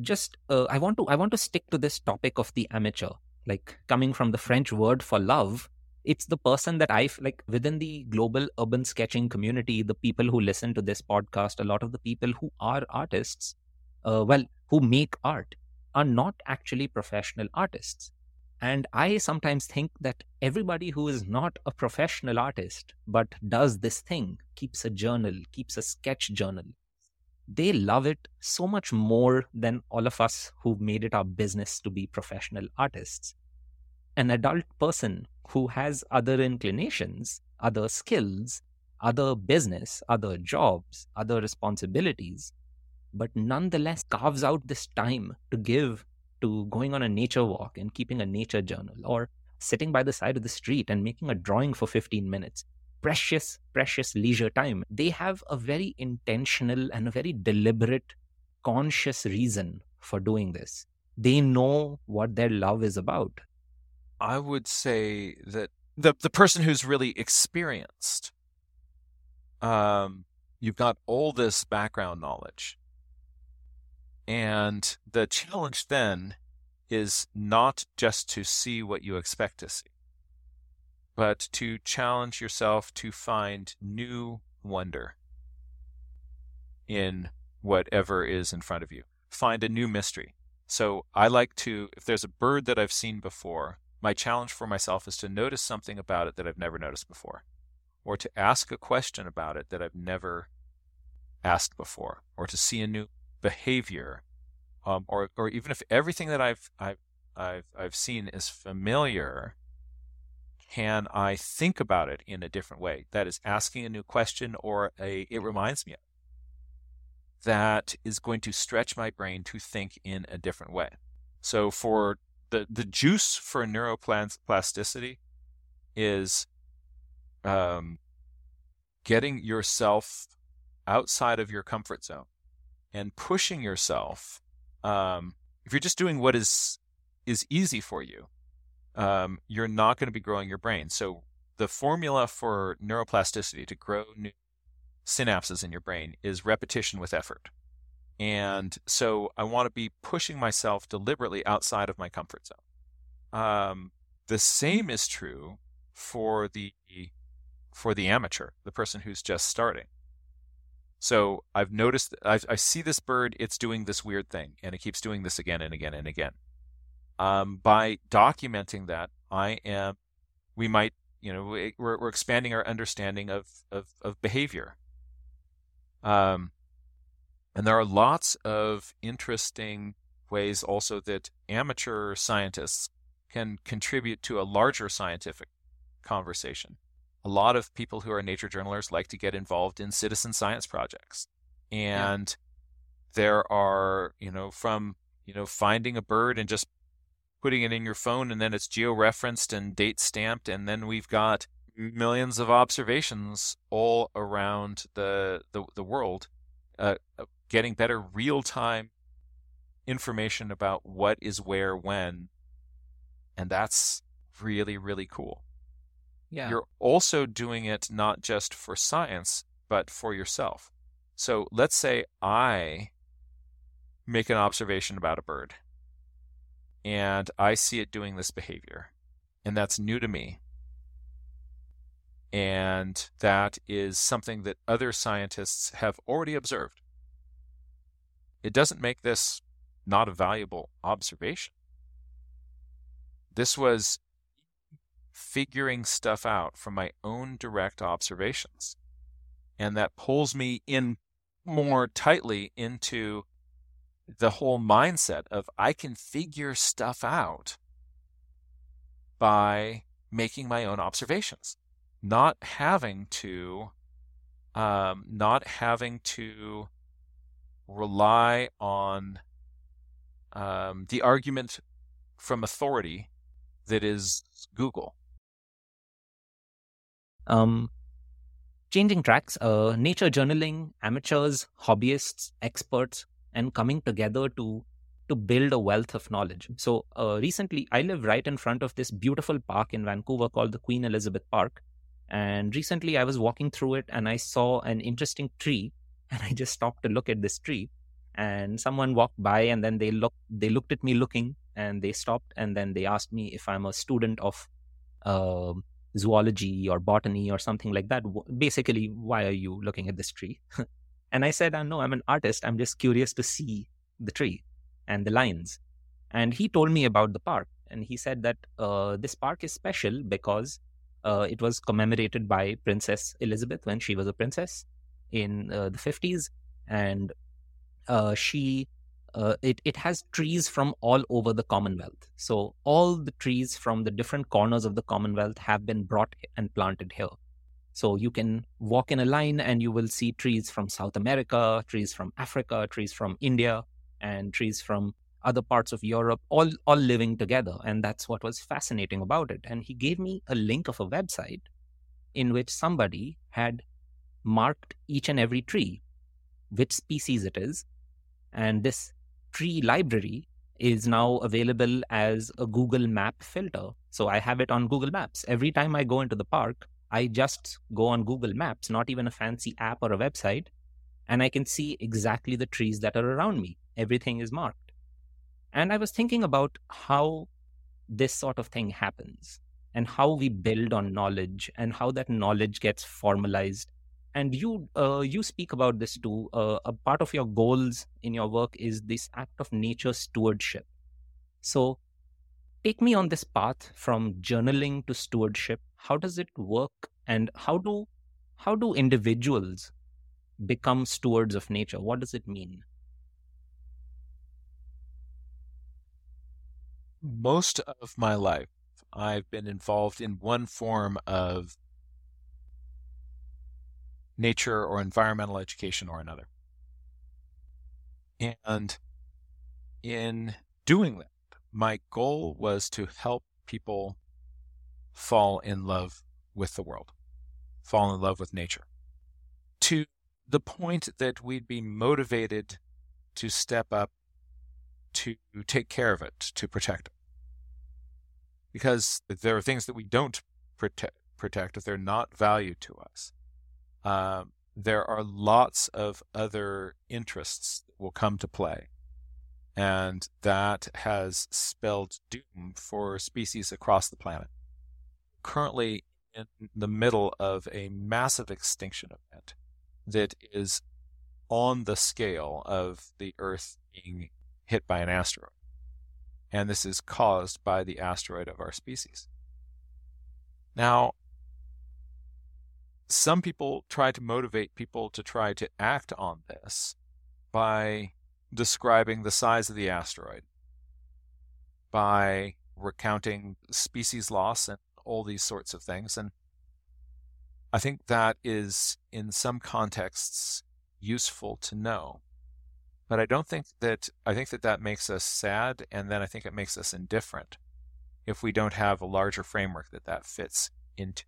just uh, I want to I want to stick to this topic of the amateur, like coming from the French word for love. It's the person that I like within the global urban sketching community. The people who listen to this podcast, a lot of the people who are artists, uh, well, who make art, are not actually professional artists. And I sometimes think that everybody who is not a professional artist but does this thing, keeps a journal, keeps a sketch journal, they love it so much more than all of us who've made it our business to be professional artists. An adult person who has other inclinations, other skills, other business, other jobs, other responsibilities, but nonetheless carves out this time to give to going on a nature walk and keeping a nature journal or sitting by the side of the street and making a drawing for 15 minutes precious, precious leisure time. They have a very intentional and a very deliberate, conscious reason for doing this. They know what their love is about. I would say that the the person who's really experienced, um, you've got all this background knowledge, and the challenge then is not just to see what you expect to see but to challenge yourself to find new wonder in whatever is in front of you. Find a new mystery. So I like to, if there's a bird that I've seen before, my challenge for myself is to notice something about it that I've never noticed before, or to ask a question about it that I've never asked before, or to see a new behavior, um, or or even if everything that I've I've I've I've seen is familiar, can I think about it in a different way? That is asking a new question or a it reminds me of that is going to stretch my brain to think in a different way. So for the the juice for neuroplasticity is um, getting yourself outside of your comfort zone and pushing yourself. Um, if you're just doing what is is easy for you, um, you're not going to be growing your brain. So the formula for neuroplasticity to grow new synapses in your brain is repetition with effort. And so I want to be pushing myself deliberately outside of my comfort zone. Um, the same is true for the for the amateur, the person who's just starting. So I've noticed, I've, I see this bird, it's doing this weird thing, and it keeps doing this again and again and again um, by documenting that, I am, we might, you know, we're, we're expanding our understanding of, of, of behavior. Um, and there are lots of interesting ways also that amateur scientists can contribute to a larger scientific conversation. A lot of people who are nature journalists like to get involved in citizen science projects. And yeah. there are, you know, from, you know, finding a bird and just putting it in your phone and then it's geo-referenced and date stamped and then we've got millions of observations all around the the, the world uh, uh getting better real-time information about what is where when and that's really really cool. Yeah. You're also doing it not just for science but for yourself. So let's say i make an observation about a bird and I see it doing this behavior. And that's new to me. And that is something that other scientists have already observed. It doesn't make this not a valuable observation. This was figuring stuff out from my own direct observations. And that pulls me in more tightly into the whole mindset of I can figure stuff out by making my own observations, not having to, um, not having to rely on um, the argument from authority that is Google. Um, changing tracks, uh, nature journaling, amateurs, hobbyists, experts, and coming together to to build a wealth of knowledge. So uh, recently, I live right in front of this beautiful park in Vancouver called the Queen Elizabeth Park, And recently I was walking through it and I saw an interesting tree and I just stopped to look at this tree. And someone walked by and then they looked they looked at me looking and they stopped and then they asked me if I'm a student of uh, zoology or botany or something like that. Basically, why are you looking at this tree? and I said, oh, no, I'm an artist. I'm just curious to see the tree and the lines. And he told me about the park. And he said that uh, this park is special because uh, it was commemorated by Princess Elizabeth when she was a princess in uh, the 50s. And uh, she uh, it, it has trees from all over the Commonwealth. So all the trees from the different corners of the Commonwealth have been brought and planted here. So you can walk in a line and you will see trees from South America, trees from Africa, trees from India, and trees from other parts of Europe, all, all living together. And that's what was fascinating about it. And he gave me a link of a website in which somebody had marked each and every tree, which species it is. And this tree library is now available as a Google map filter. So I have it on Google Maps. Every time I go into the park, I just go on Google Maps, not even a fancy app or a website, and I can see exactly the trees that are around me. Everything is marked. And I was thinking about how this sort of thing happens and how we build on knowledge and how that knowledge gets formalized and you uh, you speak about this too uh, a part of your goals in your work is this act of nature stewardship so take me on this path from journaling to stewardship? How does it work? And how do how do individuals become stewards of nature? What does it mean? Most of my life i've been involved in one form of nature or environmental education or another. And in doing that, my goal was to help people fall in love with the world, fall in love with nature, to the point that we'd be motivated to step up to take care of it, to protect it. Because there are things that we don't protect, protect if they're not valued to us. Um, there are lots of other interests that will come to play. And that has spelled doom for species across the planet. Currently in the middle of a massive extinction event that is on the scale of the Earth being hit by an asteroid. And this is caused by the asteroid of our species. Now, some people try to motivate people to try to act on this by describing the size of the asteroid, by recounting species loss and all these sorts of things. And I think that is, in some contexts, useful to know. But I don't think that, I think that that makes us sad, and then I think it makes us indifferent if we don't have a larger framework that that fits into.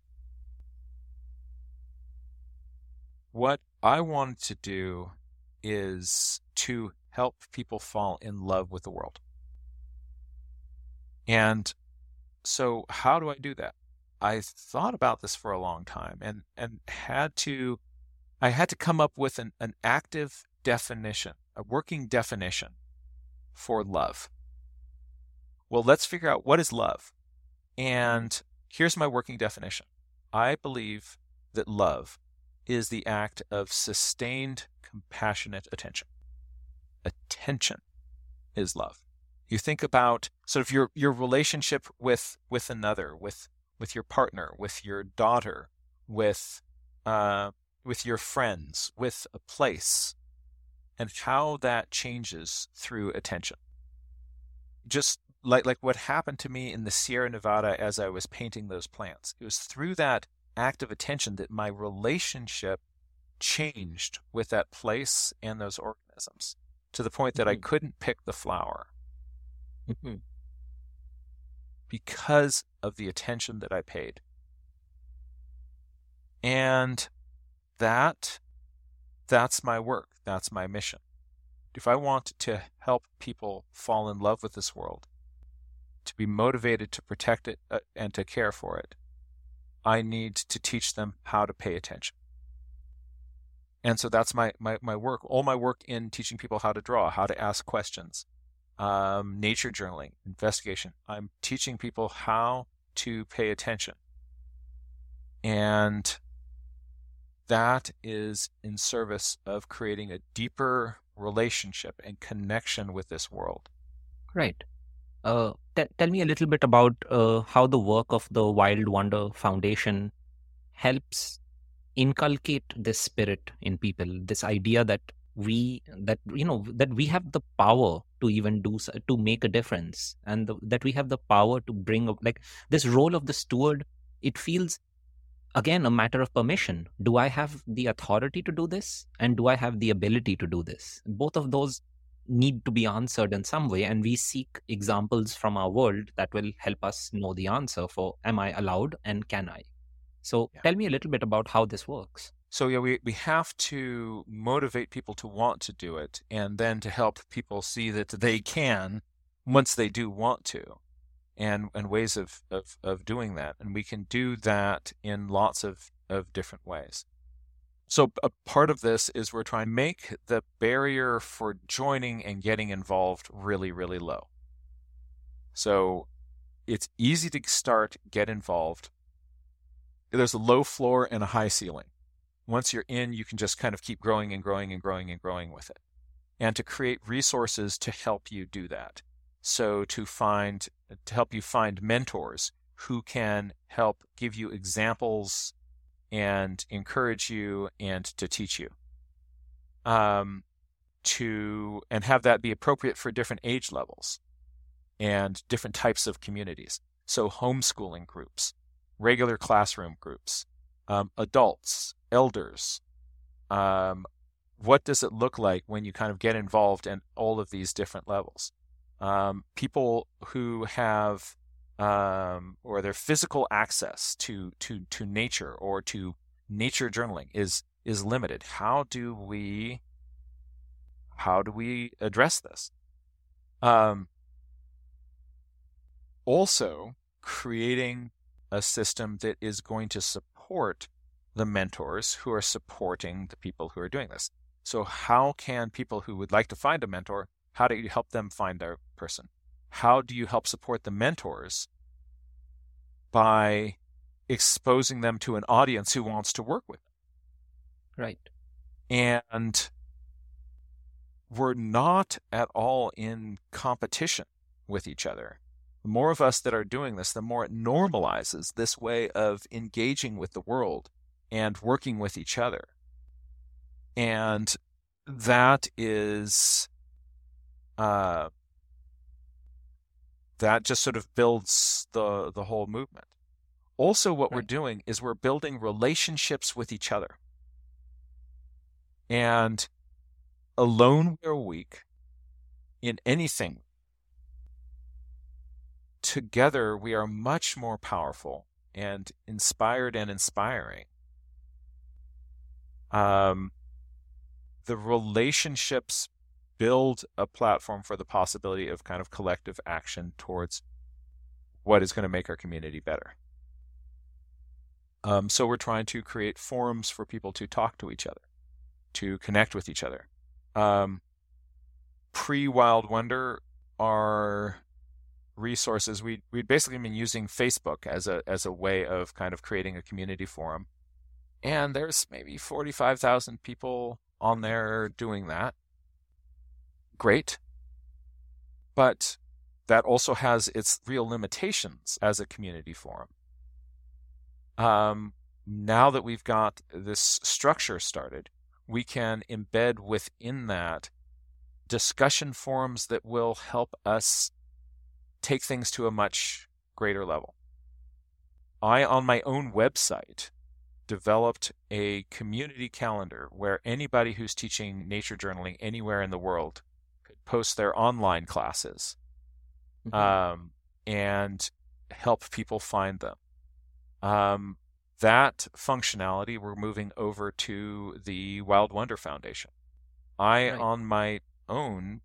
What I wanted to do is to help people fall in love with the world. And so, how do I do that? I thought about this for a long time and, and had to, I had to come up with an, an active definition, a working definition for love. Well, let's figure out what is love. And here's my working definition I believe that love is the act of sustained, compassionate attention. Attention is love. You think about sort of your, your relationship with, with another, with, with your partner, with your daughter, with, uh, with your friends, with a place, and how that changes through attention. Just like, like what happened to me in the Sierra Nevada as I was painting those plants. It was through that act of attention that my relationship changed with that place and those organisms to the point that mm-hmm. I couldn't pick the flower mm-hmm. because of the attention that I paid. And that that's my work. That's my mission. If I want to help people fall in love with this world, to be motivated to protect it uh, and to care for it, I need to teach them how to pay attention. And so that's my, my, my work, all my work in teaching people how to draw, how to ask questions, um, nature journaling, investigation. I'm teaching people how to pay attention. And that is in service of creating a deeper relationship and connection with this world. Right. Uh, t- tell me a little bit about uh, how the work of the Wild Wonder Foundation helps inculcate this spirit in people. This idea that we that you know that we have the power to even do to make a difference, and the, that we have the power to bring up like this role of the steward. It feels again a matter of permission. Do I have the authority to do this, and do I have the ability to do this? Both of those need to be answered in some way and we seek examples from our world that will help us know the answer for am i allowed and can i so yeah. tell me a little bit about how this works so yeah we, we have to motivate people to want to do it and then to help people see that they can once they do want to and and ways of, of, of doing that and we can do that in lots of, of different ways so a part of this is we're trying to make the barrier for joining and getting involved really, really low. So it's easy to start, get involved. There's a low floor and a high ceiling. Once you're in, you can just kind of keep growing and growing and growing and growing with it. And to create resources to help you do that. So to find, to help you find mentors who can help give you examples and encourage you and to teach you. Um, to and have that be appropriate for different age levels and different types of communities. So homeschooling groups, regular classroom groups, um, adults, elders. Um, what does it look like when you kind of get involved in all of these different levels? Um, people who have um, or their physical access to to to nature or to nature journaling is is limited. How do we how do we address this? Um, also, creating a system that is going to support the mentors who are supporting the people who are doing this. So, how can people who would like to find a mentor, how do you help them find their person? how do you help support the mentors by exposing them to an audience who wants to work with them? Right. And we're not at all in competition with each other. The more of us that are doing this, the more it normalizes this way of engaging with the world and working with each other. And that is uh, that just sort of builds the the whole movement. Also, what right. we're doing is we're building relationships with each other. And alone we're weak in anything. Together we are much more powerful and inspired and inspiring. Um, the relationships build a platform for the possibility of kind of collective action towards what is going to make our community better. Um, so we're trying to create forums for people to talk to each other, to connect with each other. Um, Pre Wild Wonder, our resources we we'd basically been using Facebook as a as a way of kind of creating a community forum, and there's maybe forty five thousand people on there doing that. Great, but that also has its real limitations as a community forum. Um, now that we've got this structure started, we can embed within that discussion forums that will help us take things to a much greater level. I, on my own website, developed a community calendar where anybody who's teaching nature journaling anywhere in the world could post their online classes mm-hmm. um, and help people find them. Um, that functionality we're moving over to the Wild Wonder Foundation. I, right. on my own,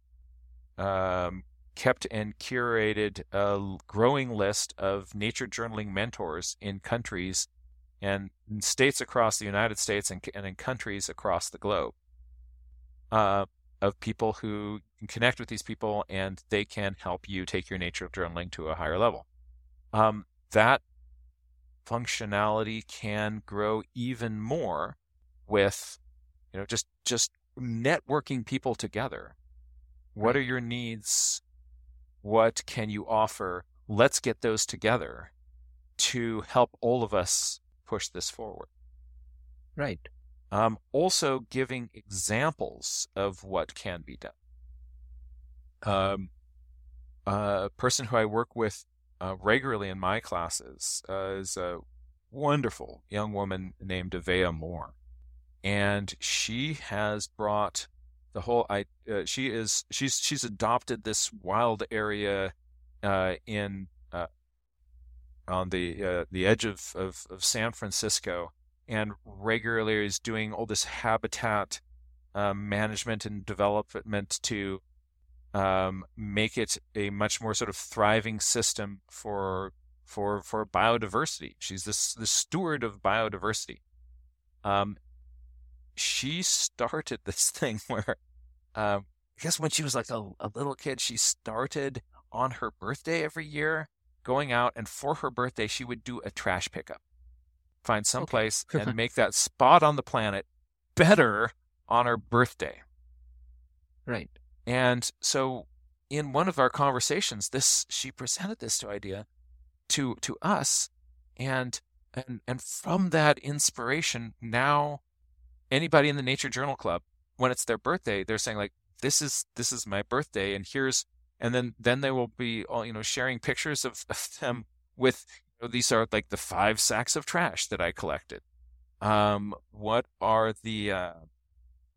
um, kept and curated a growing list of nature journaling mentors in countries and in states across the United States and, and in countries across the globe uh, of people who can connect with these people and they can help you take your nature journaling to a higher level. Um, that functionality can grow even more with, you know, just just networking people together. What are your needs? What can you offer? Let's get those together to help all of us push this forward. Right. Um, also, giving examples of what can be done. Um, a person who I work with uh, regularly in my classes uh, is a wonderful young woman named Avea Moore, and she has brought the whole. I uh, she is she's she's adopted this wild area uh, in uh, on the uh, the edge of, of, of San Francisco and regularly is doing all this habitat um, management and development to um, make it a much more sort of thriving system for for for biodiversity. She's this the steward of biodiversity. Um, she started this thing where um, I guess when she was like a, a little kid, she started on her birthday every year going out and for her birthday she would do a trash pickup find some okay. place and make that spot on the planet better on her birthday. Right. And so in one of our conversations, this she presented this idea to to us and and and from that inspiration now anybody in the nature journal club when it's their birthday they're saying like this is this is my birthday and here's and then then they will be all you know sharing pictures of, of them with you know, these are like the five sacks of trash that I collected. Um, what are the? Uh,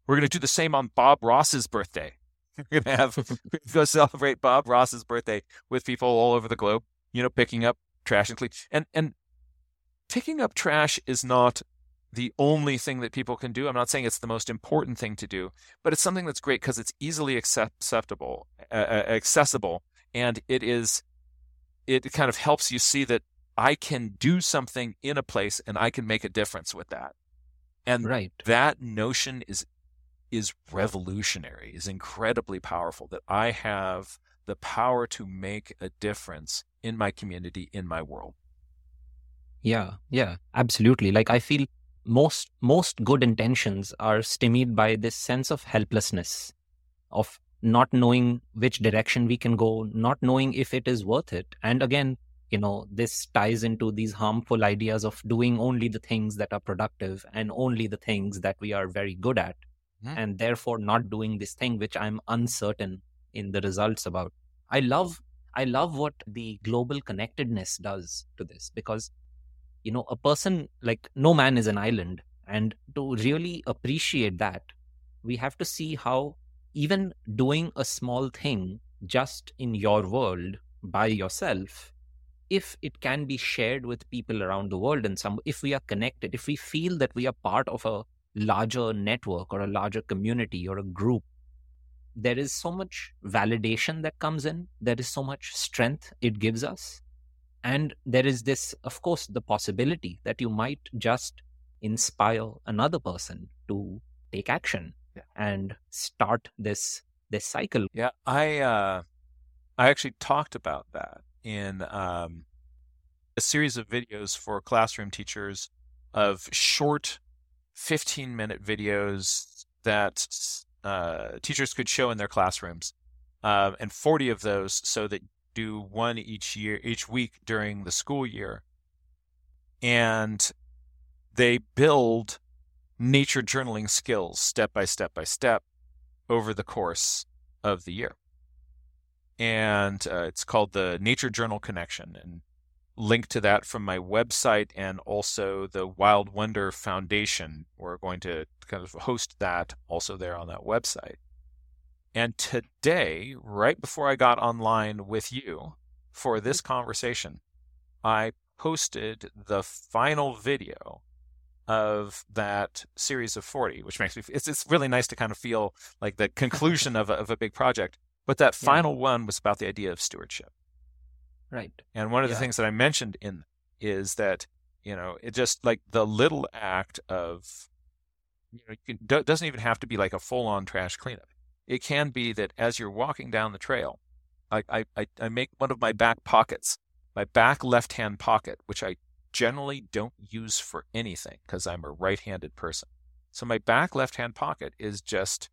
we're going to do the same on Bob Ross's birthday. we're going to have go celebrate Bob Ross's birthday with people all over the globe. You know, picking up trash and clean and and picking up trash is not the only thing that people can do. I'm not saying it's the most important thing to do, but it's something that's great because it's easily acceptable, uh, accessible, and it is. It kind of helps you see that I can do something in a place and I can make a difference with that. And right. that notion is is revolutionary, is incredibly powerful that I have the power to make a difference in my community, in my world. Yeah, yeah, absolutely. Like I feel most most good intentions are stymied by this sense of helplessness, of not knowing which direction we can go, not knowing if it is worth it. And again, you know this ties into these harmful ideas of doing only the things that are productive and only the things that we are very good at mm. and therefore not doing this thing which i'm uncertain in the results about i love i love what the global connectedness does to this because you know a person like no man is an island and to really appreciate that we have to see how even doing a small thing just in your world by yourself if it can be shared with people around the world and some if we are connected if we feel that we are part of a larger network or a larger community or a group there is so much validation that comes in there is so much strength it gives us and there is this of course the possibility that you might just inspire another person to take action yeah. and start this this cycle yeah i uh i actually talked about that in um, a series of videos for classroom teachers of short 15 minute videos that uh, teachers could show in their classrooms uh, and 40 of those so that do one each year each week during the school year and they build nature journaling skills step by step by step over the course of the year and uh, it's called the Nature Journal Connection. And link to that from my website and also the Wild Wonder Foundation. We're going to kind of host that also there on that website. And today, right before I got online with you for mm-hmm. this conversation, I posted the final video of that series of 40, which makes me, it's, it's really nice to kind of feel like the conclusion of a, of a big project. But that final yeah. one was about the idea of stewardship. Right. And one of yeah. the things that I mentioned in is that You know, it just like the little act of, you know, you can, doesn't even have to be like a full on trash cleanup. It can be that as you're walking down the trail, I, I, I make one of my back pockets, my back left hand pocket, which I generally don't use for anything because I'm a right handed person. So my back left hand pocket is just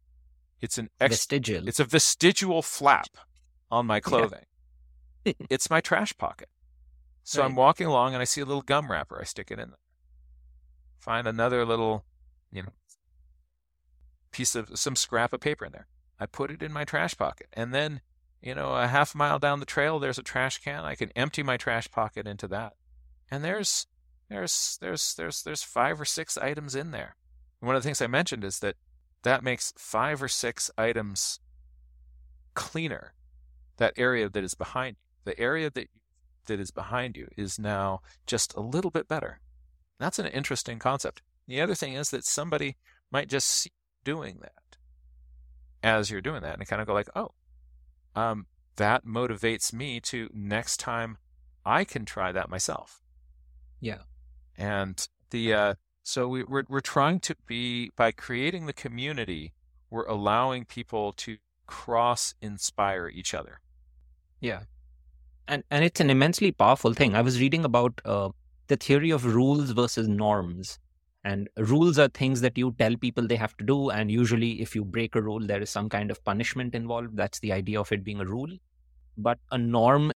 it's an ex- vestigial. It's a vestigial flap on my clothing. Yeah. it's my trash pocket. So right. I'm walking along and I see a little gum wrapper. I stick it in there. Find another little, you know, piece of some scrap of paper in there. I put it in my trash pocket. And then, you know, a half mile down the trail there's a trash can. I can empty my trash pocket into that. And there's there's there's there's there's five or six items in there. And one of the things I mentioned is that that makes five or six items cleaner. That area that is behind you. The area that that is behind you is now just a little bit better. That's an interesting concept. The other thing is that somebody might just see doing that as you're doing that and kind of go like, oh, um, that motivates me to next time I can try that myself. Yeah. And the uh, so we, we're we're trying to be by creating the community, we're allowing people to cross inspire each other. Yeah, and and it's an immensely powerful thing. I was reading about uh, the theory of rules versus norms, and rules are things that you tell people they have to do, and usually if you break a rule, there is some kind of punishment involved. That's the idea of it being a rule. But a norm,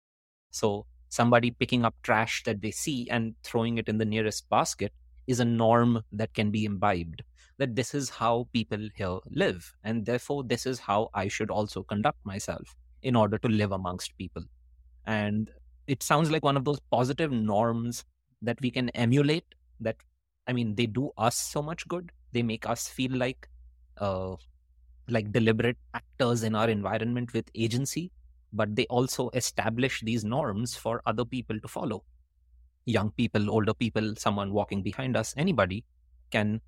so somebody picking up trash that they see and throwing it in the nearest basket is a norm that can be imbibed that this is how people here live and therefore this is how i should also conduct myself in order to live amongst people and it sounds like one of those positive norms that we can emulate that i mean they do us so much good they make us feel like uh, like deliberate actors in our environment with agency but they also establish these norms for other people to follow young people, older people, someone walking behind us, anybody can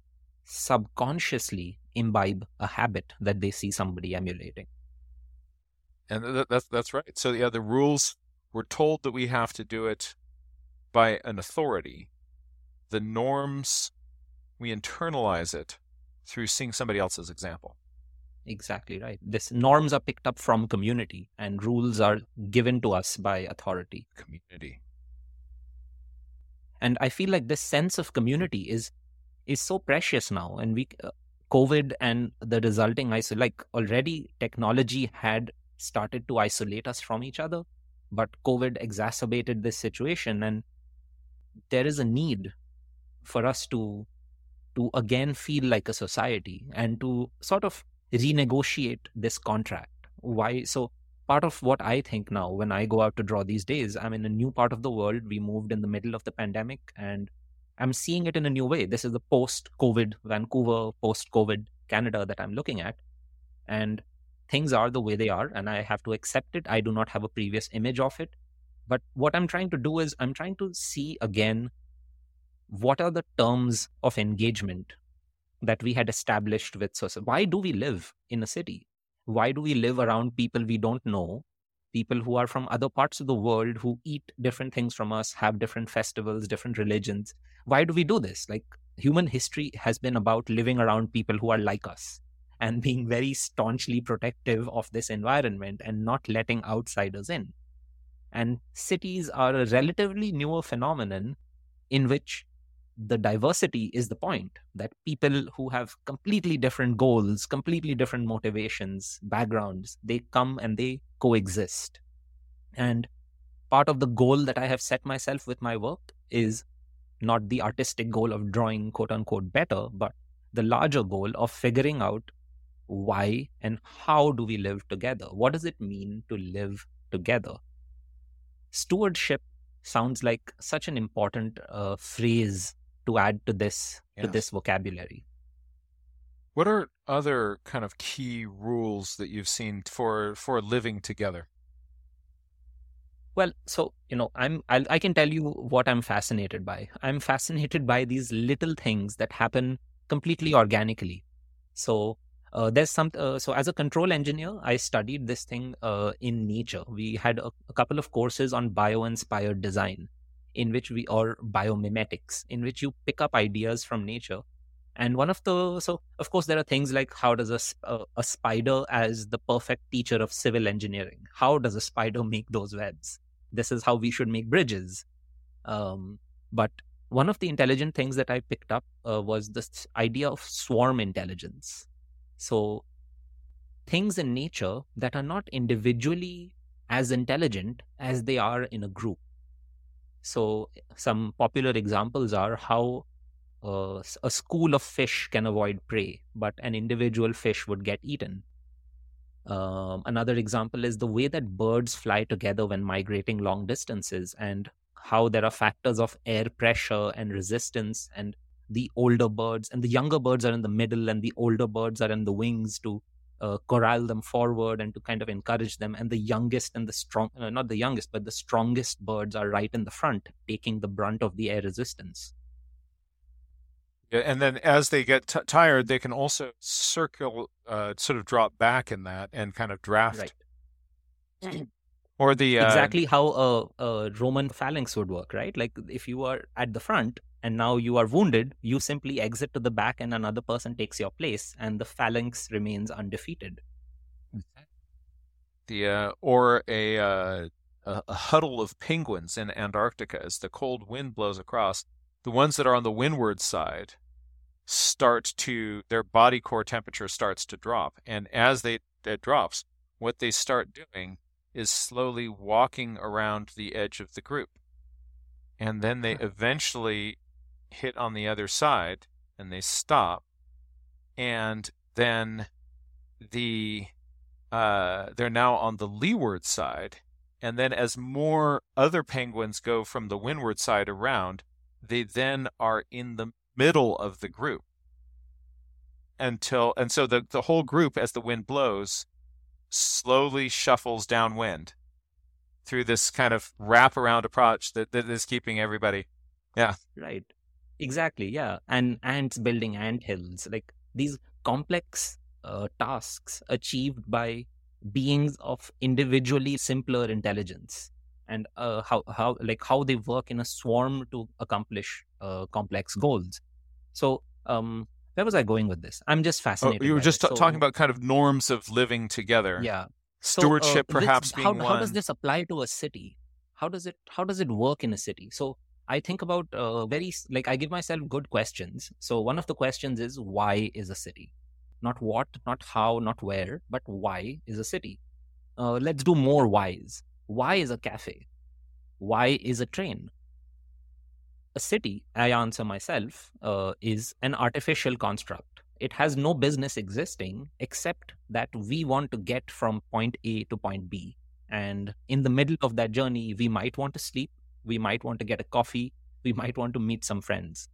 subconsciously imbibe a habit that they see somebody emulating. And that's that's right. So yeah, the rules we're told that we have to do it by an authority. The norms we internalize it through seeing somebody else's example. Exactly right. This norms are picked up from community and rules are given to us by authority. Community and i feel like this sense of community is is so precious now and we uh, covid and the resulting isolation, like already technology had started to isolate us from each other but covid exacerbated this situation and there is a need for us to to again feel like a society and to sort of renegotiate this contract why so part of what I think now when I go out to draw these days, I'm in a new part of the world. We moved in the middle of the pandemic and I'm seeing it in a new way. This is the post COVID Vancouver, post COVID Canada that I'm looking at. And things are the way they are, and I have to accept it. I do not have a previous image of it. But what I'm trying to do is I'm trying to see again what are the terms of engagement that we had established with society? why do we live in a city? Why do we live around people we don't know? People who are from other parts of the world who eat different things from us have different festivals different religions. Why do we do this? Like human history has been about living around people who are like us and being very staunchly protective of this environment and not letting outsiders in. And cities are a relatively newer phenomenon in which the diversity is the point that people who have completely different goals, completely different motivations, backgrounds, they come and they coexist. And part of the goal that I have set myself with my work is not the artistic goal of drawing quote unquote better, but the larger goal of figuring out why and how do we live together? What does it mean to live together? Stewardship sounds like such an important uh, phrase to add to this yes. to this vocabulary. What are other kind of key rules that you've seen for for living together? Well, so you know, I'm I'll, i can tell you what I'm fascinated by. I'm fascinated by these little things that happen completely organically. So uh, there's some. Uh, so as a control engineer, I studied this thing uh, in nature. We had a, a couple of courses on bio-inspired design, in which we or biomimetics in which you pick up ideas from nature. And one of the so of course there are things like how does a, a, a spider as the perfect teacher of civil engineering? How does a spider make those webs? This is how we should make bridges. Um, but one of the intelligent things that i picked up uh, was this idea of swarm intelligence. So things in nature that are not individually as intelligent as they are in a group so some popular examples are how uh, a school of fish can avoid prey, but an individual fish would get eaten. Um, another example is the way that birds fly together when migrating long distances, and how there are factors of air pressure and resistance, and the older birds and the younger birds are in the middle, and the older birds are in the wings to uh, corral them forward and to kind of encourage them. And the youngest and the strong, uh, not the youngest, but the strongest birds are right in the front, taking the brunt of the air resistance. Yeah, and then as they get t- tired, they can also circle, uh, sort of drop back in that and kind of draft. Right. or the uh... exactly how a, a Roman phalanx would work, right? Like if you are at the front, and now you are wounded, you simply exit to the back and another person takes your place, and the phalanx remains undefeated. The uh, or a, uh, a, a huddle of penguins in Antarctica as the cold wind blows across. The ones that are on the windward side start to their body core temperature starts to drop, and as they it drops, what they start doing is slowly walking around the edge of the group and then they eventually hit on the other side and they stop. And then the uh, they're now on the leeward side. And then as more other penguins go from the windward side around they then are in the middle of the group. Until and so the, the whole group as the wind blows slowly shuffles downwind through this kind of wraparound approach that, that is keeping everybody yeah. Right Exactly, yeah. And ants building ant hills, like these complex uh, tasks achieved by beings of individually simpler intelligence and uh, how how like how they work in a swarm to accomplish uh, complex goals. So, um, where was I going with this? I'm just oh, fascinated. Oh, you were just t- so, talking about kind of norms of living together. Yeah, stewardship so, uh, perhaps this, being how, one. How does this apply to a city? How does it how does it work in a city? So I think about uh, very like I give myself good questions. So one of the questions is why is a city? Not what, not how, not where, but why is a city? Uh, let's do more whys. Why is a cafe? Why is a train? A city, I answer myself, uh, is an artificial construct. It has no business existing except that we want to get from point A to point B. And in the middle of that journey, we might want to sleep, we might want to get a coffee, we might want to meet some friends.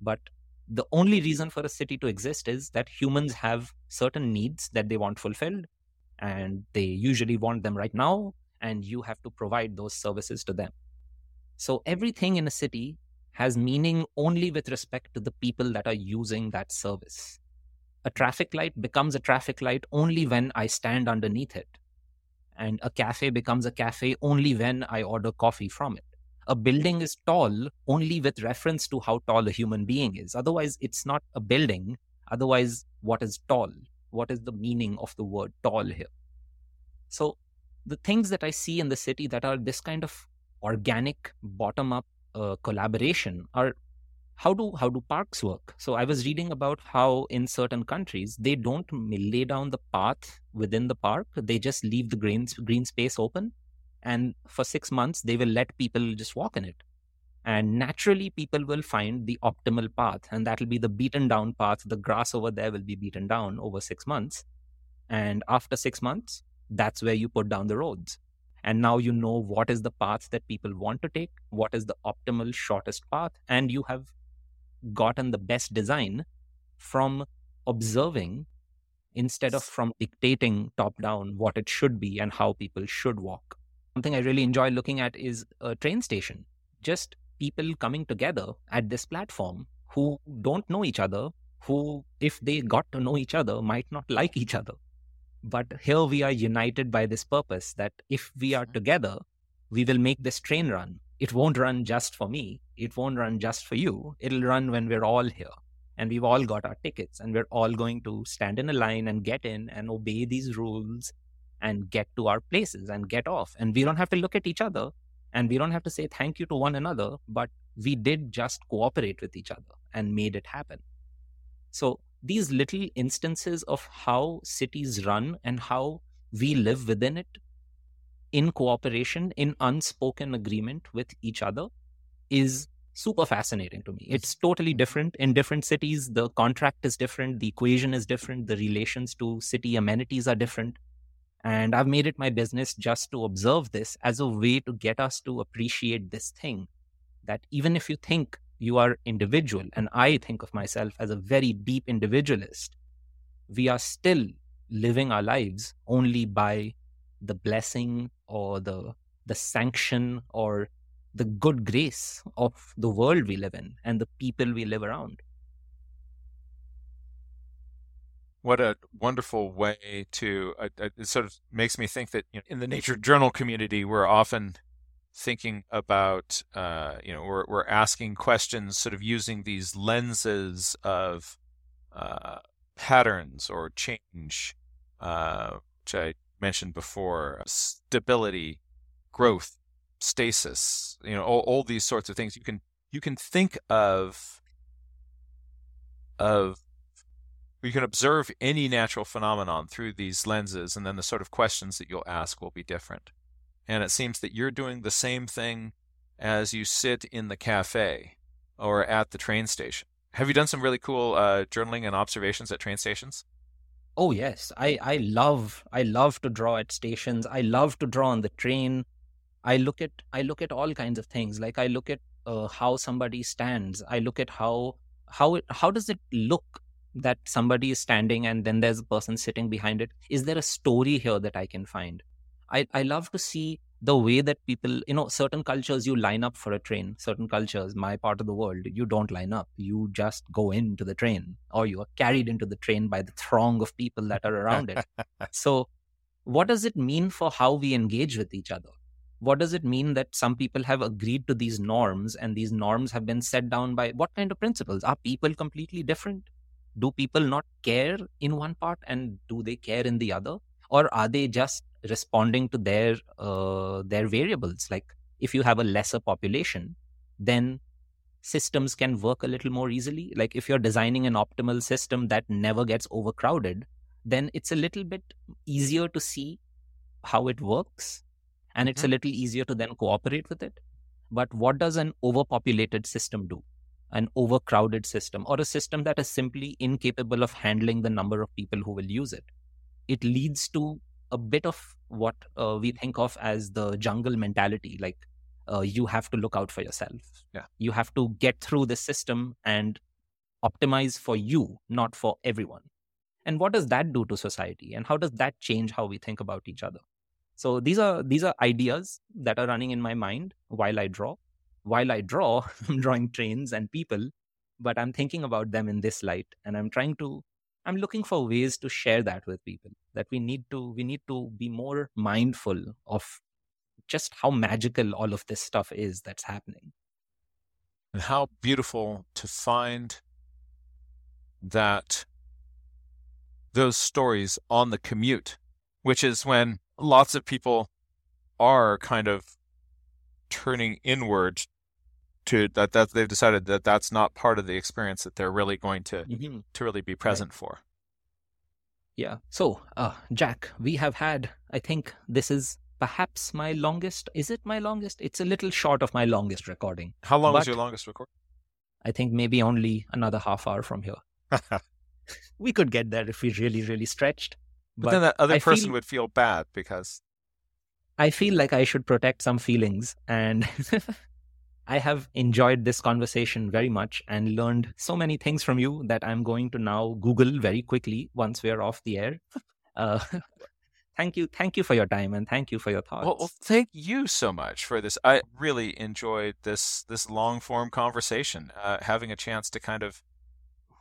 But the only reason for a city to exist is that humans have certain needs that they want fulfilled, and they usually want them right now, and you have to provide those services to them. So everything in a city has meaning only with respect to the people that are using that service. A traffic light becomes a traffic light only when I stand underneath it. And a cafe becomes a cafe only when I order coffee from it a building is tall only with reference to how tall a human being is. Otherwise, it's not a building. Otherwise, what is tall? What is the meaning of the word tall here? So, the things that I see in the city that are this kind of organic bottom up uh, collaboration are how do how do parks work so i was reading about how in certain countries they don't lay down the path within the park they just leave the green green space open and for six months they will let people just walk in it. And naturally people will find the optimal path and that will be the beaten down path. The grass over there will be beaten down over six months. And after six months that's where you put down the roads. And now you know what is the path that people want to take what is the optimal shortest path and you have gotten the best design from observing instead of from dictating top down what it should be and how people should walk Something I really enjoy looking at is a train station. Just people coming together at this platform who don't know each other, who, if they got to know each other, might not like each other. But here we are united by this purpose that if we are together, we will make this train run. it won't run just for me. It won't run just for you. It'll run when we're all here and we've all got our tickets and we're all going to stand in a line and get in and obey these rules and get to our places and get off. And we don't have to look at each other and we don't have to say thank you to one another, but we did just cooperate with each other and made it happen. So these little instances of how cities run and how we live within it in cooperation, in unspoken agreement with each other is super fascinating to me. It's totally mm-hmm. different in different cities. The contract is different, the equation is different, the relations to city amenities are different. And I've made it my business just to observe this as a way to get us to appreciate this thing that even if you think you are individual, and I think of myself as a very deep individualist, we are still living our lives only by the blessing or the the sanction or the good grace of the world we live in and the people we live around. What a wonderful way to, uh, uh, it sort of makes me think that you know, in the nature journal community, we're often thinking about, uh, you know, we're, we're asking questions sort of using these lenses of uh, patterns or change, uh, which I mentioned before, stability, growth, stasis, you know, all, all these sorts of things. You can you can think of of you can observe any natural phenomenon through these lenses, and then the sort of questions that you'll ask will be different. And it seems that you're doing the same thing as you sit in the cafe or at the train station. Have you done some really cool uh, journaling and observations at train stations? Oh yes, I I love I love to draw at stations. I love to draw on the train. I look at I look at all kinds of things. Like I look at uh, how somebody stands. I look at how how how does it look that somebody is standing and then there's a person sitting behind it. Is there a story here that I can find? I I love to see the way that people you know certain cultures you line up for a train certain cultures my part of the world you don't line up. You just go into the train or you are carried into the train by the throng of people that are around it. So what does it mean for how we engage with each other? What does it mean that some people have agreed to these norms and these norms have been set down by what kind of principles? Are people completely different do people not care in one part and do they care in the other or are they just responding to their uh, their variables like if you have a lesser population then systems can work a little more easily like if you're designing an optimal system that never gets overcrowded then it's a little bit easier to see how it works and it's a mm-hmm. little easier to then cooperate with it. But what does an overpopulated system do? An overcrowded system, or a system that is simply incapable of handling the number of people who will use it? It leads to a bit of what uh, we think of as the jungle mentality like uh, you have to look out for yourself. Yeah. You have to get through the system and optimize for you, not for everyone. And what does that do to society? And how does that change how we think about each other? So these are these are ideas that are running in my mind while I draw. While I draw, I'm drawing trains and people, but I'm thinking about them in this light, and I'm trying to I'm looking for ways to share that with people. That we need to we need to be more mindful of just how magical all of this stuff is that's happening. And how beautiful to find that those stories on the commute, which is when lots of people are kind of turning inward to that that they've decided that that's not part of the experience that they're really going to mm-hmm. to really be present right. for. Yeah. So uh jack we have had i think this is perhaps my longest is it my longest? It's a little short of my longest recording how long was your longest recording i think maybe only another half hour from here. We could get there if we really really stretched but, but then that other I person feel, would feel bad because I feel like I should protect some feelings and I have enjoyed this conversation very much and learned so many things from you that I'm going to now Google very quickly once we're off the air. Uh, thank you, thank you for your time and thank you for your thoughts. Well, well, thank you so much for this. I really enjoyed this this long form conversation, uh, having a chance to kind of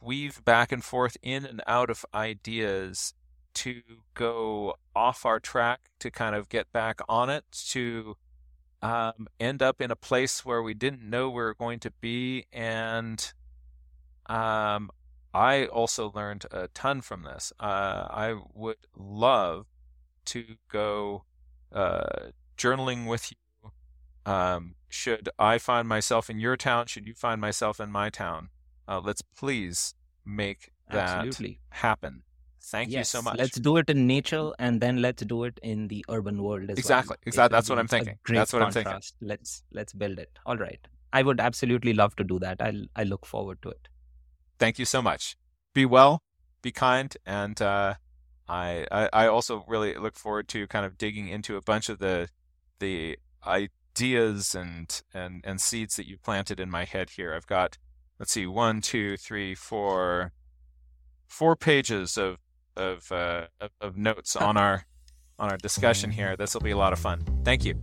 weave back and forth in and out of ideas to go off our track to kind of get back on it to um, end up in a place where we didn't know we were going to be. And um, I also learned a ton from this. Uh, I would love to go uh, journaling with you. Um, should I find myself in your town? Should you find myself in my town? Uh, let's please make that Absolutely. happen. Thank yes, you so much. Let's do it in nature and then let's do it in the urban world as Exactly, well. Exactly. That's what I'm thinking. great That's what I'm thinking. contrast. Let's let's build it. All right. I would absolutely love to do that. I'll I look forward to it. Thank you so much. Be well, be kind, and uh, I, I I also really look forward to kind of digging into a bunch of the the ideas and and and seeds that you planted in my head here. I've got let's see, one, two, three, four, four pages of of uh, of, of notes on our on our discussion here. This will be a lot of fun. Thank you.